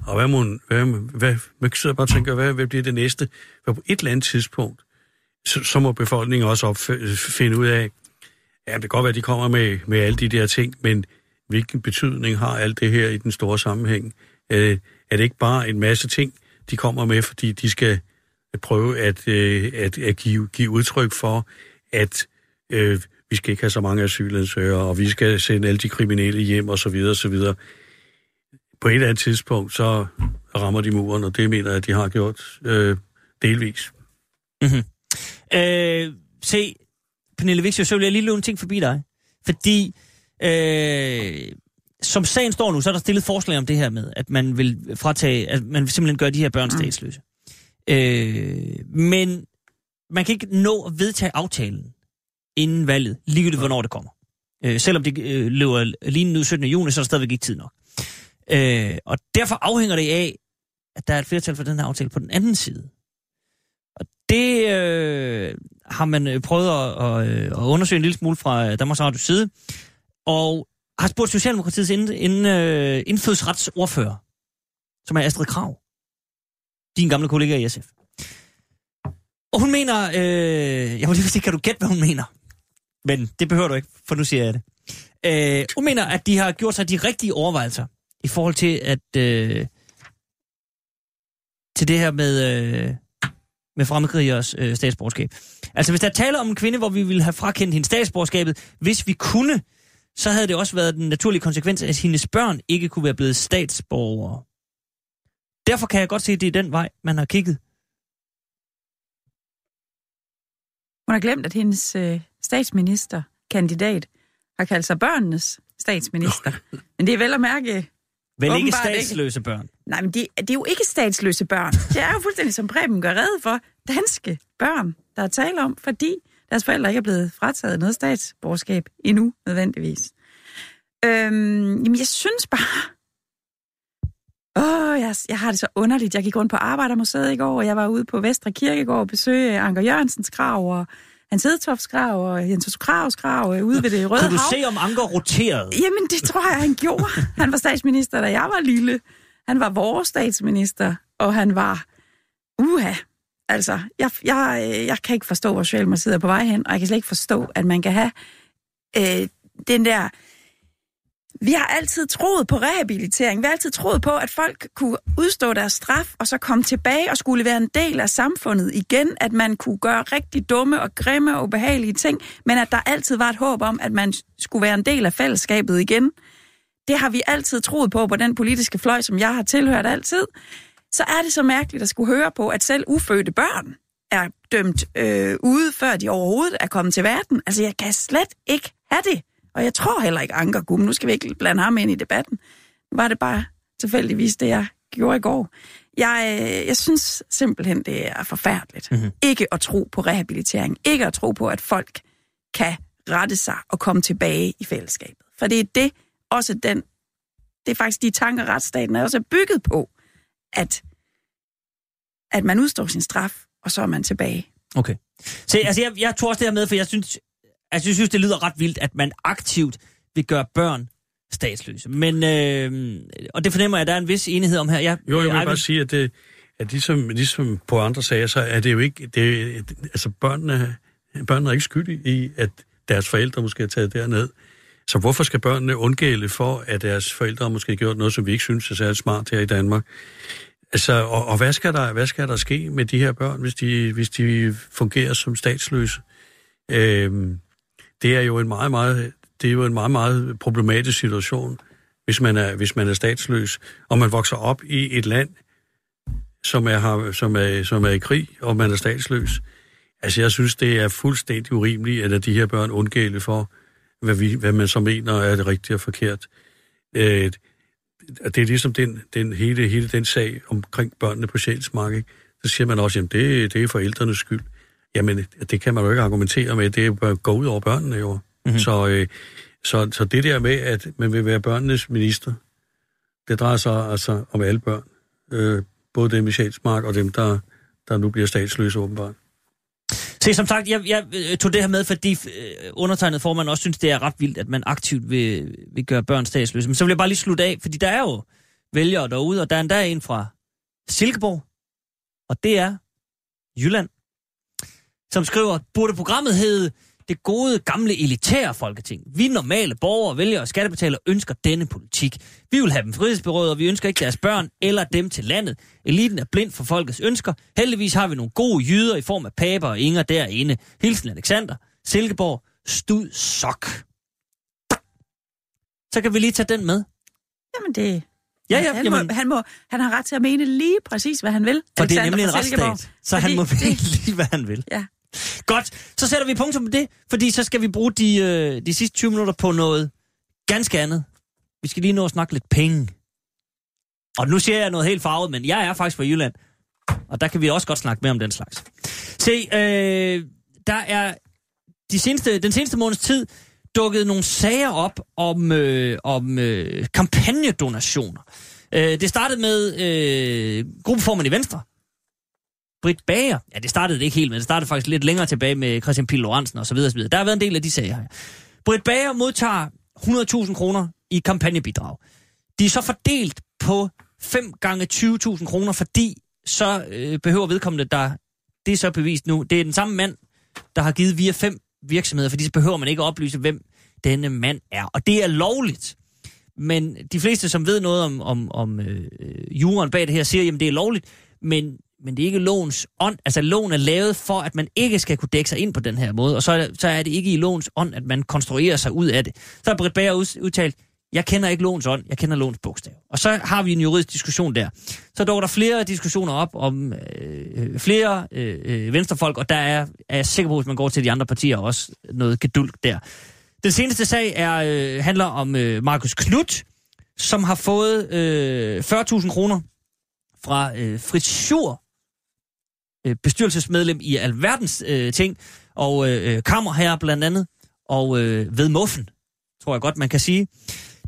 Og hvad må, hvad, hvad, man sidder bare og tænker, hvad, hvad bliver det næste? For på et eller andet tidspunkt, så, så må befolkningen også opf- finde ud af, ja, det kan godt være, at de kommer med, med alle de der ting, men hvilken betydning har alt det her i den store sammenhæng? Øh, er det ikke bare en masse ting, de kommer med, fordi de skal prøve at, øh, at, at give, give udtryk for, at øh, vi skal ikke have så mange asylansøgere, og vi skal sende alle de kriminelle hjem, og så videre, og så videre. På et eller andet tidspunkt, så rammer de muren, og det mener jeg, at de har gjort øh, delvis. Mm-hmm. Øh, se, Pernille Vixius, så vil jeg lige løbe en ting forbi dig. Fordi Øh, som sagen står nu, så er der stillet forslag om det her med, at man vil fratage, at man vil simpelthen gøre de her børn mm. statsløse. Mm. Øh, men man kan ikke nå at vedtage aftalen inden valget, ligegyldigt hvornår det kommer. Øh, selvom det øh, løber lige nu 17. juni, så er der stadigvæk ikke tid nok. Øh, og derfor afhænger det af, at der er et flertal for den her aftale på den anden side. Og det øh, har man øh, prøvet at, at, øh, at undersøge en lille smule fra Danmarks Radio side og har spurgt Socialdemokratiets ind, ind, øh, indfødsretsordfører, som er Astrid Krav, din gamle kollega i SF. Og hun mener, øh, jeg må lige sige, kan du gætte, hvad hun mener? Men det behøver du ikke, for nu siger jeg det. Øh, hun mener, at de har gjort sig de rigtige overvejelser i forhold til at øh, til det her med, øh, med fremmedkrigers øh, statsborgerskab. Altså, hvis der taler om en kvinde, hvor vi ville have frakendt hendes statsborgerskabet, hvis vi kunne, så havde det også været den naturlige konsekvens, at hendes børn ikke kunne være blevet statsborgere. Derfor kan jeg godt se, at det er den vej, man har kigget. Hun har glemt, at hendes øh, statsministerkandidat har kaldt sig børnenes statsminister. Men det er vel at mærke... Vel ikke statsløse ikke. børn? Nej, men det, det er jo ikke statsløse børn. Det er jo fuldstændig, som Preben gør red for, danske børn, der er tale om, fordi deres forældre ikke er blevet frataget noget statsborgerskab endnu, nødvendigvis. Øhm, jamen, jeg synes bare... Åh, oh, jeg, jeg har det så underligt. Jeg gik rundt på Arbejdermuseet i går, og jeg var ude på Vestre Kirkegård og besøge Anker Jørgensens grav, og Hans Hedtofts grav, og Jens Kravs grav, øh, ude ved det Røde Kunne du hav. se, om Anker roterede? Jamen, det tror jeg, han gjorde. Han var statsminister, da jeg var lille. Han var vores statsminister, og han var... Uha, Altså, jeg, jeg, øh, jeg kan ikke forstå, hvor Socialdemokratiet er på vej hen, og jeg kan slet ikke forstå, at man kan have øh, den der vi har altid troet på rehabilitering. Vi har altid troet på, at folk kunne udstå deres straf, og så komme tilbage og skulle være en del af samfundet igen. At man kunne gøre rigtig dumme og grimme og ubehagelige ting, men at der altid var et håb om, at man skulle være en del af fællesskabet igen. Det har vi altid troet på, på den politiske fløj, som jeg har tilhørt altid. Så er det så mærkeligt at skulle høre på, at selv ufødte børn er dømt øh, ude, før de overhovedet er kommet til verden. Altså, jeg kan slet ikke have det. Og jeg tror heller ikke Anker Gum. Nu skal vi ikke blande ham ind i debatten. Nu var det bare tilfældigvis det, jeg gjorde i går. Jeg, øh, jeg synes simpelthen, det er forfærdeligt. Mm-hmm. Ikke at tro på rehabilitering. Ikke at tro på, at folk kan rette sig og komme tilbage i fællesskabet. For det er det, også den, det er faktisk de tanker, retsstaten er også bygget på, at, at man udstår sin straf, og så er man tilbage. Okay. Så altså, jeg, jeg tog også det her med, for jeg synes, altså, jeg synes, det lyder ret vildt, at man aktivt vil gøre børn statsløse. Men, øh, og det fornemmer jeg, at der er en vis enighed om her. Jeg, Jo, jeg vil bare sige, at, det, at ligesom, ligesom på andre sager, så er det jo ikke... Det, altså, børnene, børnene er ikke skyldige i, at deres forældre måske er taget derned. Så hvorfor skal børnene undgælde for, at deres forældre måske har gjort noget, som vi ikke synes er særlig smart her i Danmark? Altså, og, og hvad, skal der, hvad skal der ske med de her børn, hvis de, hvis de fungerer som statsløse? Øhm, det er jo en meget, meget, det er jo en meget, meget problematisk situation, hvis man er, hvis man er statsløs, og man vokser op i et land, som er, har- som er, som er i krig, og man er statsløs. Altså, jeg synes, det er fuldstændig urimeligt, at de her børn undgælde for, hvad, vi, hvad man så mener er det rigtige og forkert. Øh, det er ligesom den, den hele, hele den sag omkring børnene på Sjælsmark, ikke? Så siger man også, at det, det er forældrenes skyld. Jamen, det kan man jo ikke argumentere med. Det bør gå ud over børnene jo. Mm-hmm. Så, øh, så, så det der med, at man vil være børnenes minister, det drejer sig altså om alle børn. Øh, både dem i Sjælsmark og dem, der, der nu bliver statsløse åbenbart. Se, som sagt, jeg, jeg øh, tog det her med, fordi øh, undertegnet formand også synes, det er ret vildt, at man aktivt vil, vil gøre børn statsløse. Men så vil jeg bare lige slutte af, fordi der er jo vælgere derude, og der er endda en fra Silkeborg, og det er Jylland, som skriver, burde programmet hedde det gode, gamle, elitære folketing. Vi normale borgere, vælgere og skattebetalere ønsker denne politik. Vi vil have dem frihedsberøvet, og vi ønsker ikke deres børn eller dem til landet. Eliten er blind for folkets ønsker. Heldigvis har vi nogle gode jyder i form af Paper og Inger derinde. Hilsen Alexander, Silkeborg, Stud Sok. Så kan vi lige tage den med. Jamen det... Ja, ja, han, jamen- må, han, må, han har ret til at mene lige præcis, hvad han vil. For det er Alexander nemlig en retsstat, så han Fordi må det- vælge *laughs* lige, hvad han vil. Ja. Godt, så sætter vi punktum på det, fordi så skal vi bruge de, øh, de sidste 20 minutter på noget ganske andet. Vi skal lige nå at snakke lidt penge. Og nu siger jeg noget helt farvet, men jeg er faktisk fra Jylland. Og der kan vi også godt snakke mere om den slags. Se, øh, der er de seneste, den seneste måneds tid dukket nogle sager op om, øh, om øh, kampagnedonationer. Øh, det startede med øh, gruppeformand i Venstre, Britt Bager. Ja, det startede det ikke helt, men det startede faktisk lidt længere tilbage med Christian Pil Lorentzen osv. osv. Der har været en del af de sager her. Britt Bager modtager 100.000 kroner i kampagnebidrag. De er så fordelt på 5 gange 20.000 kroner, fordi så øh, behøver vedkommende, der det er så bevist nu, det er den samme mand, der har givet via fem virksomheder, fordi så behøver man ikke at oplyse, hvem denne mand er. Og det er lovligt. Men de fleste, som ved noget om, om, om øh, øh juren bag det her, siger, jamen det er lovligt, men, men det er ikke lovens ånd. Altså loven er lavet for, at man ikke skal kunne dække sig ind på den her måde, og så er, det, så er det ikke i lovens ånd, at man konstruerer sig ud af det. Så har Britt Bager udtalt, jeg kender ikke lovens ånd, jeg kender lovens bogstav. Og så har vi en juridisk diskussion der. Så dukker der flere diskussioner op om øh, flere øh, øh venstrefolk, og der er, er jeg sikker på, hvis man går til de andre partier, også noget geduld der. Den seneste sag er, øh, handler om øh, Markus Knudt, som har fået øh, 40.000 kroner fra øh, Fritz Schur, øh, bestyrelsesmedlem i alverdens øh, ting, og øh, øh kammer her blandt andet, og øh, ved Muffen, tror jeg godt, man kan sige.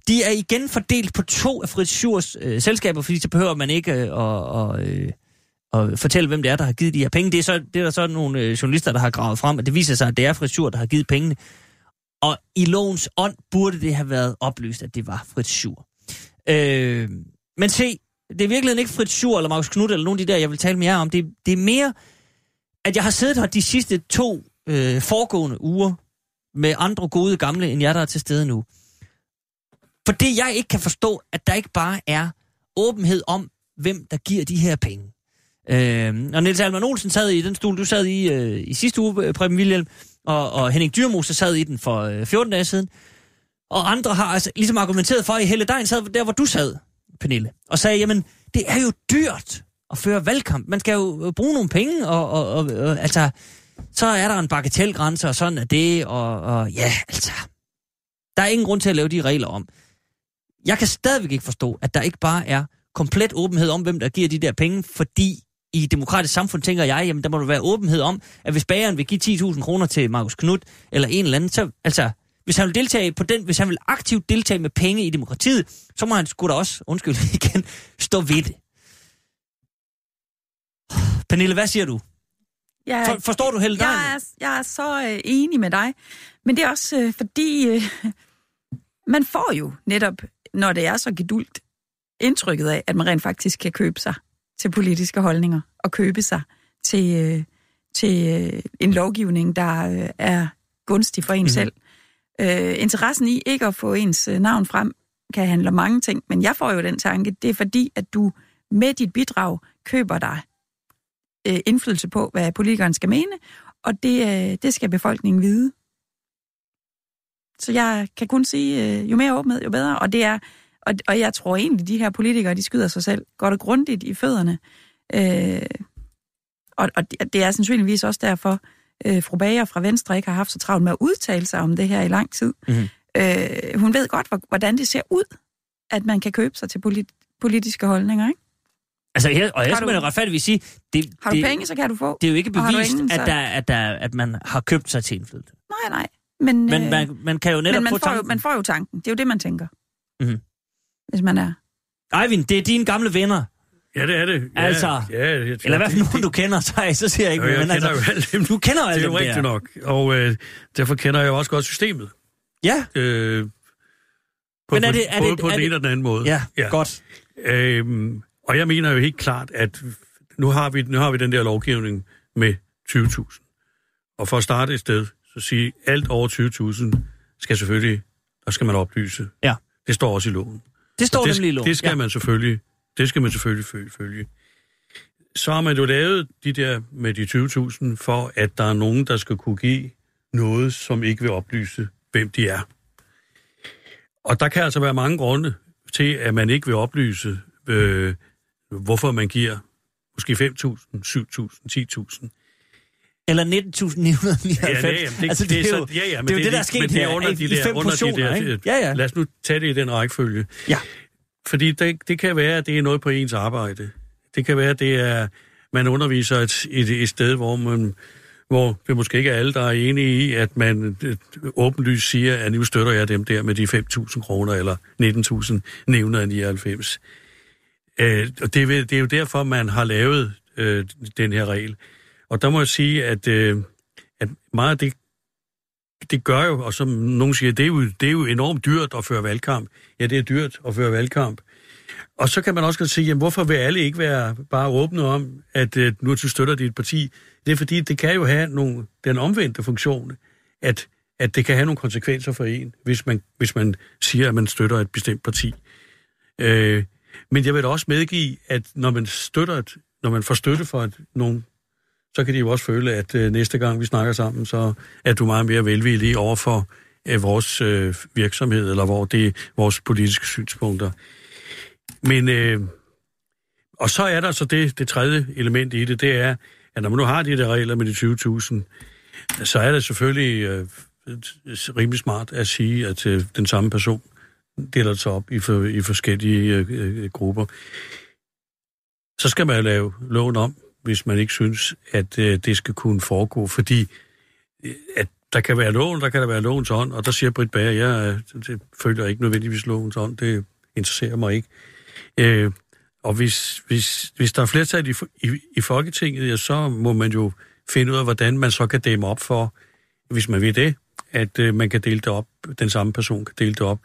De er igen fordelt på to af Fritz Schurs øh, selskaber, fordi så behøver man ikke øh, at, og, øh, at fortælle, hvem det er, der har givet de her penge. Det er, så, det er der så nogle øh, journalister, der har gravet frem, at det viser sig, at det er Fritz Schur, der har givet pengene. Og i lovens ånd burde det have været oplyst, at det var Fritz Schur. Øh, men se, det er virkelig ikke Fritz Schur eller Markus Knudt eller nogen af de der, jeg vil tale med jer om. Det, det er mere, at jeg har siddet her de sidste to øh, foregående uger med andre gode gamle, end jer, der er til stede nu. Fordi jeg ikke kan forstå, at der ikke bare er åbenhed om, hvem der giver de her penge. Øh, og Niels Alman Olsen sad i den stol, du sad i øh, i sidste uge, øh, Preben Wilhelm, og, og Henning Dyrmose sad i den for øh, 14 dage siden. Og andre har altså ligesom argumenteret for, at Helle Dein sad der, hvor du sad, Pernille, og sagde, jamen, det er jo dyrt at føre valgkamp. Man skal jo øh, bruge nogle penge, og, og, og, og altså, så er der en bagatellgrænse, og sådan er det, og, og ja, altså, der er ingen grund til at lave de regler om. Jeg kan stadigvæk ikke forstå, at der ikke bare er komplet åbenhed om, hvem der giver de der penge, fordi i et demokratisk samfund tænker jeg, jamen der må der være åbenhed om, at hvis bageren vil give 10.000 kroner til Markus Knudt, eller en eller anden, så altså, hvis han vil deltage på den, hvis han vil aktivt deltage med penge i demokratiet, så må han sgu da også, undskyld *laughs* igen, stå ved det. Pernille, hvad siger du? Jeg, For, forstår du Helle jeg, er, jeg er så øh, enig med dig, men det er også øh, fordi, øh, man får jo netop, når det er så geduldt, indtrykket af, at man rent faktisk kan købe sig til politiske holdninger og købe sig til, øh, til øh, en lovgivning, der øh, er gunstig for en mm-hmm. selv. Øh, interessen i ikke at få ens øh, navn frem kan handle om mange ting, men jeg får jo den tanke, det er fordi, at du med dit bidrag køber dig øh, indflydelse på, hvad politikeren skal mene, og det, øh, det skal befolkningen vide. Så jeg kan kun sige, øh, jo mere åbenhed, jo bedre, og det er og, og jeg tror egentlig, de her politikere, de skyder sig selv godt og grundigt i fødderne. Øh, og, og det er sandsynligvis også derfor, øh, fru Bager fra Venstre ikke har haft så travlt med at udtale sig om det her i lang tid. Mm-hmm. Øh, hun ved godt, hvordan det ser ud, at man kan købe sig til polit- politiske holdninger, ikke? Altså, her, og jeg skal man retfærdigvis sige... Det, har du det, penge, så kan du få. Det er jo ikke bevist, ingen, at, der, at, der, at man har købt sig til indflydelse. Nej, nej. Men, men øh, man, man kan jo netop men man få får tanken. Jo, man får jo tanken. Det er jo det, man tænker. Mm-hmm. Hvis man er... Eivind, det er dine gamle venner. Ja, det er det. Ja, Altså, ja, jeg, Eller i hvert fald nogen, du kender, så, så siger jeg ikke Ja, jeg men kender altså, jo alle dem. Du kender jo Det alle er dem jo der. rigtigt nok. Og øh, derfor kender jeg jo også godt systemet. Ja, Øh, på, Men er det- er både det- på er den det- ene og den anden måde. ja, ja. godt. Øhm, og jeg mener jo helt klart, at nu har vi, nu har vi den der lovgivning med 20.000. Og for at starte et sted, så sige, alt over 20.000 skal selvfølgelig, der skal man oplyse. Ja. Det står også i loven. Det står det, nemlig i loven. Det skal ja. man selvfølgelig, det skal man selvfølgelig følge. Så har man jo lavet de der med de 20.000, for at der er nogen, der skal kunne give noget, som ikke vil oplyse, hvem de er. Og der kan altså være mange grunde til, at man ikke vil oplyse, øh, hvorfor man giver måske 5.000, 7.000, 10.000. Eller 19.999. Ja, ja, jamen, det, altså, det, er jo, så- ja, ja, men det er jo det, der er men sket det er her, under i- de der, under de der, ikke? Ja, ja. Lad os nu tage det i den rækkefølge. Ja. Fordi det, det kan være, at det er noget på ens arbejde. Det kan være, at det er, man underviser et, et, et sted, hvor man hvor det måske ikke er alle, der er enige i, at man åbenlyst siger, at nu støtter jeg dem der med de 5.000 kroner, eller 19.999. Øh, og det, er det er jo derfor, man har lavet øh, den her regel. Og der må jeg sige, at, øh, at meget af det, det gør jo, og som nogen siger, det er, jo, det er jo enormt dyrt at føre valgkamp. Ja, det er dyrt at føre valgkamp. Og så kan man også godt sige, jamen, hvorfor vil alle ikke være bare åbne om, at øh, nu du støtter dit parti? Det er fordi, det kan jo have nogle, den omvendte funktion, at, at det kan have nogle konsekvenser for en, hvis man, hvis man siger, at man støtter et bestemt parti. Øh, men jeg vil da også medgive, at når man støtter et, når man får støtte for et, nogen, så kan de jo også føle, at øh, næste gang vi snakker sammen, så er du meget mere velvillig over for øh, vores øh, virksomhed, eller hvor det er vores politiske synspunkter. Men, øh, og så er der så det, det tredje element i det, det er, at når man nu har de der regler med de 20.000, så er det selvfølgelig øh, rimelig smart at sige, at øh, den samme person deler sig op i, for, i forskellige øh, øh, grupper. Så skal man lave loven om, hvis man ikke synes, at øh, det skal kunne foregå, fordi øh, at der kan være loven, der kan der være lovens ånd, og der siger Britt Bager, jeg øh, det følger ikke nødvendigvis lovens ånd, det interesserer mig ikke. Øh, og hvis, hvis, hvis der er flertal i, i, i Folketinget, ja, så må man jo finde ud af, hvordan man så kan dæmme op for, hvis man vil det, at øh, man kan dele det op, den samme person kan dele det op.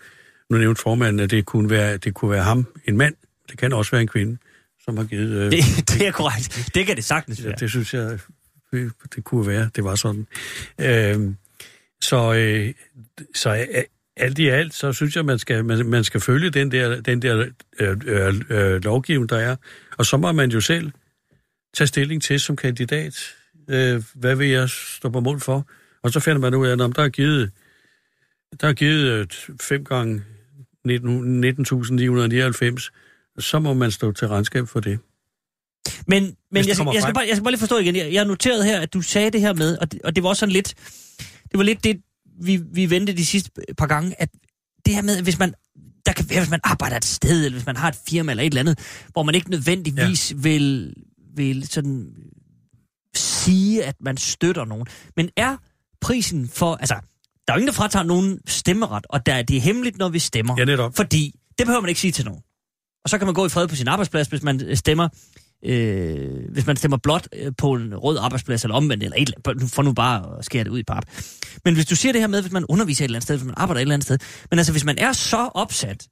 Nu nævnte formanden, at det kunne være, det kunne være ham, en mand, det kan også være en kvinde, som har givet... Øh, Det, *laughs* det er korrekt. Det kan det sagtens Ja, være. det synes jeg, det, det kunne være, det var sådan. Øh, så, øh, så øh, alt i alt, så synes jeg, man skal, man, man skal følge den der, den der øh, øh, øh, lovgivning, der er. Og så må man jo selv tage stilling til som kandidat, øh, hvad vil jeg stå på mål for? Og så finder man ud af, at der er givet, der er givet 5 gange 19.999, så må man stå til regnskab for det. Men, men jeg, skal, jeg, skal bare, jeg skal bare lige forstå igen. Jeg, jeg har noteret her, at du sagde det her med, og det, og det var også sådan lidt, det var lidt det, vi, vi vendte de sidste par gange, at det her med, hvis man, der kan være, hvis man arbejder et sted, eller hvis man har et firma eller et eller andet, hvor man ikke nødvendigvis ja. vil, vil sådan sige, at man støtter nogen. Men er prisen for, altså, der er jo ingen, der fratager nogen stemmeret, og der, det er hemmeligt, når vi stemmer. Ja, netop. Fordi det behøver man ikke sige til nogen. Og så kan man gå i fred på sin arbejdsplads, hvis man stemmer øh, hvis man stemmer blot øh, på en rød arbejdsplads eller omvendt, eller et eller andet, for nu bare at skære det ud i pap. Men hvis du siger det her med, hvis man underviser et eller andet sted, hvis man arbejder et eller andet sted, men altså hvis man er så opsat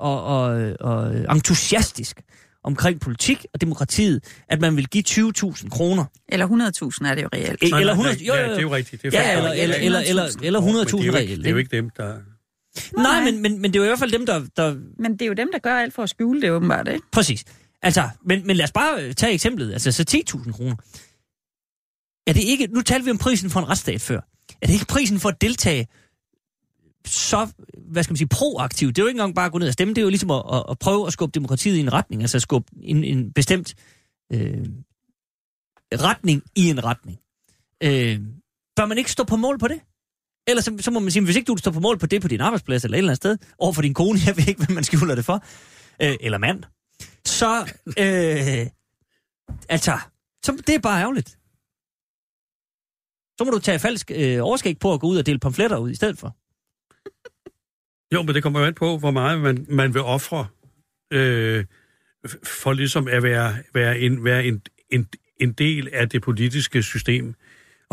og, og, og entusiastisk omkring politik og demokratiet, at man vil give 20.000 kroner. Eller 100.000 er det jo reelt. E- eller 100, jo, jo, jo. Ja, det er jo rigtigt. Det er ja, eller, eller, eller, eller, eller 100.000 reelt. Det er jo ikke dem, der... Nej, men, men, men det er jo i hvert fald dem, der, der... Men det er jo dem, der gør alt for at skjule det, åbenbart, ikke? Præcis. Altså, men, men lad os bare tage eksemplet. Altså, så 10.000 kroner. Er det ikke... Nu talte vi om prisen for en retsstat før. Er det ikke prisen for at deltage så, hvad skal man sige, proaktivt? Det er jo ikke engang bare at gå ned og stemme. Det er jo ligesom at, at, at prøve at skubbe demokratiet i en retning. Altså at skubbe en, en bestemt øh, retning i en retning. Øh, bør man ikke stå på mål på det? Ellers så, så må man sige, hvis ikke du står på mål på det på din arbejdsplads eller et eller andet sted, over for din kone, *laughs* jeg ved ikke, hvad man skjuler det for, øh, eller mand, så, øh, altså, så det er bare ærgerligt. Så må du tage falsk øh, overskæg på at gå ud og dele pamfletter ud i stedet for. *laughs* Jo, men det kommer jo an på, hvor meget man, man vil ofre øh, for ligesom at være, være, en, være en, en, en del af det politiske system.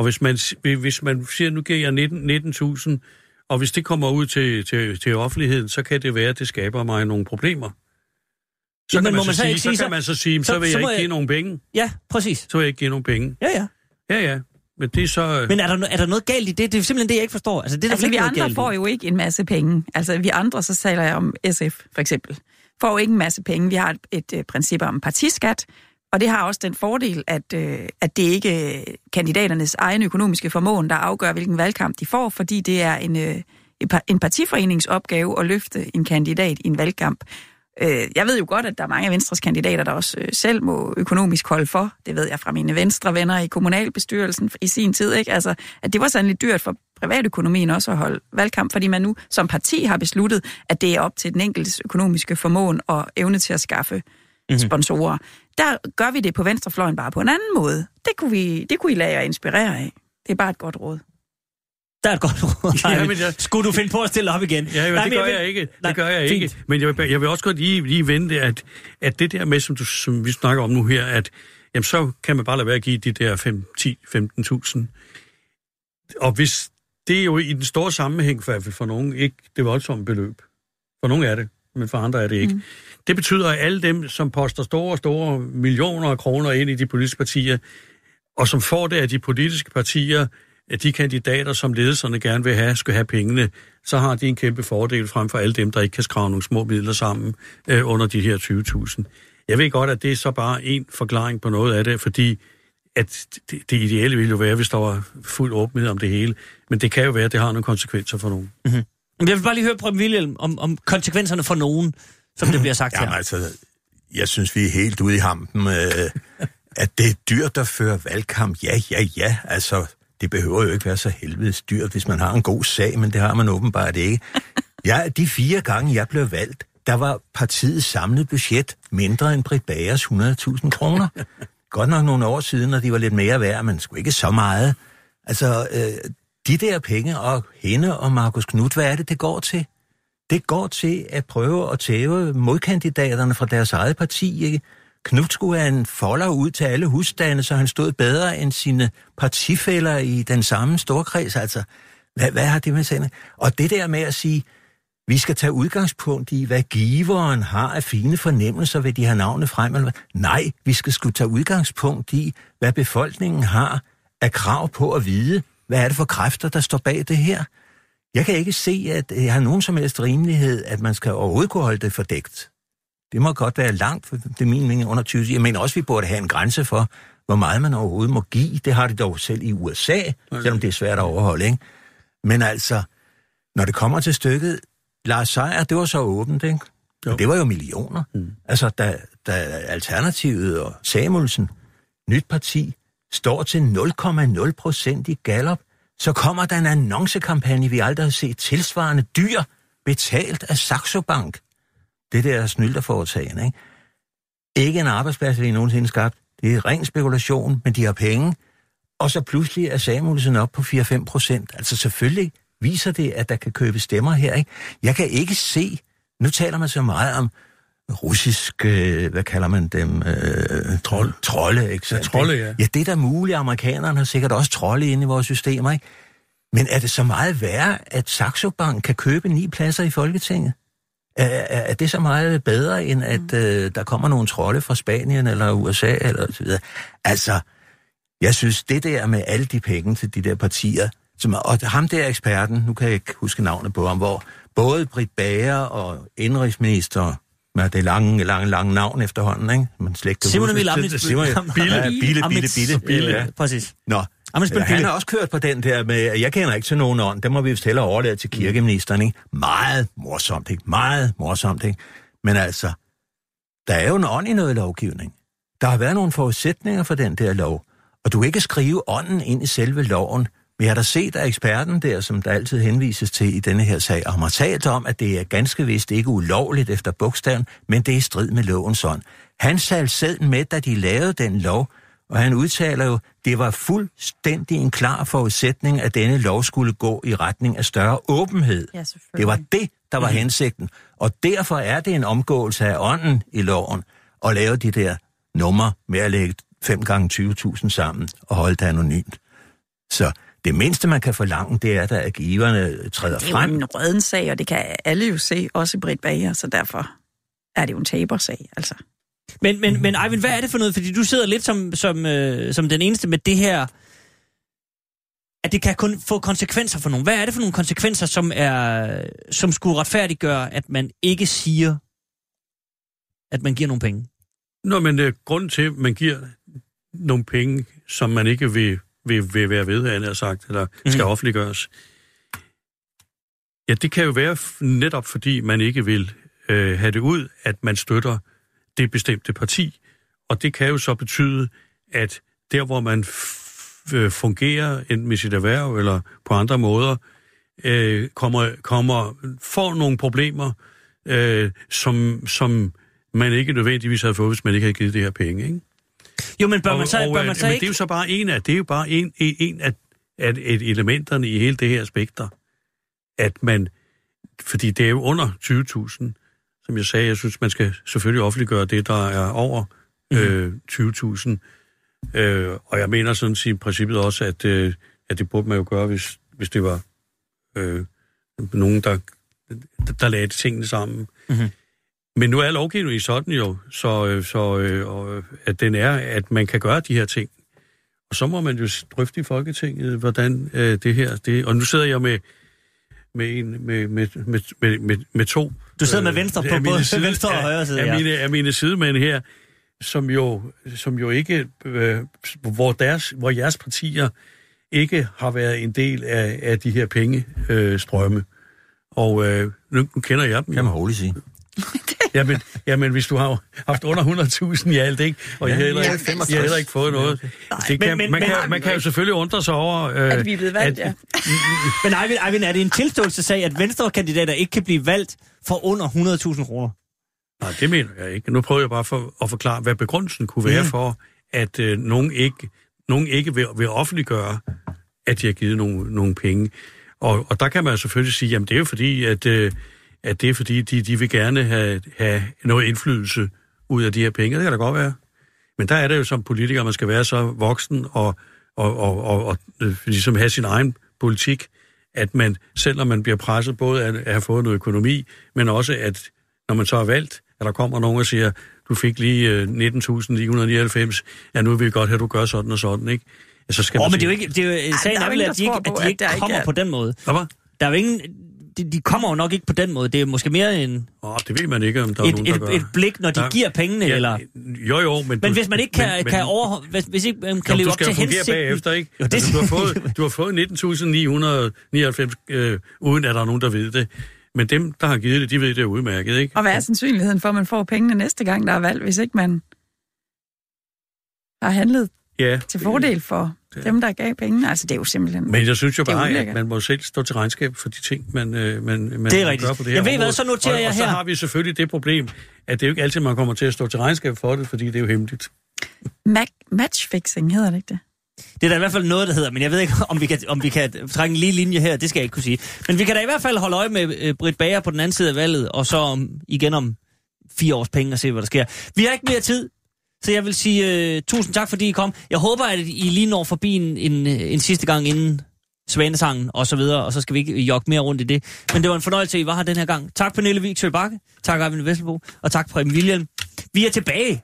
Og hvis man, hvis man siger, nu giver jeg 19.000, 19 og hvis det kommer ud til, til, til offentligheden, så kan det være, at det skaber mig nogle problemer. Så, Jamen, kan, man så, man så, sige, så, så kan man så sige, så, så vil jeg ikke jeg... give nogen penge. Ja, præcis. Så vil jeg ikke give nogen penge. Ja, ja. Ja, ja. Men det er så... Men er der, er der noget galt i det? Det er simpelthen det, jeg ikke forstår. Altså, det er altså, vi andre får jo ikke en masse penge. Altså, vi andre, så taler jeg om SF, for eksempel, får jo ikke en masse penge. Vi har et, et, et princip om partiskat, og det har også den fordel, at, øh, at det ikke er kandidaternes egen økonomiske formåen, der afgør, hvilken valgkamp de får, fordi det er en, øh, en partiforeningsopgave at løfte en kandidat i en valgkamp. Øh, jeg ved jo godt, at der er mange af Venstres kandidater, der også øh, selv må økonomisk holde for. Det ved jeg fra mine venstre venner i kommunalbestyrelsen i sin tid. Ikke? Altså, at det var lidt dyrt for privatøkonomien også at holde valgkamp, fordi man nu som parti har besluttet, at det er op til den enkeltes økonomiske formåen og evne til at skaffe mm-hmm. Der gør vi det på venstrefløjen bare på en anden måde. Det kunne, vi, det kunne I lade jer inspirere af. Det er bare et godt råd. Der er et godt råd. Ja, men jeg... Skulle du finde på at stille op igen? Ja, jo, Nej, det gør jeg, jeg ikke. Nej, det gør jeg fint. ikke. Men jeg vil, jeg vil også godt lige, lige vente, at, at det der med, som, du, som vi snakker om nu her, at jamen, så kan man bare lade være at give de der 5, 10, 15.000. Og hvis det er jo i den store sammenhæng for, for nogen ikke det voldsomme beløb. For nogle er det, men for andre er det ikke. Mm. Det betyder, at alle dem, som poster store, store millioner af kroner ind i de politiske partier, og som får det af de politiske partier, at de kandidater, som ledelserne gerne vil have, skal have pengene, så har de en kæmpe fordel frem for alle dem, der ikke kan skrave nogle små midler sammen øh, under de her 20.000. Jeg ved godt, at det er så bare en forklaring på noget af det, fordi at det, det ideelle ville jo være, hvis der var fuld åbenhed om det hele. Men det kan jo være, at det har nogle konsekvenser for nogen. Mm-hmm. Jeg vil bare lige høre Preben William om, om konsekvenserne for nogen, som det bliver sagt *clears throat* Jamen, her. altså, jeg synes, vi er helt ude i hampen. Øh, at det er dyrt at føre valgkamp. Ja, ja, ja. Altså, det behøver jo ikke være så helvedes dyrt, hvis man har en god sag, men det har man åbenbart ikke. Ja, de fire gange, jeg blev valgt, der var partiets samlede budget mindre end Britt Bagers 100.000 kroner. Godt nok nogle år siden, når de var lidt mere værd, men sgu ikke så meget. Altså, øh, de der penge og hende og Markus Knudt, hvad er det, det går til? Det går til at prøve at tæve modkandidaterne fra deres eget parti, ikke? Knut skulle have en folder ud til alle husstande, så han stod bedre end sine partifælder i den samme storkreds. Altså, hvad, hvad har det med sagen? Og det der med at sige, vi skal tage udgangspunkt i, hvad giveren har af fine fornemmelser, ved de har navne frem. Eller? Nej, vi skal skulle tage udgangspunkt i, hvad befolkningen har af krav på at vide. Hvad er det for kræfter, der står bag det her? Jeg kan ikke se, at jeg har nogen som helst rimelighed, at man skal overhovedet kunne holde det fordækt. Det må godt være langt, for det er min mening under 20. Jeg mener også, at vi burde have en grænse for, hvor meget man overhovedet må give. Det har de dog selv i USA, selvom det er svært at overholde, ikke? Men altså, når det kommer til stykket, Lars Seier, det var så åbent, ikke? Jo. Det var jo millioner. Mm. Altså, da, da Alternativet og Samuelsen, nyt parti, står til 0,0 procent i Gallup, så kommer der en annoncekampagne, vi aldrig har set tilsvarende dyr, betalt af Saxo Bank. Det der snylterforetagende, ikke? Ikke en arbejdsplads, vi nogensinde skabt. Det er ren spekulation, men de har penge. Og så pludselig er Samuelsen op på 4-5 procent. Altså selvfølgelig viser det, at der kan købe stemmer her, ikke? Jeg kan ikke se, nu taler man så meget om russisk, øh, hvad kalder man dem? Øh, Trold. Trolde, ikke sandt? Ja, trolde, ja. Ja, det er da muligt. Amerikanerne har sikkert også trolde inde i vores systemer, ikke? Men er det så meget værre, at Saxo Bank kan købe ni pladser i Folketinget? Er, er, er det så meget bedre, end at mm. øh, der kommer nogle trolde fra Spanien eller USA eller så videre? Altså, jeg synes, det der med alle de penge til de der partier, som, og ham der eksperten, nu kan jeg ikke huske navnet på ham, hvor både Britt Bager og indrigsminister med det lange, lange, lange navn efterhånden, ikke? Man slet ikke Simon. Emil Amitsbøl. Simon, Bille. Bille, Bille, Bille, Bille, ja. Præcis. Nå, Amitsbøl han har også kørt på den der med, jeg kender ikke til nogen ånd, det må vi vist hellere overlade til kirkeministeren, ikke? Meget morsomt, ikke? Meget morsomt, ikke? Men altså, der er jo en ånd i noget lovgivning. Der har været nogle forudsætninger for den der lov, og du kan ikke skrive ånden ind i selve loven. Vi har da set af eksperten der, som der altid henvises til i denne her sag, og har talt om, at det er ganske vist ikke ulovligt efter bogstaven, men det er i strid med lovens ånd. Han sagde selv med, da de lavede den lov, og han udtaler jo, det var fuldstændig en klar forudsætning, at denne lov skulle gå i retning af større åbenhed. Ja. Det var det, der var hensigten. Og derfor er det en omgåelse af ånden i loven at lave de der numre med at lægge 5 gange 20.000 sammen og holde det anonymt. Så det mindste, man kan forlange, det er, da, at giverne træder Det er jo frem. en røden sag, og det kan alle jo se, også Britt Bager, så derfor er det jo en tabersag, altså. Men, men, men Eivind, hvad er det for noget? Fordi du sidder lidt som, som, øh, som den eneste med det her, at det kan kun få konsekvenser for nogen. Hvad er det for nogle konsekvenser, som, er, som skulle retfærdiggøre, at man ikke siger, at man giver nogle penge? Nå, men uh, grunden til, at man giver nogle penge, som man ikke vil, vil, vil være ved, han har sagt, eller skal Mhm. offentliggøres, ja, det kan jo være netop fordi, man ikke vil øh, have det ud, at man støtter det bestemte parti. Og det kan jo så betyde, at der, hvor man øh, fungerer, enten med sit erhverv eller på andre måder, øh, kommer, kommer, får nogle problemer, øh, som, som man ikke nødvendigvis havde fået, hvis man ikke havde givet det her penge. Ikke? Jo, men bør man så, og, bør øh, man så men ikke... det er jo så bare en af, det er jo bare en, en, af, af et elementerne i hele det her spekter, at man, fordi det er jo under 20.000, som jeg sagde, jeg synes, man skal selvfølgelig offentliggøre det, der er over øh, 20.000. Øh, og jeg mener sådan set i princippet også, at, øh, at det burde man jo gøre, hvis, hvis det var øh, nogen, der, der lagde tingene sammen. Mhm. Men nu er lovgivningen sådan jo, så, øh, så øh, og, at den er, at man kan gøre de her ting. Og så må man jo drøfte i Folketinget, hvordan øh, det her... Det, og nu sidder jeg med, med, en, med, med, med, med, med, med to... Du sidder med øh, venstre på både venstre og højre side, Af, ja. af, mine, af mine sidemænd her, som jo, som jo ikke... Øh, hvor, deres, hvor jeres partier ikke har været en del af, af de her pengestrømme. Øh, strømme. og øh, nu, nu kender jeg dem. Kan man roligt sige. *laughs* Jamen, jamen, hvis du har haft under 100.000 i alt, ikke? Og ja, I har heller ja, ikke, 65. I har heller ikke fået noget. Det kan, Men- men- man, men- kan, man kan jo selvfølgelig undre sig over... Øh, At vi er blevet valgt, ja. *laughs* Men Eivind, Eivind, er det en tilståelsessag, at venstrekandidater ikke kan blive valgt for under 100.000 kroner? Nej, det mener jeg ikke. Nu prøver jeg bare for, at forklare, hvad begrundelsen kunne være Mm. for, at øh, nogen ikke, nogen ikke vil, vil offentliggøre, at de har givet nogle, nogle penge. Og, og der kan man selvfølgelig sige, jamen det er jo fordi, at, øh, at det er fordi, de, de vil gerne have, have noget indflydelse ud af de her penge. Det kan da godt være. Men der er det jo som politiker, man skal være så voksen og, og, og, og, og øh, ligesom have sin egen politik, at man, selv når man bliver presset både at, at have fået noget økonomi, men også at når man så er valgt, at der kommer nogen og siger, du fik lige øh, 19.999, ja, nu vil vi godt have, at du gør sådan og sådan, ikke? Ja, så skal Åh, man men det er jo sige, ikke, det er jo, sagen der er er vel, at de ikke, at de at ikke der ikke kommer er- på den måde. Hvad var? Der er jo ingen... De, de kommer jo nok ikke på den måde. Det er måske mere en, Åh, det ved man ikke, om der er et, nogen, der et, gør. et blik, når de Ja. giver pengene, Ja, eller... Jo, jo, men... Men du- hvis man ikke kan, men- kan overholde... Hvis, hvis ikke man kan Jo, leve du op skal til jo fungere hensigten... bagefter, ikke? Jo, det, altså, du, har fået, du har fået 19.999, øh, uden at der er nogen, der ved det. Men dem, der har givet det, de ved det er udmærket, ikke? Og hvad er sandsynligheden for, at man får pengene næste gang, der er valg, hvis ikke man har handlet Ja. til fordel for dem, der gav pengene? Altså, det er jo simpelthen... Men jeg synes jo Det bare, at man må selv stå til regnskab for de ting, man, øh, man, man Det er rigtigt. gør på det her Jeg ved hvad, så noterer og, jeg og så her. har vi selvfølgelig det problem, at det er jo ikke altid, man kommer til at stå til regnskab for det, fordi det er jo hemmeligt. Ma- matchfixing hedder det ikke det? Det er der i hvert fald noget, der hedder, men jeg ved ikke, om vi kan, om vi kan trække en lige linje her, det skal jeg ikke kunne sige. Men vi kan da i hvert fald holde øje med øh, Britt Bager på den anden side af valget, og så om, igen om fire års penge og se, hvad der sker. Vi har ikke mere tid, så jeg vil sige uh, tusind tak, fordi I kom. Jeg håber, at I lige når forbi en, en, øh, en sidste gang inden Svanesangen og så videre, og så skal vi ikke jogge mere rundt i det. Men det var en fornøjelse, at I var her den her gang. Tak Pernille Vig Bakke, tak Arvind Vesselbo, og tak Preben William. Vi er tilbage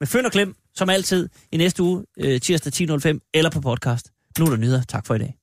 med Føn og Klem, som altid, i næste uge, øh, tirsdag 10.05, eller på podcast. Nu er der nyheder. Tak for i dag.